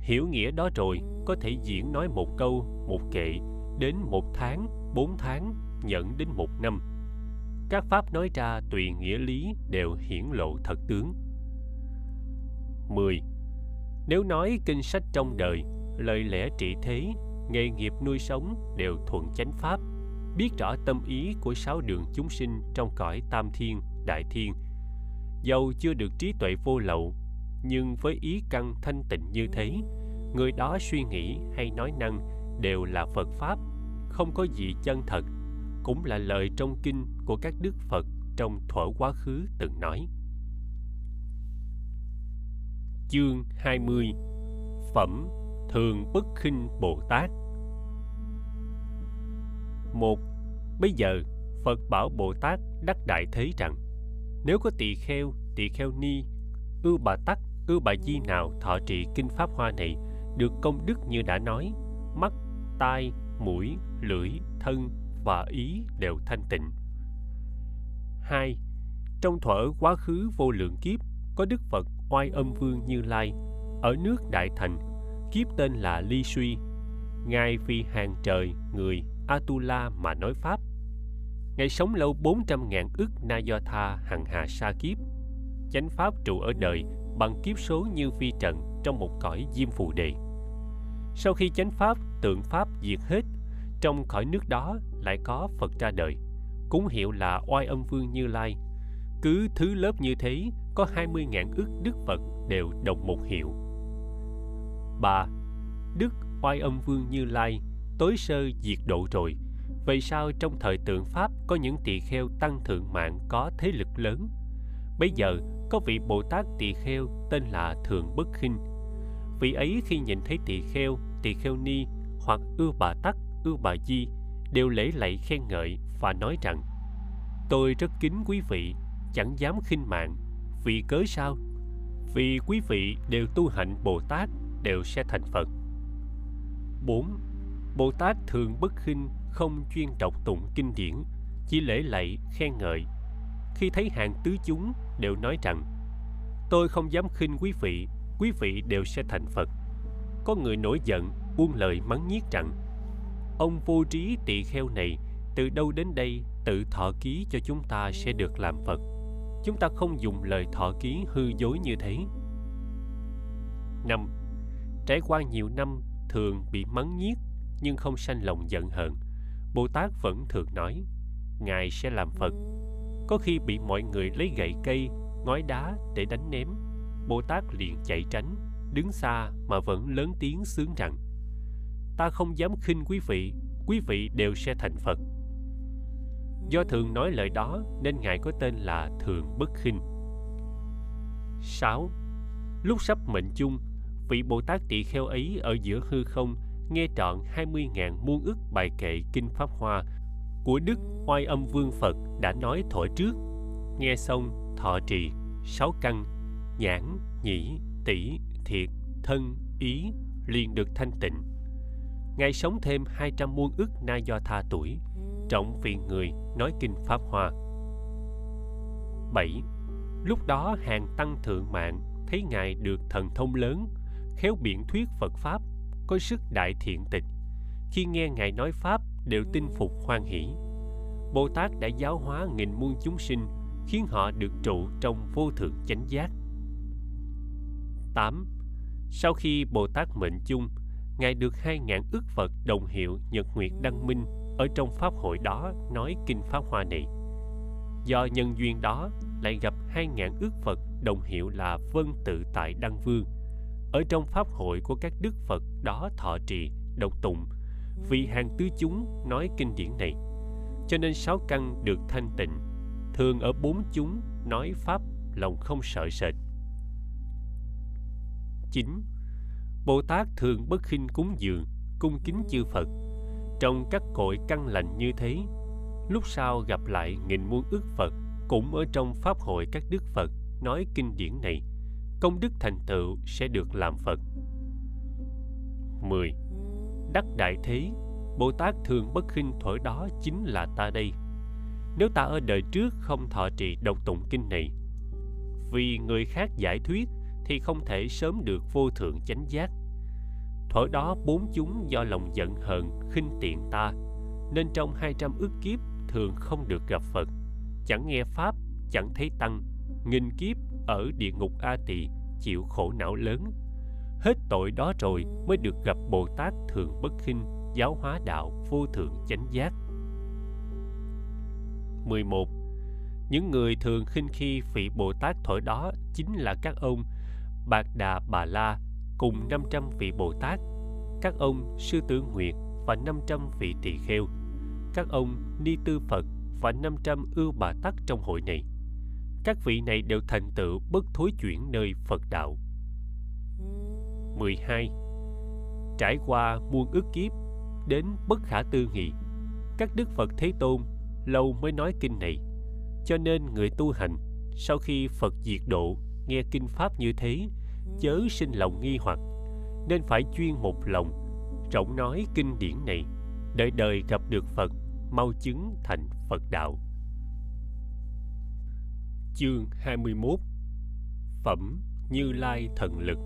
Hiểu nghĩa đó rồi, có thể diễn nói một câu, một kệ, đến một tháng, bốn tháng, nhận đến một năm. Các pháp nói ra tùy nghĩa lý đều hiển lộ thật tướng. 10. Nếu nói kinh sách trong đời, lời lẽ trị thế, nghề nghiệp nuôi sống đều thuận chánh pháp, biết rõ tâm ý của sáu đường chúng sinh trong cõi tam thiên, đại thiên, dầu chưa được trí tuệ vô lậu, nhưng với ý căn thanh tịnh như thế, người đó suy nghĩ hay nói năng đều là Phật pháp, không có gì chân thật cũng là lời trong kinh của các đức Phật trong thuở quá khứ từng nói. Chương 20 Phẩm Thường Bất khinh Bồ Tát một Bây giờ, Phật bảo Bồ Tát đắc đại thế rằng Nếu có tỳ kheo, tỳ kheo ni, ưu bà tắc, cứ bà di nào thọ trì kinh Pháp Hoa này được công đức như đã nói, mắt, tai, mũi, lưỡi, thân và ý đều thanh tịnh. 2. Trong thuở quá khứ vô lượng kiếp, có Đức Phật Oai Âm Vương Như Lai ở nước Đại Thành, kiếp tên là Ly Suy. Ngài vì hàng trời, người, Atula mà nói Pháp. Ngài sống lâu 400.000 ức na do tha hằng hà sa kiếp. Chánh Pháp trụ ở đời bằng kiếp số như phi trần trong một cõi diêm phù đề. Sau khi chánh Pháp, tượng Pháp diệt hết, trong cõi nước đó lại có Phật ra đời, cũng hiệu là Oai Âm Vương Như Lai. Cứ thứ lớp như thế, có 20.000 ức Đức Phật đều đồng một hiệu. 3. Đức Oai Âm Vương Như Lai tối sơ diệt độ rồi vậy sao trong thời tượng pháp có những tỳ kheo tăng thượng mạng có thế lực lớn bây giờ có vị bồ tát tỳ kheo tên là thường bất khinh. Vị ấy khi nhìn thấy tỳ kheo tỳ kheo ni hoặc ưa bà tắc ưa bà di đều lễ lạy khen ngợi và nói rằng tôi rất kính quý vị chẳng dám khinh mạng. Vì cớ sao? Vì quý vị đều tu hạnh bồ tát đều sẽ thành phật. 4 Bồ Tát thường bất khinh không chuyên đọc tụng kinh điển, chỉ lễ lạy, khen ngợi. Khi thấy hàng tứ chúng đều nói rằng Tôi không dám khinh quý vị, quý vị đều sẽ thành Phật. Có người nổi giận, buông lời mắng nhiếc rằng Ông vô trí tỳ kheo này từ đâu đến đây tự thọ ký cho chúng ta sẽ được làm Phật. Chúng ta không dùng lời thọ ký hư dối như thế. năm Trải qua nhiều năm thường bị mắng nhiếc nhưng không sanh lòng giận hờn bồ tát vẫn thường nói ngài sẽ làm phật có khi bị mọi người lấy gậy cây ngói đá để đánh ném. Bồ tát liền chạy tránh đứng xa mà vẫn lớn tiếng sướng rằng ta không dám khinh quý vị quý vị đều sẽ thành phật. Do thường nói lời đó nên ngài có tên là thường bất khinh. 6. Lúc sắp mệnh chung, vị Bồ Tát tỳ kheo ấy ở giữa hư không nghe trọn 20.000 muôn ức bài kệ Kinh Pháp Hoa của Đức Oai Âm Vương Phật đã nói thổi trước. Nghe xong thọ trì, sáu căn, nhãn, nhĩ, tỷ, thiệt, thân, ý liền được thanh tịnh. Ngài sống thêm 200 muôn ức na do tha tuổi, trọng phiền người nói kinh Pháp Hoa. 7. Lúc đó hàng tăng thượng mạng thấy Ngài được thần thông lớn, khéo biện thuyết Phật Pháp có sức đại thiện tịch khi nghe ngài nói pháp đều tin phục hoan hỷ bồ tát đã giáo hóa nghìn muôn chúng sinh khiến họ được trụ trong vô thượng chánh giác 8. Sau khi Bồ Tát mệnh chung, Ngài được hai ngàn ức Phật đồng hiệu Nhật Nguyệt Đăng Minh ở trong Pháp hội đó nói Kinh Pháp Hoa này. Do nhân duyên đó, lại gặp hai ngàn ức Phật đồng hiệu là Vân Tự Tại Đăng Vương – ở trong pháp hội của các đức phật đó thọ trì độc tụng vì hàng tứ chúng nói kinh điển này cho nên sáu căn được thanh tịnh thường ở bốn chúng nói pháp lòng không sợ sệt 9. Bồ Tát thường bất khinh cúng dường, cung kính chư Phật. Trong các cội căn lành như thế, lúc sau gặp lại nghìn muôn ước Phật cũng ở trong Pháp hội các Đức Phật nói kinh điển này công đức thành tựu sẽ được làm Phật. 10. Đắc đại thế, Bồ Tát thường bất khinh thổi đó chính là ta đây. Nếu ta ở đời trước không thọ trì độc tụng kinh này, vì người khác giải thuyết thì không thể sớm được vô thượng chánh giác. Thổi đó bốn chúng do lòng giận hờn, khinh tiện ta, nên trong hai trăm ước kiếp thường không được gặp Phật, chẳng nghe Pháp, chẳng thấy Tăng, nghìn kiếp ở địa ngục A Tỳ chịu khổ não lớn. Hết tội đó rồi mới được gặp Bồ Tát thường bất khinh, giáo hóa đạo vô thượng chánh giác. 11. Những người thường khinh khi vị Bồ Tát thổi đó chính là các ông Bạc Đà Bà La cùng 500 vị Bồ Tát, các ông Sư Tử Nguyệt, và 500 vị tỳ kheo, các ông ni tư Phật và 500 ưu bà tắc trong hội này. Các vị này đều thành tựu bất thối chuyển nơi Phật đạo. 12. Trải qua muôn ức kiếp đến bất khả tư nghị, các đức Phật Thế Tôn lâu mới nói kinh này, cho nên người tu hành sau khi Phật diệt độ nghe kinh pháp như thế chớ sinh lòng nghi hoặc nên phải chuyên một lòng rộng nói kinh điển này đợi đời gặp được Phật mau chứng thành Phật đạo. Chương 21 Phẩm Như Lai Thần Lực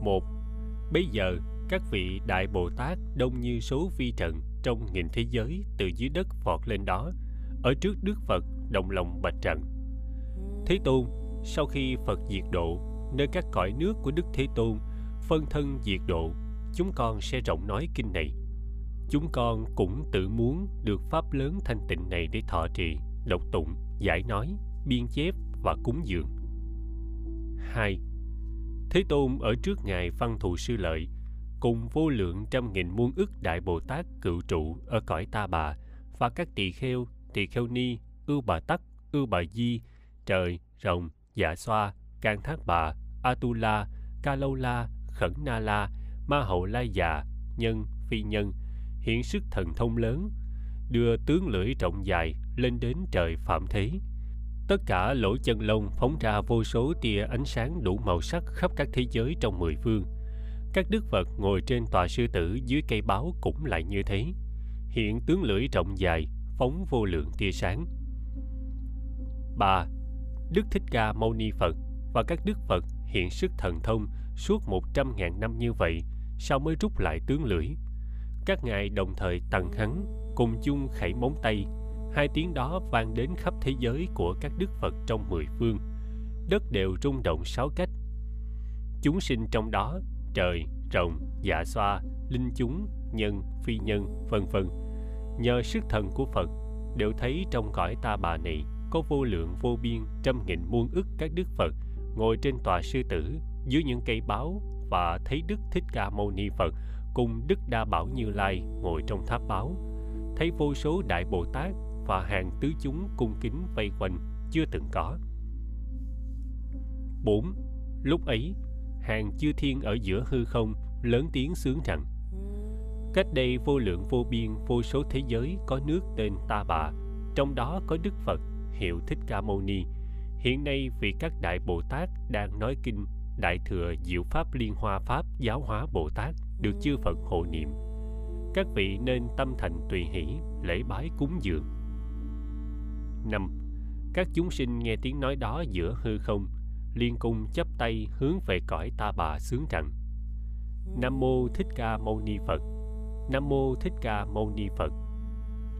một, Bây giờ các vị Đại Bồ Tát đông như số vi trần trong nghìn thế giới từ dưới đất vọt lên đó, ở trước Đức Phật, đồng lòng bạch trần. Thế Tôn, sau khi Phật diệt độ, nơi các cõi nước của Đức Thế Tôn phân thân diệt độ, chúng con sẽ rộng nói kinh này chúng con cũng tự muốn được pháp lớn thanh tịnh này để thọ trì độc tụng, giải nói, biên chép và cúng dường hai thế tôn ở trước ngài văn thù sư lợi, cùng vô lượng trăm nghìn muôn ức đại bồ tát cựu trụ ở cõi ta bà và các tỳ kheo tỳ kheo ni ưu bà tắc ưu bà di, trời rồng dạ xoa, can thác bà atula ca lâu la, khẩn na la, ma hậu la già, nhân, phi nhân, hiện sức thần thông lớn, đưa tướng lưỡi rộng dài lên đến trời phạm thế tất cả lỗ chân lông phóng ra vô số tia ánh sáng đủ màu sắc khắp các thế giới trong mười phương. Các đức phật ngồi trên tòa sư tử dưới cây báo cũng lại như thế. Hiện tướng lưỡi rộng dài, phóng vô lượng tia sáng. Ba, đức thích ca mâu ni phật và các đức phật hiện sức thần thông suốt một trăm ngàn năm như vậy, sao mới rút lại tướng lưỡi? Các ngài đồng thời tặng hắn cùng chung khẩy móng tay hai tiếng đó vang đến khắp thế giới của các đức phật trong mười phương. Đất đều rung động sáu cách. Chúng sinh trong đó, trời, rồng dạ xoa, linh chúng, nhân, phi nhân, vân vân. Nhờ sức thần của phật, đều thấy trong cõi ta bà này có vô lượng, vô biên, trăm nghìn muôn ức các đức phật ngồi trên tòa sư tử dưới những cây báo và thấy đức thích ca mâu ni phật cùng đức đa bảo như lai ngồi trong tháp báo. Thấy vô số đại bồ tát và hàng tứ chúng cung kính vây quanh chưa từng có 4. Lúc ấy, hàng chư thiên ở giữa hư không lớn tiếng sướng rằng Cách đây vô lượng vô biên vô số thế giới có nước tên Ta Bà, trong đó có Đức Phật, hiệu Thích Ca Mâu Ni. Hiện nay vì các đại Bồ Tát đang nói kinh Đại thừa Diệu Pháp Liên Hoa Pháp Giáo Hóa Bồ Tát được chư Phật hộ niệm. Các vị nên tâm thành tùy hỷ, lễ bái cúng dường. 5. Các chúng sinh nghe tiếng nói đó giữa hư không, liên cung chắp tay hướng về cõi ta bà sướng rằng Nam Mô Thích Ca Mâu Ni Phật Nam Mô Thích Ca Mâu Ni Phật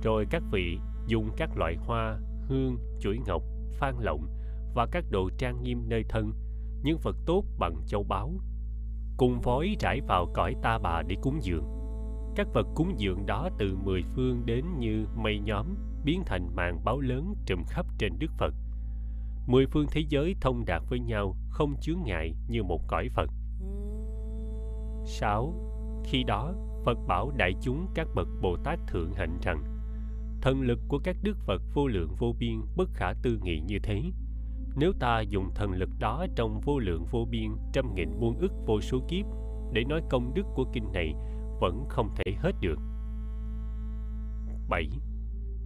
Rồi các vị dùng các loại hoa, hương, chuỗi ngọc, phan lộng và các đồ trang nghiêm nơi thân, những vật tốt bằng châu báu, cùng vói trải vào cõi ta bà để cúng dường. Các vật cúng dường đó từ mười phương đến như mây nhóm, biến thành màn báo lớn trùm khắp trên Đức Phật. Mười phương thế giới thông đạt với nhau, không chướng ngại như một cõi Phật. 6. Khi đó, Phật bảo đại chúng các bậc Bồ Tát thượng hạnh rằng thần lực của các đức Phật vô lượng vô biên bất khả tư nghị như thế. Nếu ta dùng thần lực đó trong vô lượng vô biên trăm nghìn muôn ức vô số kiếp để nói công đức của kinh này vẫn không thể hết được. 7.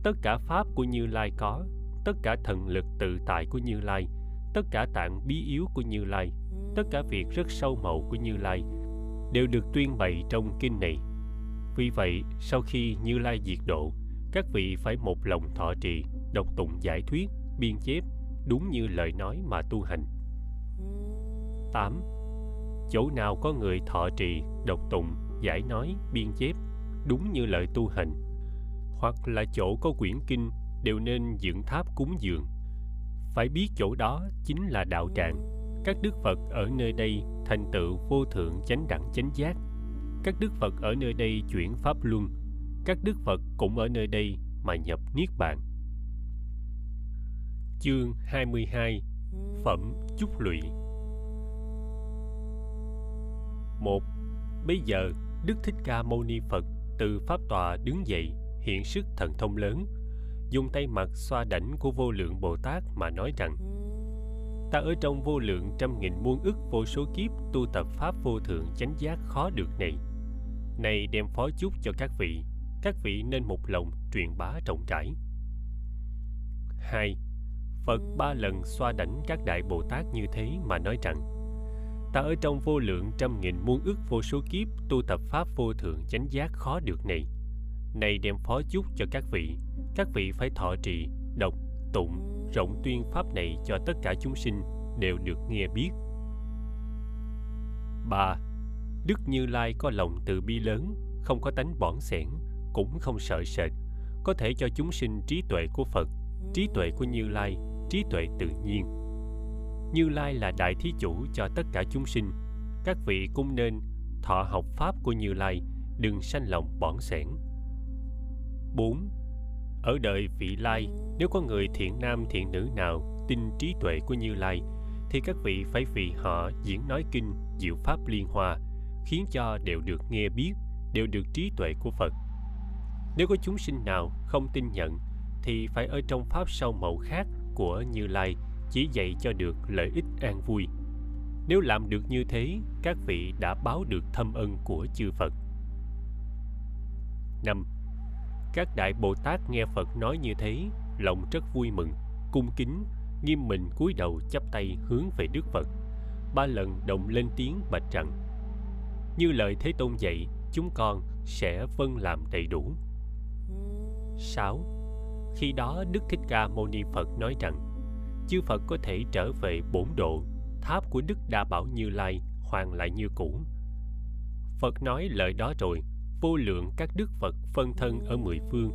Tất cả pháp của Như Lai có, tất cả thần lực tự tại của Như Lai, tất cả tạng bí yếu của Như Lai, tất cả việc rất sâu mậu của Như Lai đều được tuyên bày trong kinh này. Vì vậy, sau khi Như Lai diệt độ, các vị phải một lòng thọ trì, đọc tụng giải thuyết, biên chép, đúng như lời nói mà tu hành. 8. Chỗ nào có người thọ trì, đọc tụng, giải nói, biên chép, đúng như lời tu hành, hoặc là chỗ có quyển kinh đều nên dựng tháp cúng dường. Phải biết chỗ đó chính là đạo tràng. Các đức phật ở nơi đây thành tựu vô thượng chánh đẳng chánh giác. Các đức phật ở nơi đây chuyển pháp luân. Các đức phật cũng ở nơi đây mà nhập niết bàn. Chương 22 Phẩm Chúc Lụy. Một, bây giờ đức thích ca mâu ni phật từ pháp tòa đứng dậy hiện sức thần thông lớn. Dùng tay mặt xoa đảnh của vô lượng bồ tát mà nói rằng, ta ở trong vô lượng trăm nghìn muôn ức vô số kiếp tu tập pháp vô thượng chánh giác khó được này. Này đem phó chúc cho các vị các vị nên một lòng truyền bá rộng rãi. Hai, Phật ba lần xoa đảnh các đại Bồ Tát như thế mà nói rằng, Ta ở trong vô lượng trăm nghìn muôn ức vô số kiếp tu tập Pháp vô thượng chánh giác khó được này. Này đem phó chúc cho các vị, các vị phải thọ trì, đọc, tụng, rộng tuyên Pháp này cho tất cả chúng sinh đều được nghe biết. 3. Đức Như Lai có lòng từ bi lớn, không có tánh bỏn sẻn, cũng không sợ sệt, có thể cho chúng sinh trí tuệ của Phật, trí tuệ của Như Lai trí tuệ tự nhiên như lai là đại thí chủ cho tất cả chúng sinh các vị cũng nên thọ học pháp của như lai đừng sanh lòng bỏn sẻn 4. Ở đời vị lai, nếu có người thiện nam thiện nữ nào tin trí tuệ của Như Lai, thì các vị phải vì họ diễn nói kinh, diệu pháp liên hoa, khiến cho đều được nghe biết, đều được trí tuệ của Phật. Nếu có chúng sinh nào không tin nhận, thì phải ở trong pháp sâu màu khác của Như Lai chỉ dạy cho được lợi ích an vui. Nếu làm được như thế, các vị đã báo được thâm ân của chư Phật. 5. Các đại Bồ Tát nghe Phật nói như thế, lòng rất vui mừng, cung kính, nghiêm mình cúi đầu chắp tay hướng về Đức Phật. Ba lần đồng lên tiếng bạch rằng: Như lời Thế Tôn dạy, chúng con sẽ vâng làm đầy đủ. 6 khi đó Đức Thích Ca Mâu Ni Phật nói rằng chư Phật có thể trở về bổn độ tháp của Đức Đa Bảo Như Lai hoàn lại như cũ. Phật nói lời đó rồi, vô lượng các đức Phật phân thân ở mười phương,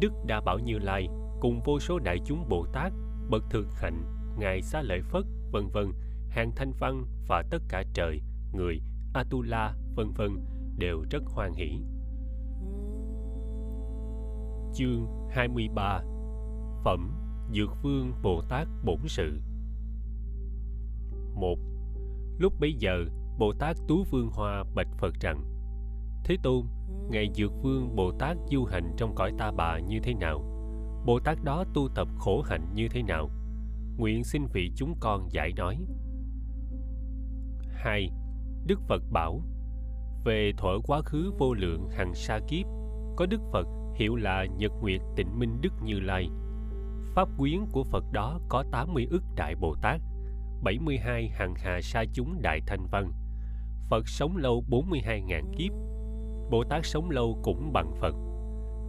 Đức Đa Bảo Như Lai cùng vô số đại chúng Bồ Tát, bậc thực hạnh, ngài Xá Lợi Phất, vân vân, hàng thanh văn và tất cả trời, người, Atula, vân vân đều rất hoan hỷ. Chương 23 Phẩm Dược Vương Bồ Tát Bổn Sự 1. Lúc bấy giờ, Bồ Tát Tú Vương Hoa bạch Phật rằng Thế Tôn, Ngài Dược Vương Bồ Tát du hành trong cõi ta bà như thế nào? Bồ Tát đó tu tập khổ hạnh như thế nào? Nguyện xin vị chúng con giải nói. 2. Đức Phật bảo Về thuở quá khứ vô lượng hằng sa kiếp, có Đức Phật hiệu là Nhật Nguyệt Tịnh Minh Đức Như Lai. Pháp quyến của Phật đó có 80 ức Đại Bồ Tát, 72 hằng hà sa chúng Đại Thanh Văn. Phật sống lâu 42.000 kiếp. Bồ Tát sống lâu cũng bằng Phật.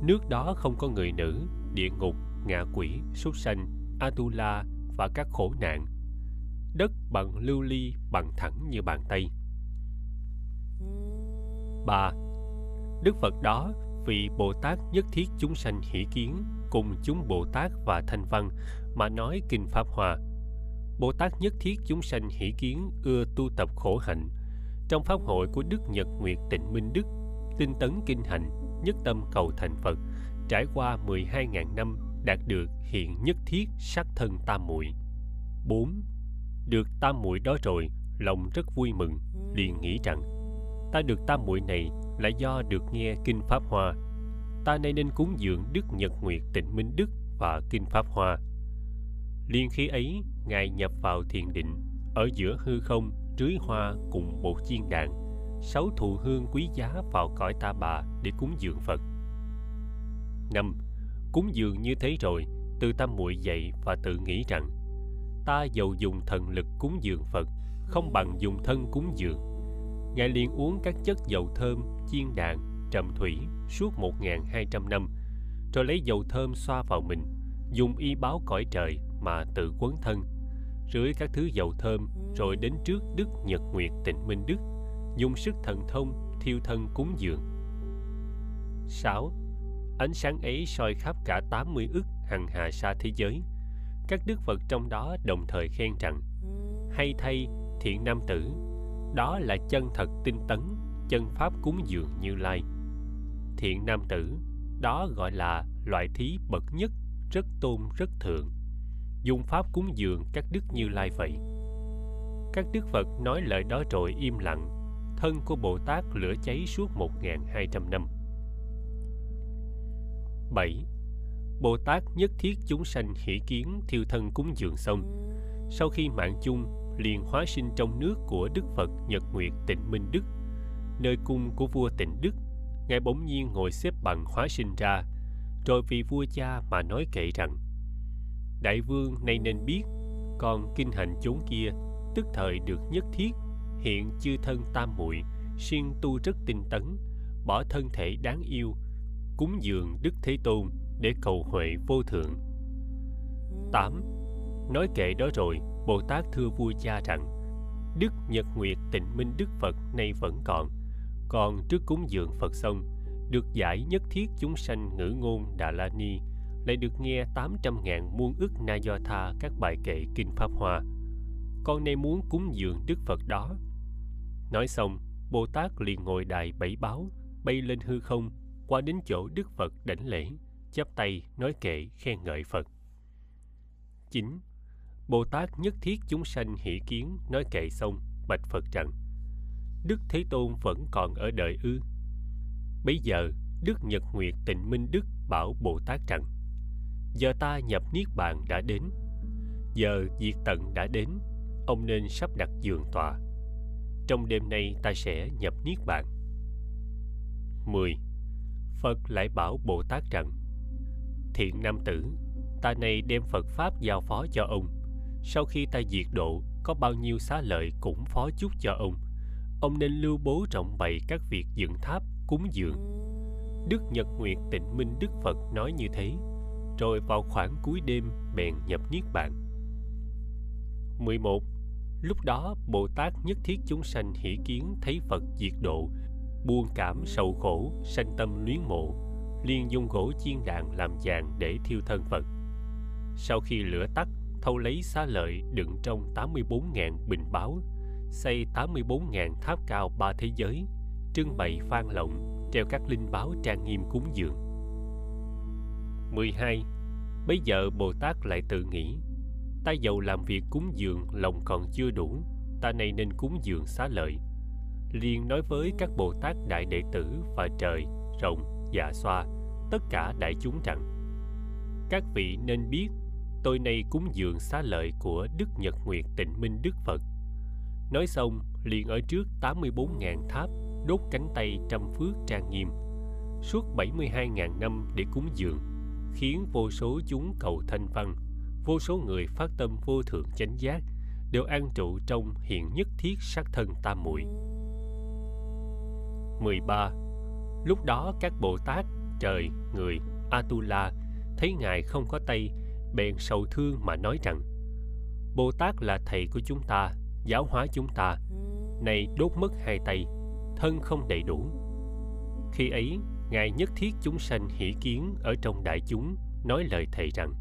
Nước đó không có người nữ, địa ngục, ngạ quỷ, súc sanh, Atula và các khổ nạn. Đất bằng lưu ly bằng thẳng như bàn tay. 3. Đức Phật đó vì Bồ Tát nhất thiết chúng sanh hỷ kiến cùng chúng Bồ Tát và Thanh Văn mà nói Kinh Pháp hòa Bồ Tát nhất thiết chúng sanh hỷ kiến ưa tu tập khổ hạnh. Trong Pháp hội của Đức Nhật Nguyệt Tịnh Minh Đức, tinh tấn kinh hành, nhất tâm cầu thành Phật, trải qua 12.000 năm đạt được hiện nhất thiết sắc thân tam muội. 4. Được tam muội đó rồi, lòng rất vui mừng, liền nghĩ rằng ta được tam muội này là do được nghe kinh pháp hoa ta nay nên cúng dường đức nhật nguyệt tịnh minh đức và kinh pháp hoa liên khi ấy ngài nhập vào thiền định ở giữa hư không trưới hoa cùng một chiên đàn sáu thụ hương quý giá vào cõi ta bà để cúng dường phật. Năm cúng dường như thế rồi từ tâm muội dậy và tự nghĩ rằng ta dầu dùng thần lực cúng dường phật không bằng dùng thân cúng dường. Ngài liền uống các chất dầu thơm, chiên đàn, trầm thủy suốt 1.200 năm, rồi lấy dầu thơm xoa vào mình, dùng y báo cõi trời mà tự quấn thân, rưới các thứ dầu thơm rồi đến trước Đức Nhật Nguyệt Tịnh Minh Đức, dùng sức thần thông thiêu thân cúng dường. 6. Ánh sáng ấy soi khắp cả 80 ức hằng hà sa thế giới. Các đức Phật trong đó đồng thời khen rằng Hay thay, thiện nam tử, đó là chân thật tinh tấn chân pháp cúng dường như lai thiện nam tử đó gọi là loại thí bậc nhất rất tôn rất thượng dùng pháp cúng dường các đức như lai vậy các đức phật nói lời đó rồi im lặng thân của Bồ Tát lửa cháy suốt 1.200 năm. 7. Bồ Tát nhất thiết chúng sanh hỷ kiến thiêu thân cúng dường xong. Sau khi mạng chung, liền hóa sinh trong nước của Đức Phật Nhật Nguyệt Tịnh Minh Đức. Nơi cung của vua Tịnh Đức, Ngài bỗng nhiên ngồi xếp bằng hóa sinh ra, rồi vì vua cha mà nói kệ rằng Đại vương nay nên biết, con kinh hành chốn kia, tức thời được nhất thiết, hiện chư thân tam muội siêng tu rất tinh tấn, bỏ thân thể đáng yêu, cúng dường Đức Thế Tôn để cầu huệ vô thượng. 8. Nói kệ đó rồi, Bồ Tát thưa vua cha rằng, Đức Nhật Nguyệt Tịnh Minh Đức Phật nay vẫn còn, còn trước cúng dường Phật xong, được giải nhất thiết chúng sanh ngữ ngôn Đà La Ni, lại được nghe 800.000 muôn ức na do tha các bài kệ kinh Pháp Hoa. Con nay muốn cúng dường Đức Phật đó. Nói xong, Bồ Tát liền ngồi đài bảy báo, bay lên hư không, qua đến chỗ Đức Phật đảnh lễ, chắp tay nói kệ khen ngợi Phật. 9. Bồ Tát nhất thiết chúng sanh hỷ kiến nói kệ xong, bạch Phật rằng Đức Thế Tôn vẫn còn ở đời ư. Bây giờ, Đức Nhật Nguyệt Tịnh Minh Đức bảo Bồ Tát rằng Giờ ta nhập Niết Bàn đã đến Giờ diệt tận đã đến Ông nên sắp đặt giường tọa trong đêm nay ta sẽ nhập Niết Bàn 10. Phật lại bảo Bồ Tát rằng Thiện nam tử Ta này đem Phật Pháp giao phó cho ông Sau khi ta diệt độ Có bao nhiêu xá lợi cũng phó chúc cho ông Ông nên lưu bố trọng bày các việc dựng tháp, cúng dường Đức Nhật Nguyệt Tịnh Minh Đức Phật nói như thế Rồi vào khoảng cuối đêm bèn nhập Niết Bàn 11. Lúc đó Bồ Tát nhất thiết chúng sanh hỷ kiến thấy Phật diệt độ Buông cảm sầu khổ, sanh tâm luyến mộ liền dùng gỗ chiên đàn làm vàng để thiêu thân Phật. Sau khi lửa tắt, thâu lấy xá lợi đựng trong 84.000 bình báo, xây 84.000 tháp cao ba thế giới, trưng bày phan lộng, treo các linh báo trang nghiêm cúng dường. 12. Bây giờ Bồ Tát lại tự nghĩ, ta giàu làm việc cúng dường lòng còn chưa đủ, ta nay nên cúng dường xá lợi. liền nói với các Bồ Tát đại đệ tử và trời, rộng, dạ xoa tất cả đại chúng rằng các vị nên biết tôi nay cúng dường xá lợi của Đức Nhật Nguyệt Tịnh Minh Đức Phật. Nói xong, liền ở trước 84.000 tháp đốt cánh tay trăm phước trang nghiêm, suốt 72.000 năm để cúng dường, khiến vô số chúng cầu thanh văn, vô số người phát tâm vô thượng chánh giác, đều an trụ trong hiện nhất thiết sát thân tam muội. 13 Lúc đó các Bồ Tát, trời, người, Atula thấy Ngài không có tay, bèn sầu thương mà nói rằng Bồ Tát là thầy của chúng ta, giáo hóa chúng ta, này đốt mất hai tay, thân không đầy đủ. Khi ấy, Ngài nhất thiết chúng sanh hỷ kiến ở trong đại chúng, nói lời thầy rằng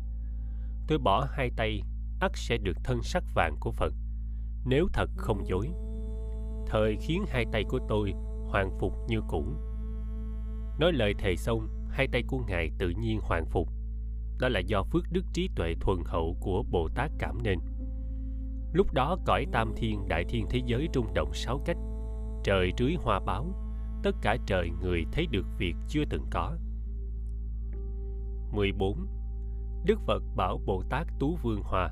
Tôi bỏ hai tay, ắt sẽ được thân sắc vàng của Phật, nếu thật không dối. Thời khiến hai tay của tôi hoàn phục như cũ Nói lời thề xong, hai tay của Ngài tự nhiên hoàn phục. Đó là do phước đức trí tuệ thuần hậu của Bồ Tát cảm nên. Lúc đó cõi tam thiên đại thiên thế giới rung động sáu cách. Trời rưới hoa báo, tất cả trời người thấy được việc chưa từng có. 14. Đức Phật bảo Bồ Tát Tú Vương hòa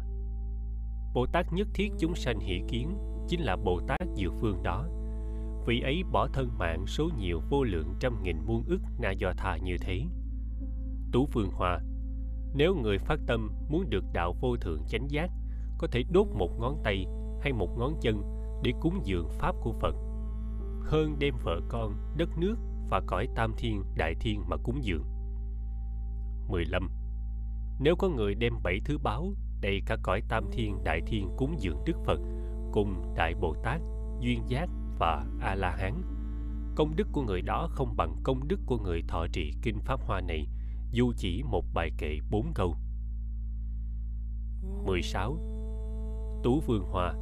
Bồ Tát nhất thiết chúng sanh hỷ kiến chính là Bồ Tát Diệu Phương đó. Vị ấy bỏ thân mạng số nhiều vô lượng trăm nghìn muôn ức na do thà như thế. Tú phương hòa nếu người phát tâm muốn được đạo vô thượng chánh giác, có thể đốt một ngón tay hay một ngón chân để cúng dường pháp của phật. Hơn đem vợ con, đất nước và cõi tam thiên, đại thiên mà cúng dường. 15. Nếu có người đem bảy thứ báo đầy cả cõi tam thiên đại thiên cúng dường Đức Phật cùng Đại Bồ Tát, Duyên Giác và a la hán công đức của người đó không bằng công đức của người thọ trì kinh pháp hoa này dù chỉ một bài kệ bốn câu. 16. Tú Vương hòa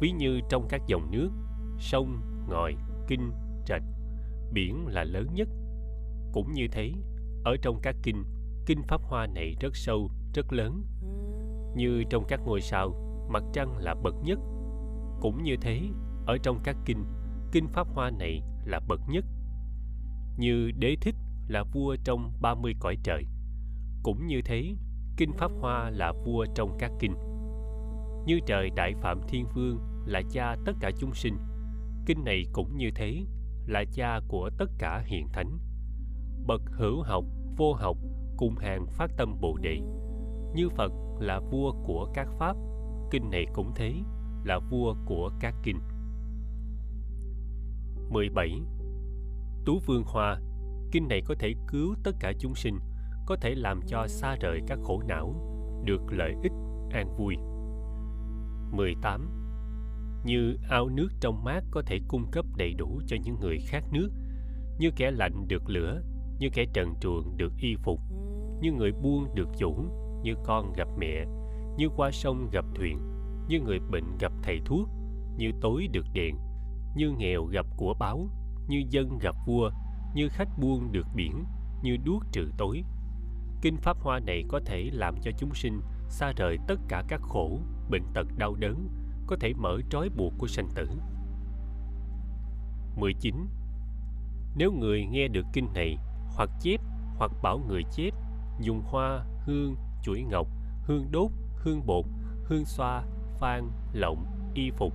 Ví như trong các dòng nước Sông, ngòi, kinh, trạch Biển là lớn nhất. Cũng như thế Ở trong các kinh Kinh Pháp Hoa này rất sâu, rất lớn Như trong các ngôi sao Mặt trăng là bậc nhất Cũng như thế ở trong các kinh kinh Pháp Hoa này là bậc nhất. Như đế thích là vua trong 30 cõi trời. Cũng như thế, kinh Pháp Hoa là vua trong các kinh. Như trời Đại Phạm Thiên Vương là cha tất cả chúng sinh, kinh này cũng như thế, là cha của tất cả hiện thánh. Bậc hữu học, vô học cùng hàng phát tâm Bồ Đề. Như Phật là vua của các pháp, kinh này cũng thế, là vua của các kinh. 17. Tú Vương Hoa Kinh này có thể cứu tất cả chúng sinh, có thể làm cho xa rời các khổ não, được lợi ích, an vui. 18. Như ao nước trong mát có thể cung cấp đầy đủ cho những người khát nước, như kẻ lạnh được lửa, như kẻ trần truồng được y phục, như người buông được chủ, như con gặp mẹ, như qua sông gặp thuyền, như người bệnh gặp thầy thuốc, như tối được đèn, như nghèo gặp của báo, như dân gặp vua, như khách buông được biển, như đuốc trừ tối. Kinh Pháp Hoa này có thể làm cho chúng sinh xa rời tất cả các khổ, bệnh tật đau đớn, có thể mở trói buộc của sanh tử. 19. Nếu người nghe được kinh này, hoặc chép, hoặc bảo người chép, dùng hoa, hương, chuỗi ngọc, hương đốt, hương bột, hương xoa, phan, lộng, y phục,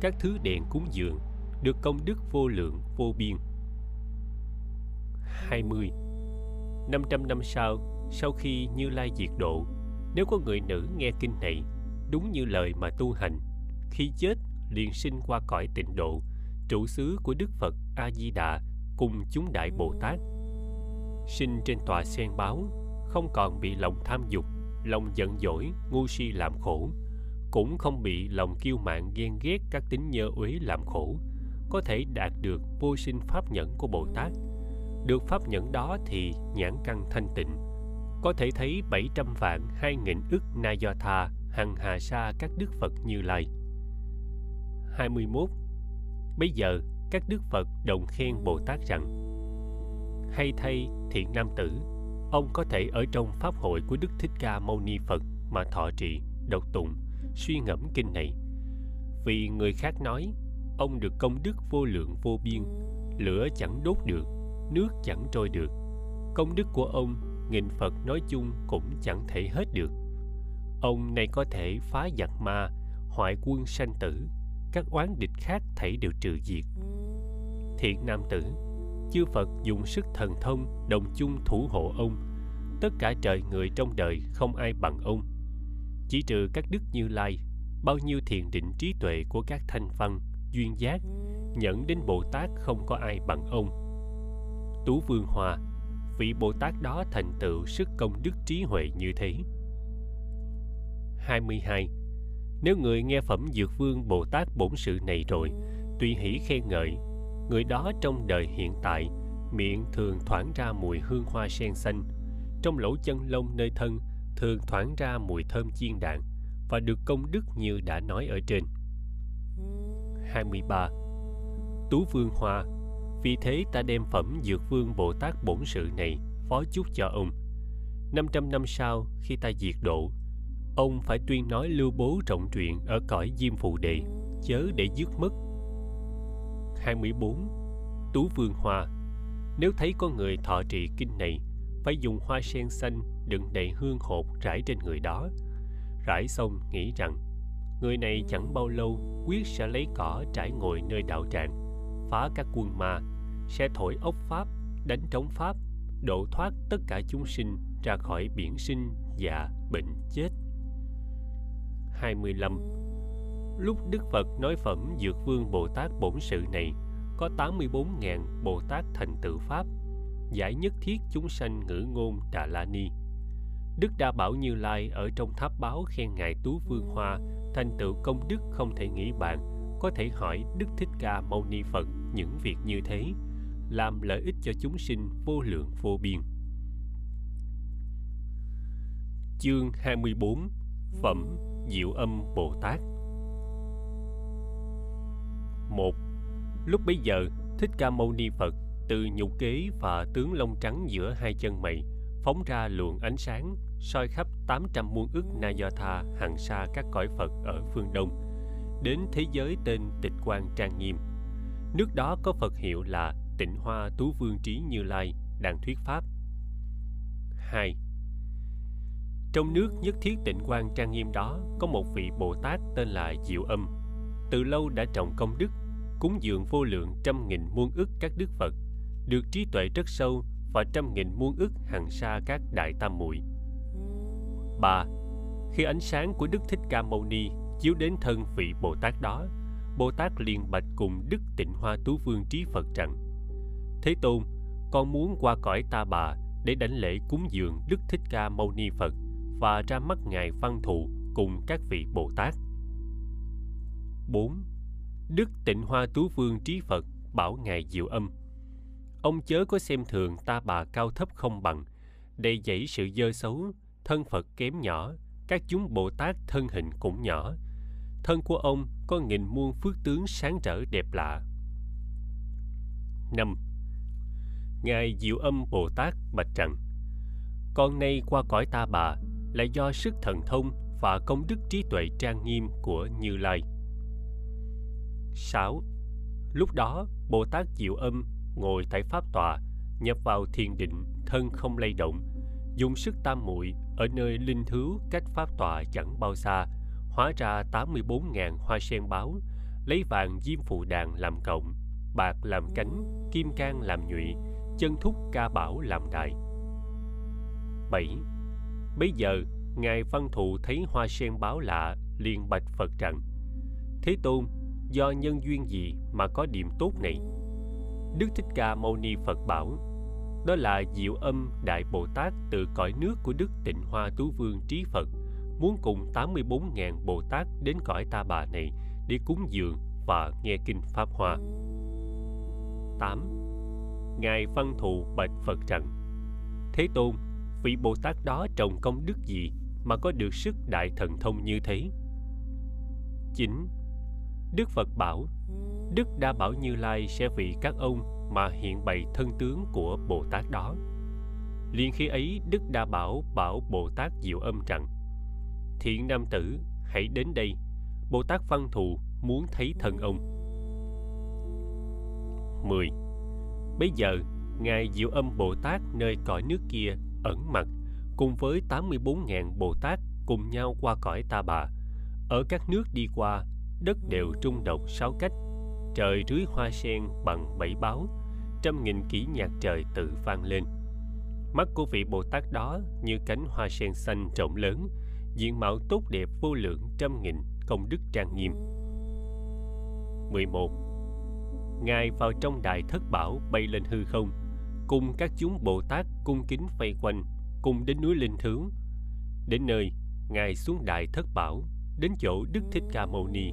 các thứ đèn cúng dường, được công đức vô lượng, vô biên. 20 500 năm sau, sau khi Như Lai diệt độ, nếu có người nữ nghe kinh này, đúng như lời mà tu hành, khi chết liền sinh qua cõi tịnh độ, trụ xứ của Đức Phật A-di-đà cùng chúng đại Bồ Tát. Sinh trên tòa sen báo, không còn bị lòng tham dục, lòng giận dỗi, ngu si làm khổ, cũng không bị lòng kiêu mạn ghen ghét các tính nhơ uế làm khổ, có thể đạt được vô sinh pháp nhẫn của Bồ Tát – được pháp nhẫn đó thì nhãn căn thanh tịnh có thể thấy 700 vạn hai nghìn ức na do tha hằng hà sa các đức Phật như lai 21. Bây giờ các đức Phật đồng khen Bồ Tát rằng Hay thay thiện nam tử Ông có thể ở trong Pháp hội của Đức Thích Ca Mâu Ni Phật mà thọ trì, độc tụng, suy ngẫm kinh này. Vì người khác nói, ông được công đức vô lượng vô biên, lửa chẳng đốt được, nước chẳng trôi được. Công đức của ông nghìn phật nói chung cũng chẳng thể hết được. Ông này có thể phá giặc ma hoại quân sanh tử các oán địch khác thảy đều trừ diệt. Thiện nam tử chư phật dùng sức thần thông đồng chung thủ hộ ông tất cả trời người trong đời không ai bằng ông chỉ trừ các đức như lai bao nhiêu thiền định trí tuệ của các thanh văn duyên giác nhận đến bồ tát không có ai bằng ông Tú Vương hòa vị Bồ Tát đó thành tựu sức công đức trí huệ như thế. 22. Nếu người nghe phẩm Dược Vương Bồ Tát bổn sự này rồi, tùy hỷ khen ngợi, người đó trong đời hiện tại, miệng thường thoảng ra mùi hương hoa sen xanh, trong lỗ chân lông nơi thân thường thoảng ra mùi thơm chiên đạn và được công đức như đã nói ở trên. 23. Tú Vương Hoa vì thế ta đem phẩm Dược Vương Bồ Tát Bổn Sự này phó chúc cho ông. 500 năm sau, khi ta diệt độ, ông phải tuyên nói lưu bố trọng truyện ở cõi Diêm Phù Đề, chớ để dứt mất. 24. Tú Vương Hoa Nếu thấy có người thọ trì kinh này, phải dùng hoa sen xanh đựng đầy hương hột rải trên người đó. Rải xong nghĩ rằng, người này chẳng bao lâu quyết sẽ lấy cỏ trải ngồi nơi đạo tràng phá các quân ma sẽ thổi ốc pháp đánh trống pháp độ thoát tất cả chúng sinh ra khỏi biển sinh già bệnh chết 25 Lúc Đức Phật nói phẩm Dược Vương Bồ Tát Bổn Sự này có 84.000 Bồ Tát thành tựu Pháp giải nhất thiết chúng sanh ngữ ngôn Đà La Ni Đức Đa Bảo Như Lai ở trong tháp báo khen Ngài Tú Vương Hoa thành tựu công đức không thể nghĩ bàn có thể hỏi Đức Thích Ca Mâu Ni Phật những việc như thế, làm lợi ích cho chúng sinh vô lượng vô biên. Chương 24 Phẩm Diệu Âm Bồ Tát một Lúc bấy giờ, Thích Ca Mâu Ni Phật từ nhục kế và tướng lông trắng giữa hai chân mày phóng ra luồng ánh sáng soi khắp 800 muôn ức na do tha hàng xa các cõi Phật ở phương Đông đến thế giới tên tịch quang trang nghiêm Nước đó có Phật hiệu là Tịnh Hoa Tú Vương Trí Như Lai đang thuyết pháp. 2. Trong nước nhất thiết tịnh quang trang nghiêm đó có một vị Bồ Tát tên là Diệu Âm. Từ lâu đã trồng công đức, cúng dường vô lượng trăm nghìn muôn ức các đức Phật, được trí tuệ rất sâu và trăm nghìn muôn ức hằng xa các đại tam muội. 3. Khi ánh sáng của Đức Thích Ca Mâu Ni chiếu đến thân vị Bồ Tát đó, Bồ Tát liền bạch cùng Đức Tịnh Hoa Tú Vương Trí Phật rằng: Thế Tôn, con muốn qua cõi Ta Bà để đảnh lễ cúng dường Đức Thích Ca Mâu Ni Phật và ra mắt ngài Văn Thù cùng các vị Bồ Tát. 4. Đức Tịnh Hoa Tú Vương Trí Phật bảo ngài Diệu Âm: Ông chớ có xem thường ta bà cao thấp không bằng, đầy dẫy sự dơ xấu, thân Phật kém nhỏ, các chúng Bồ Tát thân hình cũng nhỏ. Thân của ông có nghìn muôn phước tướng sáng rỡ đẹp lạ. 5. Ngài Diệu Âm Bồ Tát bạch rằng: Con nay qua cõi ta bà là do sức thần thông và công đức trí tuệ trang nghiêm của Như Lai. 6. Lúc đó, Bồ Tát Diệu Âm ngồi tại pháp tòa nhập vào thiền định, thân không lay động, dùng sức tam muội ở nơi linh thứ cách pháp tòa chẳng bao xa, hóa ra 84.000 hoa sen báo, lấy vàng diêm phù đàn làm cộng, bạc làm cánh, kim cang làm nhụy, chân thúc ca bảo làm đại. 7. Bây giờ, Ngài Văn Thụ thấy hoa sen báo lạ, liền bạch Phật rằng, Thế Tôn, do nhân duyên gì mà có điểm tốt này? Đức Thích Ca Mâu Ni Phật bảo, đó là diệu âm Đại Bồ Tát từ cõi nước của Đức Tịnh Hoa Tú Vương Trí Phật, muốn cùng 84.000 Bồ Tát đến cõi ta bà này để cúng dường và nghe kinh Pháp Hoa. 8. Ngài Văn Thù bạch Phật rằng, Thế Tôn, vị Bồ Tát đó trồng công đức gì mà có được sức đại thần thông như thế? 9. Đức Phật bảo, Đức Đa Bảo Như Lai sẽ vì các ông mà hiện bày thân tướng của Bồ Tát đó. Liên khi ấy, Đức Đa Bảo bảo Bồ Tát Diệu Âm rằng, Thiện nam tử, hãy đến đây, Bồ Tát Văn Thù muốn thấy thân ông. 10. Bây giờ, Ngài Diệu Âm Bồ Tát nơi cõi nước kia ẩn mặt cùng với 84.000 Bồ Tát cùng nhau qua cõi Ta Bà. Ở các nước đi qua, đất đều trung độc sáu cách. Trời rưới hoa sen bằng bảy báo trăm nghìn kỹ nhạc trời tự vang lên. Mắt của vị bồ tát đó như cánh hoa sen xanh rộng lớn, diện mạo tốt đẹp vô lượng trăm nghìn công đức trang nghiêm. 11. Ngài vào trong đại thất bảo bay lên hư không, cùng các chúng Bồ Tát cung kính vây quanh, cùng đến núi Linh Thướng. Đến nơi, Ngài xuống đại thất bảo, đến chỗ Đức Thích Ca Mâu Ni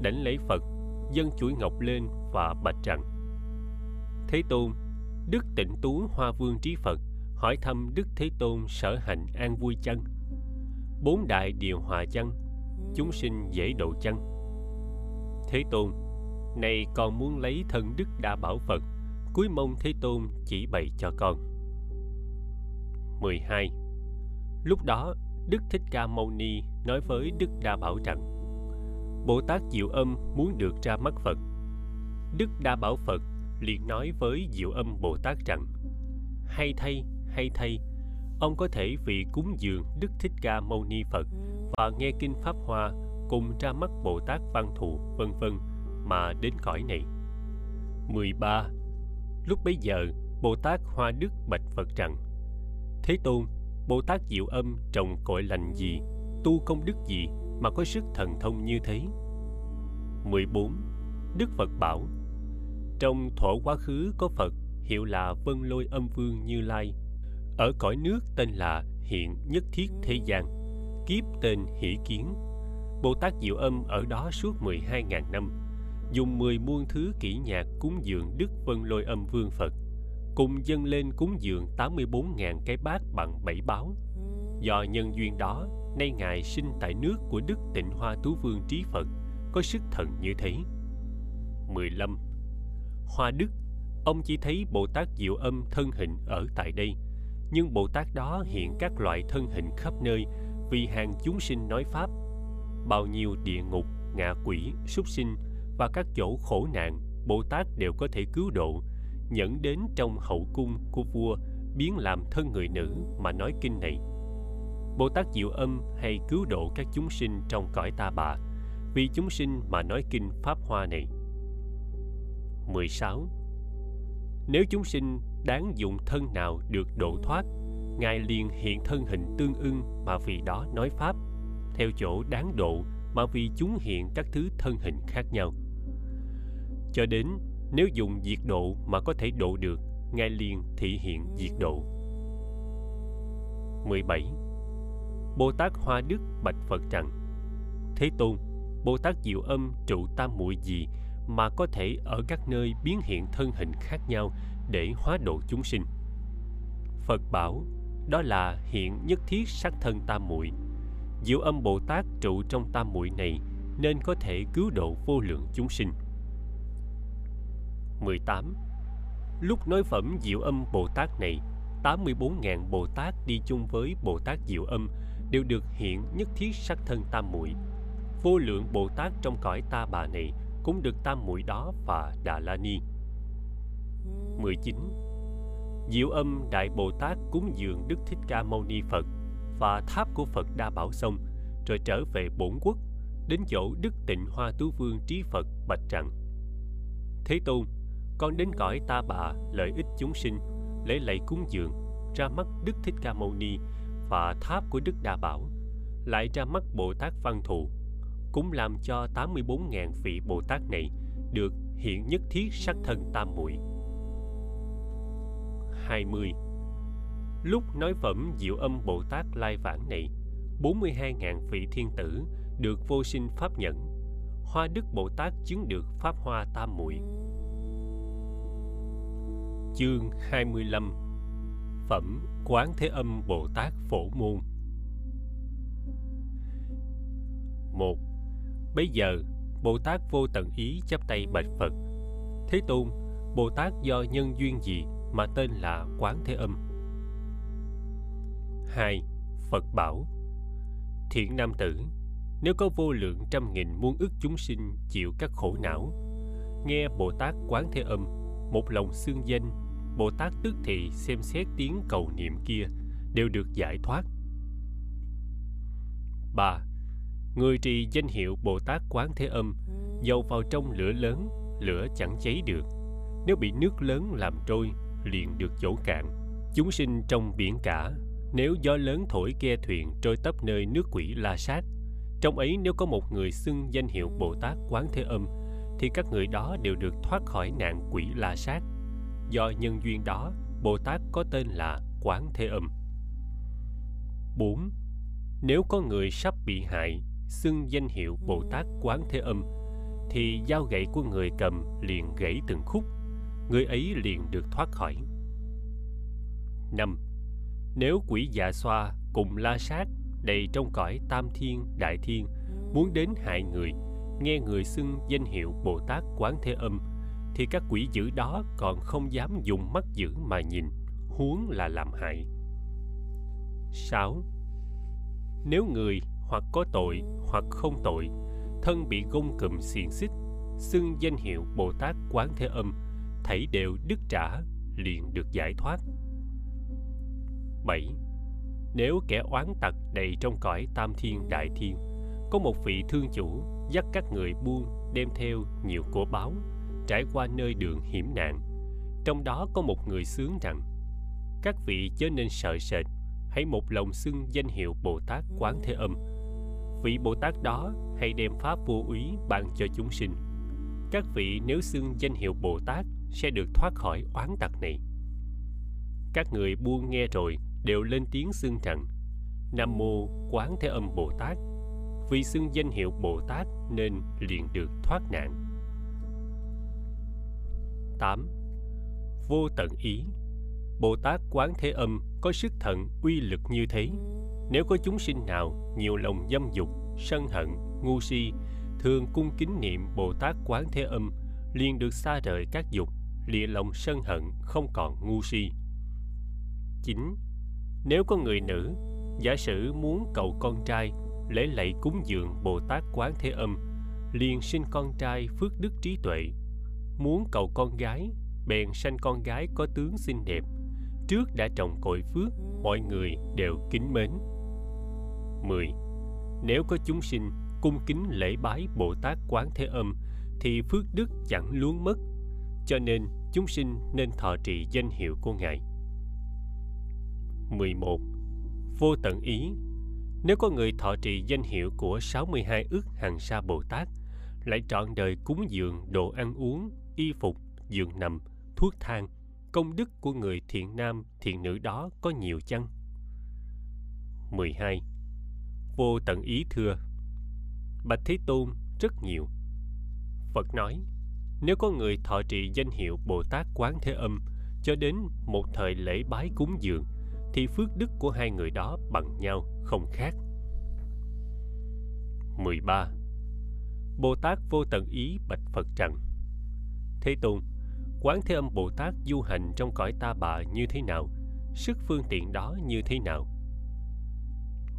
đánh lấy Phật dâng chuỗi ngọc lên và bạch rằng Thế Tôn, Đức Tịnh Tú Hoa Vương Trí Phật hỏi thăm Đức Thế Tôn sở hành an vui chăng? Bốn đại điều hòa chăng? Chúng sinh dễ độ chăng? Thế Tôn, này còn muốn lấy thân Đức Đa Bảo Phật, cuối mong Thế Tôn chỉ bày cho con. 12. Lúc đó, Đức Thích Ca Mâu Ni nói với Đức Đa Bảo rằng Bồ Tát Diệu Âm muốn được ra mắt Phật. Đức Đa Bảo Phật liền nói với Diệu Âm Bồ Tát rằng Hay thay, hay thay, ông có thể vì cúng dường Đức Thích Ca Mâu Ni Phật và nghe kinh Pháp Hoa cùng ra mắt Bồ Tát Văn Thù, vân vân mà đến cõi này. 13. Lúc bấy giờ, Bồ Tát Hoa Đức bạch Phật rằng Thế Tôn, Bồ Tát Diệu Âm trồng cội lành gì, tu công đức gì mà có sức thần thông như thế. 14. Đức Phật bảo, Trong thổ quá khứ có Phật, hiệu là Vân Lôi Âm Vương Như Lai ở cõi nước tên là Hiện Nhất Thiết Thế gian, kiếp tên Hỷ Kiến Bồ Tát Diệu Âm ở đó suốt 12.000 năm, dùng 10 muôn thứ kỹ nhạc cúng dường Đức Vân Lôi Âm Vương Phật, cùng dâng lên cúng dường 84.000 cái bát bằng bảy báo do nhân duyên đó nay ngài sinh tại nước của đức tịnh hoa tú vương trí phật có sức thần như thế 15. Hoa Đức Ông chỉ thấy Bồ Tát Diệu Âm thân hình ở tại đây Nhưng Bồ Tát đó hiện các loại thân hình khắp nơi Vì hàng chúng sinh nói Pháp Bao nhiêu địa ngục, ngạ quỷ, súc sinh Và các chỗ khổ nạn Bồ Tát đều có thể cứu độ, nhẫn đến trong hậu cung của vua biến làm thân người nữ mà nói kinh này. Bồ Tát Diệu Âm hay cứu độ các chúng sinh trong cõi ta bà, vì chúng sinh mà nói kinh Pháp Hoa này. 16. Nếu chúng sinh đáng dụng thân nào được độ thoát, Ngài liền hiện thân hình tương ưng mà vì đó nói Pháp, theo chỗ đáng độ mà vì chúng hiện các thứ thân hình khác nhau. Cho đến nếu dùng diệt độ mà có thể độ được, Ngài liền thị hiện diệt độ. 17. Bồ Tát Hoa Đức bạch Phật rằng Thế Tôn, Bồ Tát Diệu Âm trụ tam muội gì mà có thể ở các nơi biến hiện thân hình khác nhau để hóa độ chúng sinh. Phật bảo, đó là hiện nhất thiết sắc thân tam muội. Diệu Âm Bồ Tát trụ trong tam muội này nên có thể cứu độ vô lượng chúng sinh. 18. Lúc nói phẩm Diệu Âm Bồ Tát này, 84.000 Bồ Tát đi chung với Bồ Tát Diệu Âm đều được hiện nhất thiết sắc thân tam muội. Vô lượng Bồ Tát trong cõi ta bà này cũng được tam muội đó và Đà La Ni. 19. Diệu âm Đại Bồ Tát cúng dường Đức Thích Ca Mâu Ni Phật và tháp của Phật Đa Bảo xong, rồi trở về bổn quốc, đến chỗ Đức Tịnh Hoa Tú Vương Trí Phật bạch rằng Thế Tôn, con đến cõi ta bà lợi ích chúng sinh, lễ lạy cúng dường, ra mắt Đức Thích Ca Mâu Ni và tháp của Đức Đa Bảo, lại ra mắt Bồ Tát Văn Thù, cũng làm cho 84.000 vị Bồ Tát này được hiện nhất thiết sắc thân tam muội. 20. Lúc nói phẩm Diệu Âm Bồ Tát Lai Vãng này, 42.000 vị thiên tử được vô sinh pháp nhận. Hoa Đức Bồ Tát chứng được Pháp Hoa Tam Muội. Chương 25 Phẩm Quán Thế Âm Bồ Tát Phổ Môn 1. Bây giờ, Bồ Tát vô tận ý chắp tay bạch Phật. Thế Tôn, Bồ Tát do nhân duyên gì mà tên là Quán Thế Âm? 2. Phật bảo Thiện nam tử, nếu có vô lượng trăm nghìn muôn ức chúng sinh chịu các khổ não, nghe Bồ Tát Quán Thế Âm, một lòng xương danh, Bồ Tát tức thì xem xét tiếng cầu niệm kia đều được giải thoát. 3 người trì danh hiệu Bồ Tát Quán Thế Âm, dầu vào trong lửa lớn, lửa chẳng cháy được. Nếu bị nước lớn làm trôi, liền được chỗ cạn. Chúng sinh trong biển cả, nếu gió lớn thổi ghe thuyền trôi tấp nơi nước quỷ la sát, trong ấy nếu có một người xưng danh hiệu Bồ Tát Quán Thế Âm, thì các người đó đều được thoát khỏi nạn quỷ la sát. Do nhân duyên đó, Bồ Tát có tên là Quán Thế Âm. 4. Nếu có người sắp bị hại xưng danh hiệu Bồ Tát Quán Thế Âm, thì dao gậy của người cầm liền gãy từng khúc, người ấy liền được thoát khỏi. 5. Nếu quỷ dạ xoa cùng la sát đầy trong cõi tam thiên đại thiên muốn đến hại người, nghe người xưng danh hiệu Bồ Tát Quán Thế Âm, thì các quỷ dữ đó còn không dám dùng mắt dữ mà nhìn, huống là làm hại. 6. Nếu người hoặc có tội hoặc không tội thân bị gông cùm xiềng xích xưng danh hiệu bồ tát quán thế âm thảy đều đứt trả liền được giải thoát 7. Nếu kẻ oán tặc đầy trong cõi tam thiên đại thiên có một vị thương chủ dắt các người buôn đem theo nhiều của báo trải qua nơi đường hiểm nạn trong đó có một người sướng rằng, các vị chớ nên sợ sệt, hãy một lòng xưng danh hiệu bồ tát quán thế âm vị Bồ Tát đó hay đem pháp vô úy ban cho chúng sinh. Các vị nếu xưng danh hiệu Bồ Tát sẽ được thoát khỏi oán tặc này. Các người buông nghe rồi đều lên tiếng xưng rằng, Nam Mô Quán Thế Âm Bồ Tát, Vì xưng danh hiệu Bồ Tát nên liền được thoát nạn 8. Vô tận ý Bồ Tát Quán Thế Âm có sức thận uy lực như thế nếu có chúng sinh nào nhiều lòng dâm dục, sân hận, ngu si, thường cung kính niệm Bồ Tát Quán Thế Âm, liền được xa rời các dục, lìa lòng sân hận, không còn ngu si. 9. Nếu có người nữ, giả sử muốn cầu con trai, lễ lạy cúng dường Bồ Tát Quán Thế Âm, liền sinh con trai phước đức trí tuệ muốn cầu con gái bèn sanh con gái có tướng xinh đẹp trước đã trồng cội phước mọi người đều kính mến 10. Nếu có chúng sinh cung kính lễ bái Bồ Tát Quán Thế Âm thì phước đức chẳng luống mất, cho nên chúng sinh nên thọ trì danh hiệu của Ngài. 11. Vô tận ý Nếu có người thọ trì danh hiệu của 62 ức hàng sa Bồ Tát, lại trọn đời cúng dường đồ ăn uống, y phục, giường nằm, thuốc thang, công đức của người thiện nam, thiện nữ đó có nhiều chăng? 12. Vô tận ý thưa Bạch Thế Tôn rất nhiều Phật nói Nếu có người thọ trì danh hiệu Bồ Tát Quán Thế Âm cho đến một thời lễ bái cúng dường thì phước đức của hai người đó bằng nhau không khác. 13. Bồ Tát vô tận ý bạch Phật rằng Thế Tôn, Quán Thế Âm Bồ Tát du hành trong cõi ta bà như thế nào? Sức phương tiện đó như thế nào?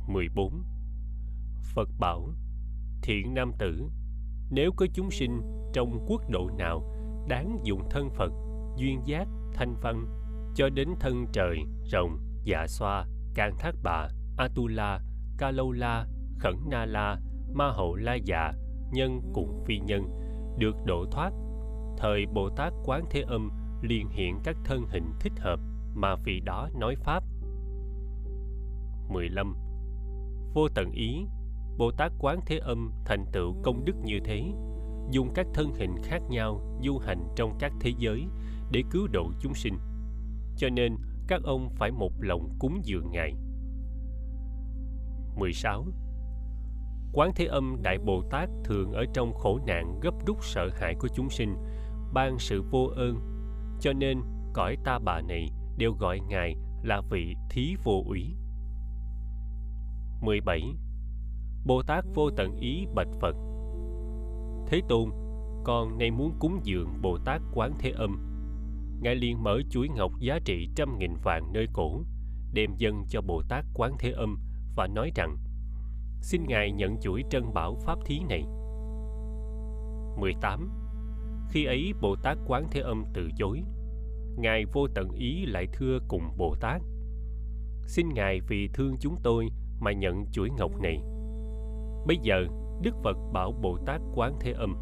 14. Phật bảo Thiện nam tử Nếu có chúng sinh trong quốc độ nào Đáng dùng thân Phật Duyên giác, thanh văn Cho đến thân trời, rồng, dạ xoa, can thác bà Atula, ca lâu la, khẩn na la Ma hậu la dạ Nhân cùng phi nhân Được độ thoát Thời Bồ Tát Quán Thế Âm liền hiện các thân hình thích hợp mà vì đó nói Pháp. 15 vô tận ý bồ tát quán thế âm thành tựu công đức như thế dùng các thân hình khác nhau du hành trong các thế giới để cứu độ chúng sinh. Cho nên các ông phải một lòng cúng dường ngài. 16. Quán Thế Âm Đại Bồ Tát thường ở trong khổ nạn gấp rút sợ hãi của chúng sinh, ban sự vô ơn, cho nên cõi ta bà này đều gọi Ngài là vị thí vô úy. 17. Bồ Tát vô tận ý bạch Phật Thế Tôn, con nay muốn cúng dường Bồ Tát Quán Thế Âm. Ngài liền mở chuỗi ngọc giá trị trăm nghìn vàng nơi cổ, đem dâng cho Bồ Tát Quán Thế Âm và nói rằng Xin Ngài nhận chuỗi trân bảo pháp thí này. 18. Khi ấy Bồ Tát Quán Thế Âm từ chối. Ngài vô tận ý lại thưa cùng Bồ Tát Xin Ngài vì thương chúng tôi mà nhận chuỗi ngọc này. Bây giờ, Đức Phật bảo Bồ Tát Quán Thế Âm.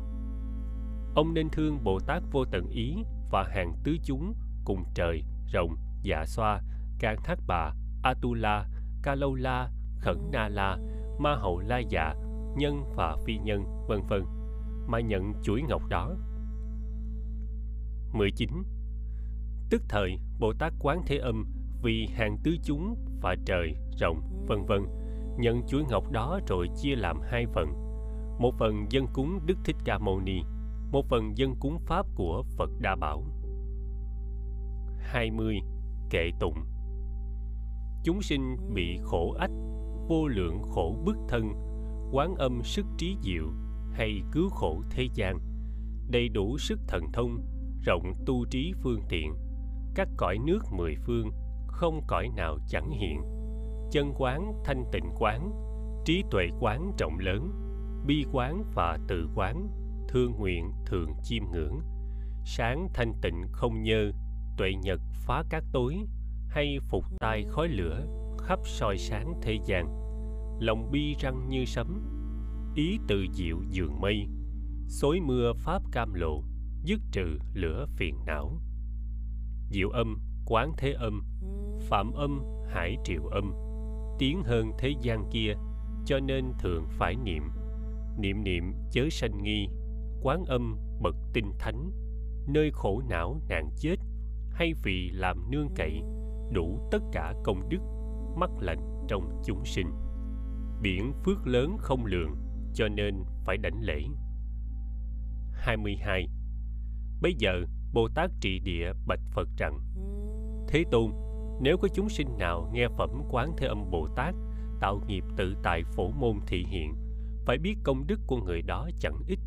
Ông nên thương Bồ Tát vô tận ý và hàng tứ chúng cùng trời, rồng, dạ xoa, can thác bà, Atula, Ca Lâu La, Khẩn Na La, Ma Hậu La Dạ, Nhân và Phi Nhân, vân vân mà nhận chuỗi ngọc đó. 19. Tức thời, Bồ Tát Quán Thế Âm vì hàng tứ chúng và trời, rộng vân vân nhận chuỗi ngọc đó rồi chia làm hai phần. Một phần dân cúng Đức Thích Ca Mâu Ni, một phần dân cúng pháp của Phật Đa Bảo. 20. Kệ tụng Chúng sinh bị khổ ách, vô lượng khổ bức thân, quán âm sức trí diệu hay cứu khổ thế gian, đầy đủ sức thần thông, rộng tu trí phương tiện, các cõi nước mười phương, không cõi nào chẳng hiện. Chân quán thanh tịnh quán trí tuệ quán rộng lớn bi quán và từ quán thương nguyện thường chiêm ngưỡng. Sáng thanh tịnh không nhơ tuệ nhật phá các tối hay phục tai khói lửa khắp soi sáng thế gian. Lòng bi răng như sấm ý từ diệu dường mây xối mưa pháp cam lộ dứt trừ lửa phiền não. Diệu âm, quán thế âm, phạm âm, hải triệu âm, tiến hơn thế gian kia, cho nên thường phải niệm. Niệm niệm chớ sanh nghi, quán âm bậc tinh thánh, nơi khổ não nạn chết, hay vì làm nương cậy, đủ tất cả công đức, mắc lành trong chúng sinh. Biển phước lớn không lường, cho nên phải đảnh lễ. 22 Bây giờ Bồ Tát trị địa bạch Phật rằng Thế Tôn nếu có chúng sinh nào nghe phẩm quán thế âm Bồ Tát tạo nghiệp tự tại phổ môn thị hiện, phải biết công đức của người đó chẳng ít.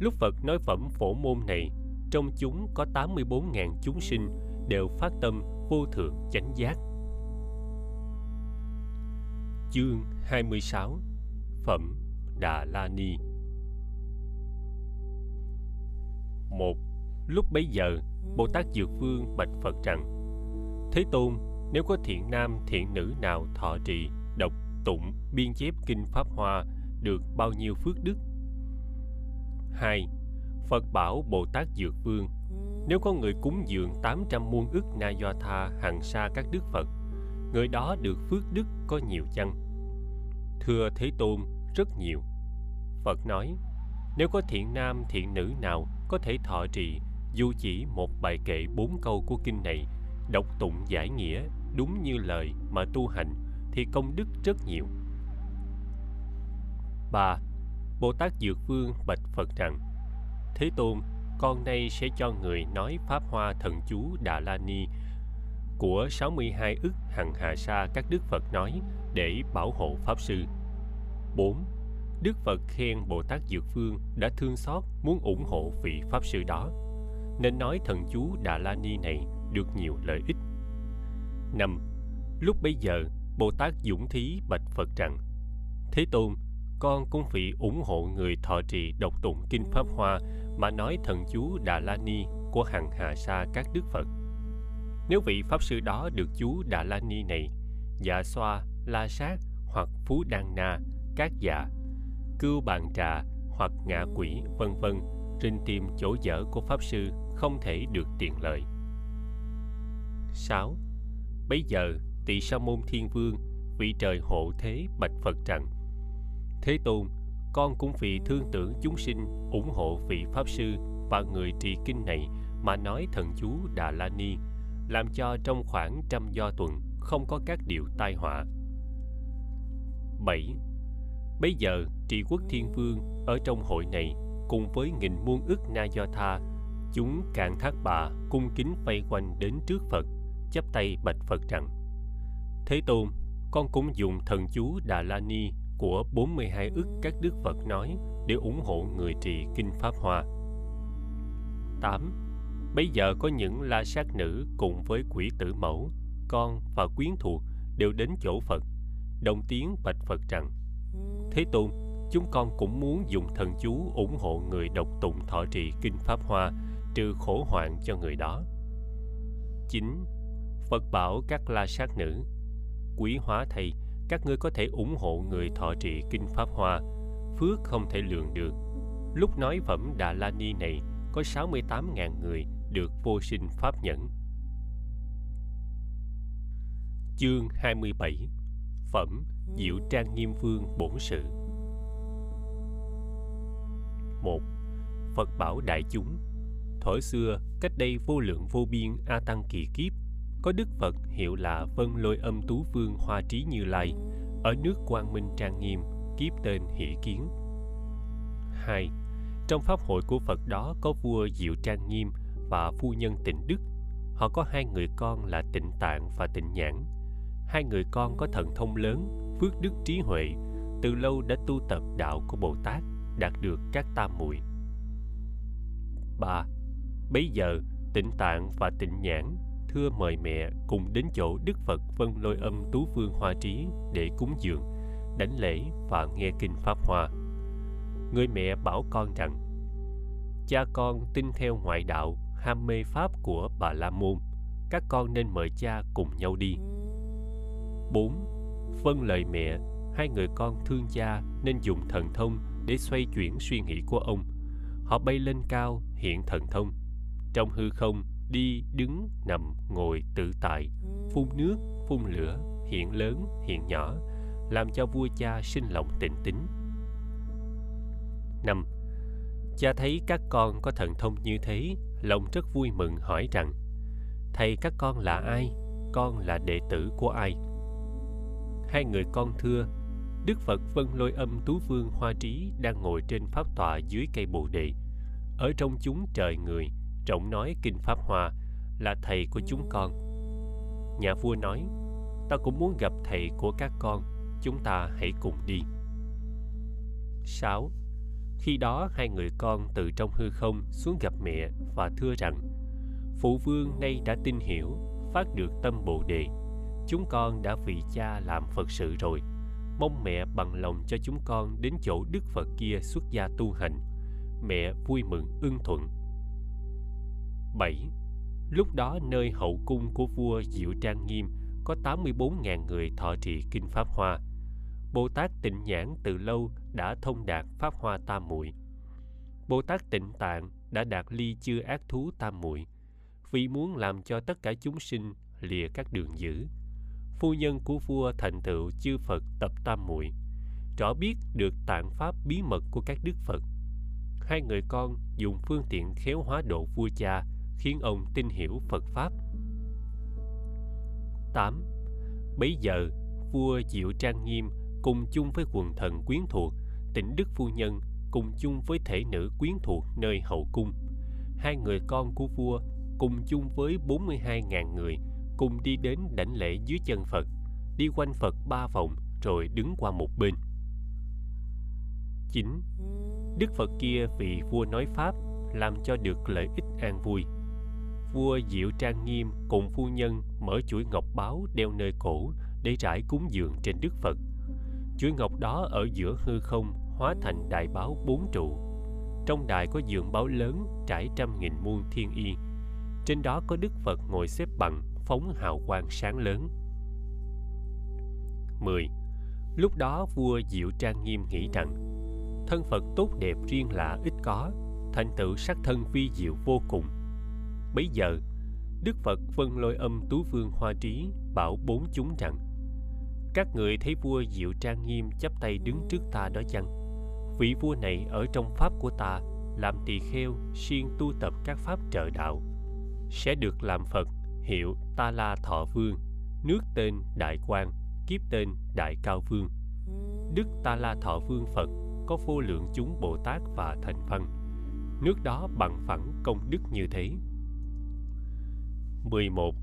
Lúc Phật nói phẩm phổ môn này, trong chúng có 84.000 chúng sinh đều phát tâm vô thượng chánh giác. Chương 26 Phẩm Đà La Ni một, lúc bấy giờ bồ tát dược vương bạch phật rằng, thế tôn, nếu có thiện nam, thiện nữ nào thọ trì đọc tụng, biên chép kinh pháp hoa được bao nhiêu phước đức? Hai, phật bảo bồ tát dược vương, nếu có người cúng dường 800 muôn ức na do tha hằng sa các đức phật, người đó được phước đức có nhiều chăng? Thưa thế tôn, rất nhiều. Phật nói, nếu có thiện nam, thiện nữ nào có thể thọ trì dù chỉ một bài kệ bốn câu của kinh này, đọc tụng giải nghĩa đúng như lời mà tu hành thì công đức rất nhiều ba, bồ tát dược vương bạch phật rằng, thế tôn, con nay sẽ cho người nói pháp hoa thần chú đà la ni của 62 ức hằng hà sa các đức Phật nói để bảo hộ Pháp Sư. 4. Đức Phật khen Bồ Tát Dược Phương đã thương xót muốn ủng hộ vị Pháp Sư đó, nên nói thần chú Đà La Ni này được nhiều lợi ích. 5. Lúc bấy giờ, Bồ Tát Dũng Thí bạch Phật rằng, Thế Tôn, con cũng vì ủng hộ người thọ trì độc tụng Kinh Pháp Hoa mà nói thần chú Đà La Ni của hằng hà sa các đức Phật. Nếu vị Pháp Sư đó được chú Đà La Ni này, dạ xoa, la sát hoặc phú đan na, các dạ, cưu bàn trà hoặc ngạ quỷ, vân vân, trên tìm chỗ dở của Pháp Sư không thể được tiện lợi. 6. Bây giờ, tỳ sa môn thiên vương, vị trời hộ thế bạch Phật rằng, Thế Tôn, con cũng vì thương tưởng chúng sinh ủng hộ vị Pháp Sư và người trì kinh này mà nói thần chú Đà La Ni, làm cho trong khoảng trăm do tuần không có các điều tai họa. 7. Bây giờ, trị quốc thiên vương ở trong hội này cùng với nghìn muôn ức na do tha, chúng cạn thác bà cung kính vây quanh đến trước Phật, chắp tay bạch Phật rằng Thế Tôn, con cũng dùng thần chú Đà La Ni của 42 ức các đức Phật nói để ủng hộ người trì kinh Pháp Hoa. 8. Bây giờ có những la sát nữ cùng với quỷ tử mẫu, con và quyến thuộc đều đến chỗ Phật, đồng tiếng bạch Phật rằng Thế Tôn, chúng con cũng muốn dùng thần chú ủng hộ người độc tụng thọ trì kinh Pháp Hoa, trừ khổ hoạn cho người đó. 9. Phật bảo các la sát nữ Quý hóa thầy, các ngươi có thể ủng hộ người thọ trì kinh Pháp Hoa, phước không thể lường được. Lúc nói phẩm Đà La Ni này, có 68.000 người được vô sinh pháp nhẫn. Chương 27 Phẩm Diệu Trang Nghiêm Vương Bổn Sự một Phật bảo đại chúng Thổi xưa, cách đây vô lượng vô biên A Tăng kỳ kiếp, có Đức Phật hiệu là Vân Lôi Âm Tú Vương Hoa Trí Như Lai, ở nước Quang Minh Trang Nghiêm, kiếp tên Hỷ Kiến. 2. Trong pháp hội của Phật đó có vua Diệu Trang Nghiêm và phu nhân Tịnh Đức. Họ có hai người con là Tịnh Tạng và Tịnh Nhãn. Hai người con có thần thông lớn, phước đức trí huệ, từ lâu đã tu tập đạo của Bồ Tát, đạt được các tam muội. 3. Bấy giờ, Tịnh Tạng và Tịnh Nhãn thưa mời mẹ cùng đến chỗ Đức Phật Vân Lôi Âm Tú phương Hoa Trí để cúng dường, đánh lễ và nghe kinh Pháp Hoa. Người mẹ bảo con rằng, cha con tin theo ngoại đạo, ham mê Pháp của Bà La Môn, các con nên mời cha cùng nhau đi. 4. Vâng lời mẹ, hai người con thương cha nên dùng thần thông để xoay chuyển suy nghĩ của ông. Họ bay lên cao, hiện thần thông. Trong hư không, đi, đứng, nằm, ngồi tự tại, phun nước, phun lửa, hiện lớn, hiện nhỏ, làm cho vua cha sinh lòng tịnh tính. 5. Cha thấy các con có thần thông như thế, lòng rất vui mừng hỏi rằng Thầy các con là ai? Con là đệ tử của ai? Hai người con thưa Đức Phật Vân Lôi Âm Tú Vương Hoa Trí đang ngồi trên pháp tọa dưới cây Bồ Đề. Ở trong chúng trời người, trọng nói kinh Pháp Hoa là thầy của chúng con. Nhà vua nói, ta cũng muốn gặp thầy của các con, chúng ta hãy cùng đi. 6. Khi đó hai người con từ trong hư không xuống gặp mẹ và thưa rằng Phụ vương nay đã tin hiểu, phát được tâm Bồ Đề. Chúng con đã vì cha làm Phật sự rồi. Mong mẹ bằng lòng cho chúng con đến chỗ Đức Phật kia xuất gia tu hành. Mẹ vui mừng ưng thuận 7. Lúc đó nơi hậu cung của vua Diệu Trang Nghiêm có 84.000 người thọ trì kinh Pháp Hoa. Bồ Tát Tịnh Nhãn từ lâu đã thông đạt Pháp Hoa Tam Muội. Bồ Tát Tịnh Tạng đã đạt ly chưa ác thú tam muội vì muốn làm cho tất cả chúng sinh lìa các đường dữ. Phu nhân của vua thành tựu chư Phật tập tam muội rõ biết được tạng pháp bí mật của các đức Phật. Hai người con dùng phương tiện khéo hóa độ vua cha khiến ông tin hiểu Phật Pháp. 8. Bấy giờ, vua Diệu Trang Nghiêm cùng chung với quần thần quyến thuộc, tỉnh Đức Phu Nhân cùng chung với thể nữ quyến thuộc nơi hậu cung. Hai người con của vua cùng chung với 42.000 người cùng đi đến đảnh lễ dưới chân Phật, đi quanh Phật ba vòng rồi đứng qua một bên. 9. Đức Phật kia vì vua nói Pháp làm cho được lợi ích an vui. Vua Diệu Trang Nghiêm cùng phu nhân mở chuỗi ngọc báo đeo nơi cổ để trải cúng dường trên Đức Phật. Chuỗi ngọc đó ở giữa hư không hóa thành đại báo bốn trụ. Trong đài có giường báo lớn trải trăm nghìn muôn thiên y. Trên đó có Đức Phật ngồi xếp bằng phóng hào quang sáng lớn. 10. Lúc đó vua Diệu Trang Nghiêm nghĩ rằng thân Phật tốt đẹp riêng lạ ít có, thành tựu sắc thân vi diệu vô cùng. Bấy giờ, Đức Phật vân lôi âm tú vương hoa trí bảo bốn chúng rằng các người thấy vua Diệu Trang Nghiêm chắp tay đứng trước ta đó chăng? Vị vua này ở trong pháp của ta làm tỳ kheo siêng tu tập các pháp trợ đạo sẽ được làm Phật hiệu Ta La Thọ Vương, nước tên Đại Quang, kiếp tên Đại Cao Vương. Đức Ta La Thọ Vương Phật có vô lượng chúng Bồ Tát và thành văn. Nước đó bằng phẳng công đức như thế. 11.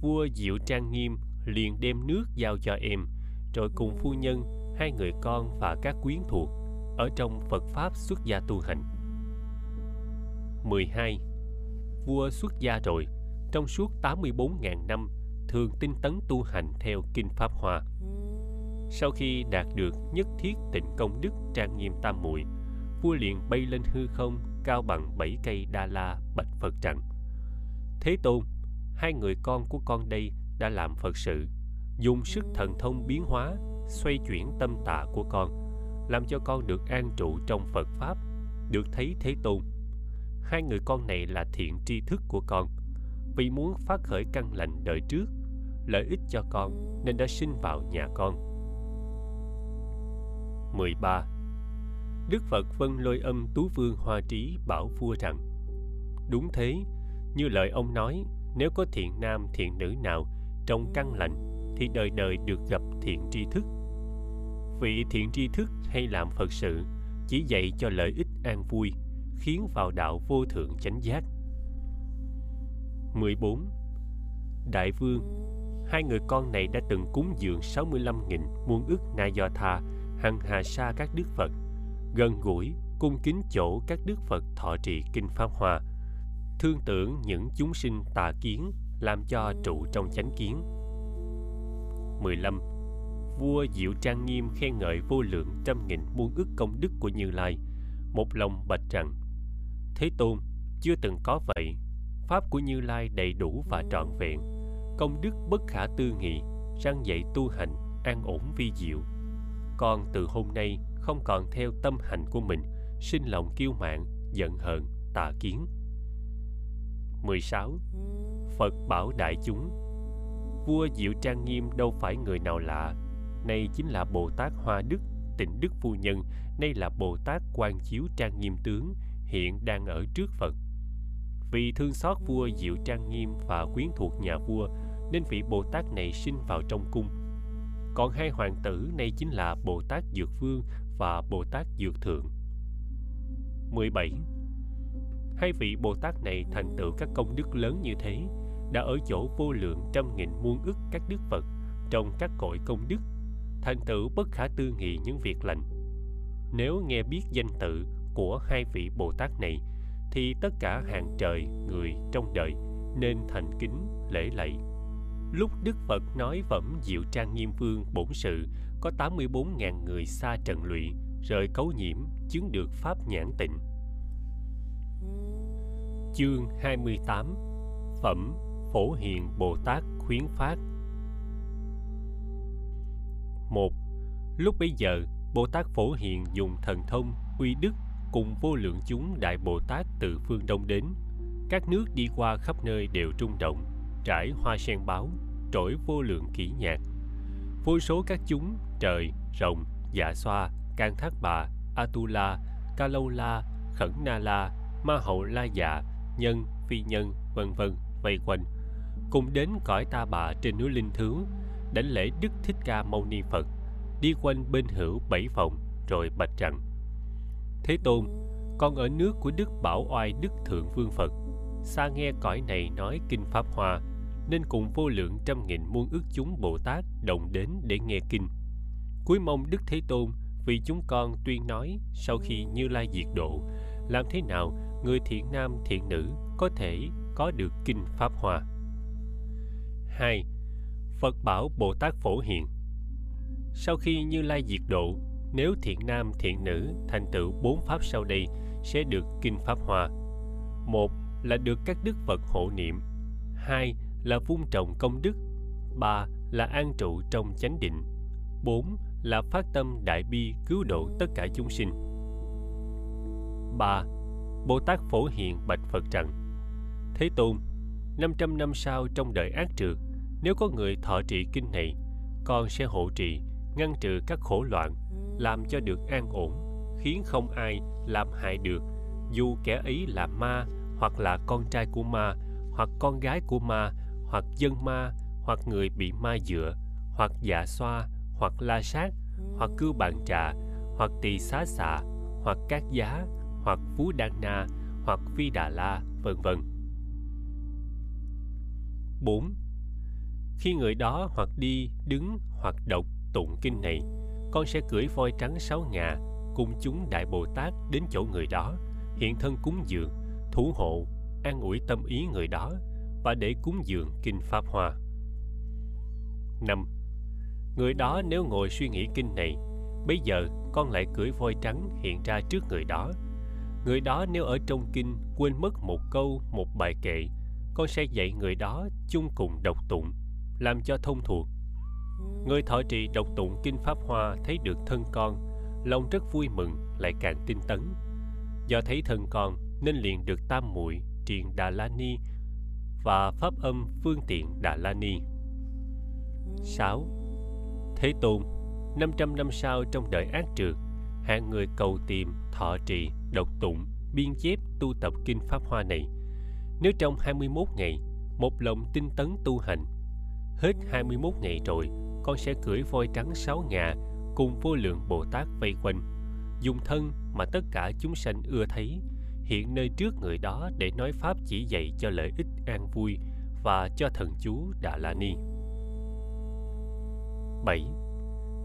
Vua Diệu Trang Nghiêm liền đem nước giao cho em, rồi cùng phu nhân, hai người con và các quyến thuộc ở trong Phật Pháp xuất gia tu hành. 12. Vua xuất gia rồi, trong suốt 84.000 năm, thường tinh tấn tu hành theo Kinh Pháp Hoa. Sau khi đạt được nhất thiết tịnh công đức trang nghiêm tam muội, vua liền bay lên hư không cao bằng bảy cây đa la bạch Phật rằng Thế Tôn, hai người con của con đây đã làm Phật sự, dùng sức thần thông biến hóa, xoay chuyển tâm tạ của con, làm cho con được an trụ trong Phật Pháp, được thấy Thế Tôn. Hai người con này là thiện tri thức của con, vì muốn phát khởi căn lành đời trước, lợi ích cho con nên đã sinh vào nhà con. 13. Đức Phật vân lôi âm tú vương hoa trí bảo vua rằng Đúng thế, như lời ông nói, nếu có thiện nam thiện nữ nào trong căn lành thì đời đời được gặp thiện tri thức. Vị thiện tri thức hay làm Phật sự chỉ dạy cho lợi ích an vui, khiến vào đạo vô thượng chánh giác. 14. Đại vương, hai người con này đã từng cúng dường 65.000 muôn ức na do tha, hằng hà sa các đức Phật, gần gũi, cung kính chỗ các đức Phật thọ trì kinh Pháp hòa thương tưởng những chúng sinh tà kiến làm cho trụ trong chánh kiến. 15. Vua Diệu Trang Nghiêm khen ngợi vô lượng trăm nghìn muôn ức công đức của Như Lai, một lòng bạch rằng Thế Tôn, chưa từng có vậy, Pháp của Như Lai đầy đủ và trọn vẹn, công đức bất khả tư nghị, răng dạy tu hành, an ổn vi diệu. Con từ hôm nay không còn theo tâm hành của mình, sinh lòng kiêu mạn, giận hờn, tà kiến. 16. Phật bảo đại chúng Vua Diệu Trang Nghiêm đâu phải người nào lạ Nay chính là Bồ Tát Hoa Đức, tịnh Đức Phu Nhân Nay là Bồ Tát Quan Chiếu Trang Nghiêm Tướng Hiện đang ở trước Phật vì thương xót vua Diệu Trang Nghiêm và quyến thuộc nhà vua Nên vị Bồ Tát này sinh vào trong cung. Còn hai hoàng tử nay chính là Bồ Tát Dược Vương và Bồ Tát Dược Thượng. 17 hai vị Bồ Tát này thành tựu các công đức lớn như thế, đã ở chỗ vô lượng trăm nghìn muôn ức các đức Phật trong các cõi công đức, thành tựu bất khả tư nghị những việc lành. Nếu nghe biết danh tự của hai vị Bồ Tát này, thì tất cả hàng trời người trong đời nên thành kính lễ lạy. Lúc Đức Phật nói phẩm Diệu Trang Nghiêm Vương bổn sự có 84.000 người xa trần lụy, rời cấu nhiễm, chứng được Pháp nhãn tịnh Chương 28 Phẩm Phổ Hiền Bồ Tát khuyến phát một Lúc bấy giờ, Bồ Tát Phổ Hiền dùng thần thông, uy đức cùng vô lượng chúng Đại Bồ Tát từ phương Đông đến. Các nước đi qua khắp nơi đều rung động, trải hoa sen báo, trỗi vô lượng kỹ nhạc. Vô số các chúng, trời, rồng, dạ xoa, can thác bà, atula, ca lâu la, khẩn na la, ma hậu la dạ, nhân, phi nhân, vân vân vây quanh, cùng đến cõi ta bà trên núi Linh Thứ, đảnh lễ Đức Thích Ca Mâu Ni Phật, đi quanh bên hữu bảy phòng, rồi bạch rằng: Thế Tôn, con ở nước của Đức Bảo Oai Đức Thượng Vương Phật, xa nghe cõi này nói kinh pháp hoa, nên cùng vô lượng trăm nghìn muôn ước chúng Bồ Tát đồng đến để nghe kinh. Cuối mong Đức Thế Tôn vì chúng con tuyên nói sau khi Như Lai diệt độ, làm thế nào người thiện nam thiện nữ có thể có được kinh pháp hoa. 2. Phật bảo Bồ Tát phổ hiện Sau khi Như Lai diệt độ, nếu thiện nam thiện nữ thành tựu bốn pháp sau đây sẽ được kinh pháp hoa. Một là được các đức Phật hộ niệm. Hai là vun trồng công đức. Ba là an trụ trong chánh định. Bốn là phát tâm đại bi cứu độ tất cả chúng sinh. 3. Bồ Tát Phổ Hiền bạch Phật rằng Thế Tôn, 500 năm sau trong đời ác trượt, nếu có người thọ trì kinh này, con sẽ hộ trì, ngăn trừ các khổ loạn, làm cho được an ổn, khiến không ai làm hại được, dù kẻ ấy là ma, hoặc là con trai của ma, hoặc con gái của ma, hoặc dân ma, hoặc người bị ma dựa, hoặc dạ xoa, hoặc la sát, hoặc cư bạn trà, hoặc tỳ xá xạ, hoặc cát giá, hoặc phú đan na, hoặc phi đà la, vân vân. 4. Khi người đó hoặc đi, đứng, hoặc đọc tụng kinh này, con sẽ cưỡi voi trắng sáu ngà cùng chúng Đại Bồ Tát đến chỗ người đó, hiện thân cúng dường, thủ hộ, an ủi tâm ý người đó và để cúng dường kinh Pháp Hoa. 5. Người đó nếu ngồi suy nghĩ kinh này, bây giờ con lại cưỡi voi trắng hiện ra trước người đó. Người đó nếu ở trong kinh quên mất một câu, một bài kệ, con sẽ dạy người đó chung cùng đọc tụng, làm cho thông thuộc. Người thọ trì đọc tụng kinh Pháp Hoa thấy được thân con, lòng rất vui mừng lại càng tinh tấn. Do thấy thân con nên liền được tam muội triền Đà La Ni và pháp âm phương tiện Đà La Ni. 6. Thế Tôn, 500 năm sau trong đời ác trượt, hạng người cầu tìm, thọ trì, độc tụng, biên chép tu tập kinh Pháp Hoa này. Nếu trong 21 ngày, một lòng tinh tấn tu hành, hết 21 ngày rồi, con sẽ cưỡi voi trắng sáu ngà cùng vô lượng Bồ Tát vây quanh, dùng thân mà tất cả chúng sanh ưa thấy, hiện nơi trước người đó để nói Pháp chỉ dạy cho lợi ích an vui và cho thần chú Đà La Ni. 7.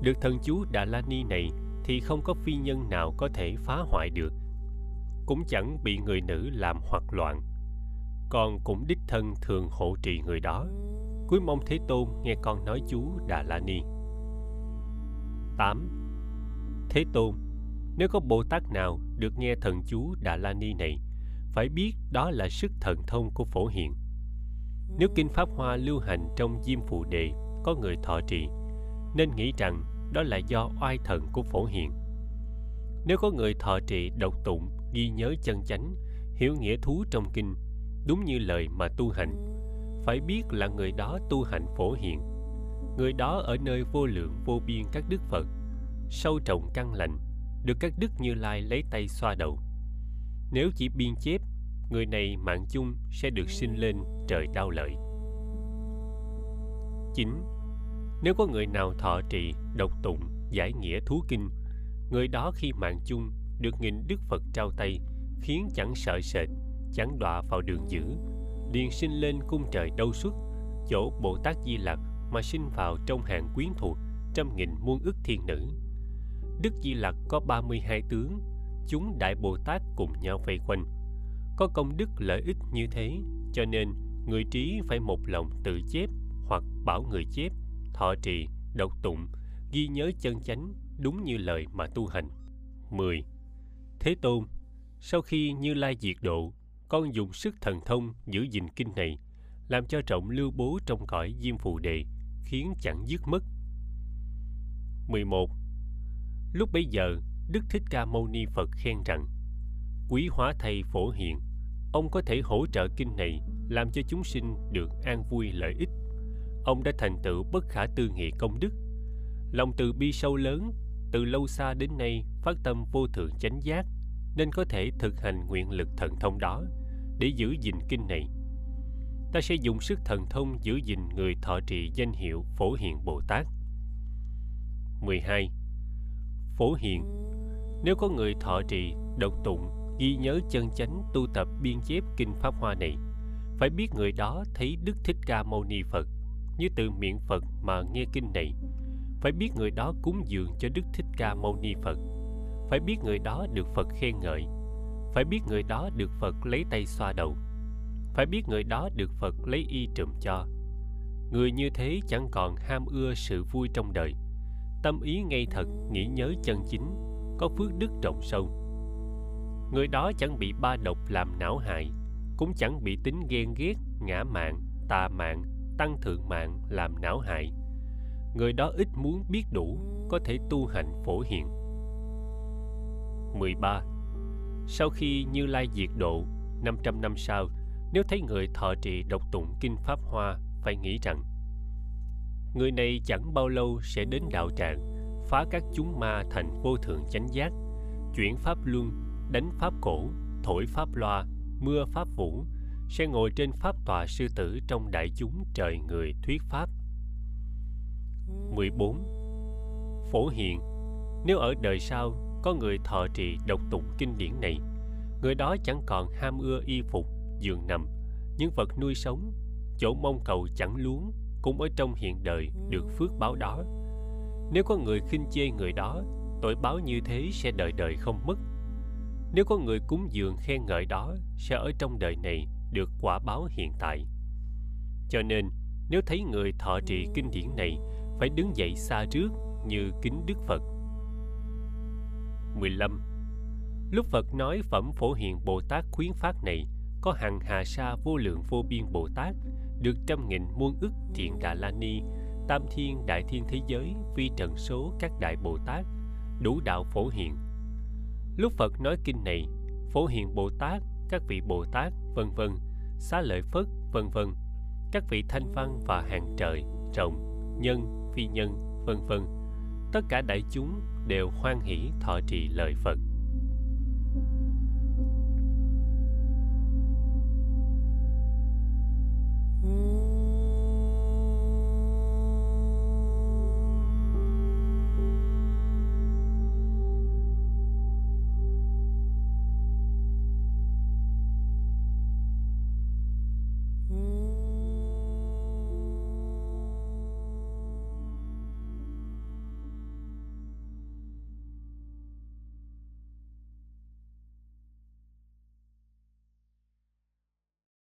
Được thần chú Đà La Ni này thì không có phi nhân nào có thể phá hoại được, cũng chẳng bị người nữ làm hoặc loạn. còn cũng đích thân thường hộ trì người đó. Cuối mong Thế Tôn nghe con nói chú Đà La Ni. 8. Thế Tôn, nếu có Bồ Tát nào được nghe thần chú Đà La Ni này, phải biết đó là sức thần thông của phổ hiện. Nếu kinh Pháp Hoa lưu hành trong Diêm Phù Đệ có người thọ trì, nên nghĩ rằng đó là do oai thần của phổ hiện. Nếu có người thọ trì độc tụng, ghi nhớ chân chánh, hiểu nghĩa thú trong kinh, đúng như lời mà tu hành, phải biết là người đó tu hành phổ hiện. Người đó ở nơi vô lượng vô biên các đức Phật, sâu trọng căn lành, được các đức như lai lấy tay xoa đầu. Nếu chỉ biên chép, người này mạng chung sẽ được sinh lên trời đau lợi. 9 nếu có người nào thọ trì, độc tụng, giải nghĩa thú kinh, người đó khi mạng chung được nghìn Đức Phật trao tay, khiến chẳng sợ sệt, chẳng đọa vào đường dữ, liền sinh lên cung trời đâu xuất, chỗ Bồ Tát Di Lặc mà sinh vào trong hàng quyến thuộc trăm nghìn muôn ức thiên nữ. Đức Di Lặc có 32 tướng, chúng Đại Bồ Tát cùng nhau vây quanh. Có công đức lợi ích như thế, cho nên người trí phải một lòng tự chép hoặc bảo người chép thọ trì, độc tụng, ghi nhớ chân chánh đúng như lời mà tu hành. 10. Thế Tôn, sau khi Như Lai diệt độ, con dùng sức thần thông giữ gìn kinh này làm cho trọng lưu bố trong cõi diêm phù đề khiến chẳng dứt mất 11. Lúc bấy giờ, Đức Thích Ca Mâu Ni Phật khen rằng Quý hóa thầy phổ hiện, ông có thể hỗ trợ kinh này làm cho chúng sinh được an vui lợi ích. Ông đã thành tựu bất khả tư nghị công đức. Lòng từ bi sâu lớn, từ lâu xa đến nay phát tâm vô thượng chánh giác, nên có thể thực hành nguyện lực thần thông đó để giữ gìn kinh này. Ta sẽ dùng sức thần thông giữ gìn người thọ trì danh hiệu Phổ Hiện Bồ Tát. 12. Phổ Hiện Nếu có người thọ trì, độc tụng, ghi nhớ chân chánh tu tập biên chép kinh Pháp Hoa này, phải biết người đó thấy Đức Thích Ca Mâu Ni Phật như từ miệng Phật mà nghe kinh này. Phải biết người đó cúng dường cho Đức Thích Ca Mâu Ni Phật. Phải biết người đó được Phật khen ngợi. Phải biết người đó được Phật lấy tay xoa đầu. Phải biết người đó được Phật lấy y trùm cho. Người như thế chẳng còn ham ưa sự vui trong đời. Tâm ý ngay thật, nghĩ nhớ chân chính, có phước đức trọng sâu. Người đó chẳng bị ba độc làm não hại, cũng chẳng bị tính ghen ghét, ngã mạng, tà mạng, tăng thượng mạng làm não hại. Người đó ít muốn biết đủ, có thể tu hành phổ hiện. 13. Sau khi Như Lai diệt độ, 500 năm sau, nếu thấy người thọ trì độc tụng kinh Pháp Hoa, phải nghĩ rằng Người này chẳng bao lâu sẽ đến đạo tràng, phá các chúng ma thành vô thượng chánh giác, chuyển pháp luân, đánh pháp cổ, thổi pháp loa, mưa pháp vũ, sẽ ngồi trên pháp tòa sư tử trong đại chúng trời người thuyết pháp. 14. Phổ hiện Nếu ở đời sau có người thọ trì độc tụng kinh điển này, người đó chẳng còn ham ưa y phục, giường nằm, những vật nuôi sống, chỗ mong cầu chẳng luống, cũng ở trong hiện đời được phước báo đó. Nếu có người khinh chê người đó, tội báo như thế sẽ đời đời không mất. Nếu có người cúng dường khen ngợi đó, sẽ ở trong đời này được quả báo hiện tại. Cho nên, nếu thấy người thọ trì kinh điển này, phải đứng dậy xa trước như kính Đức Phật. 15. Lúc Phật nói phẩm phổ hiện Bồ Tát khuyến phát này, có hàng hà sa vô lượng vô biên Bồ Tát được trăm nghìn muôn ức thiện đà la ni tam thiên đại thiên thế giới vi trần số các đại bồ tát đủ đạo phổ hiện lúc phật nói kinh này phổ hiện bồ tát các vị bồ tát vân vân xá lợi phất vân vân các vị thanh văn và hàng trời rộng nhân phi nhân vân vân tất cả đại chúng đều hoan hỷ thọ trì lời phật.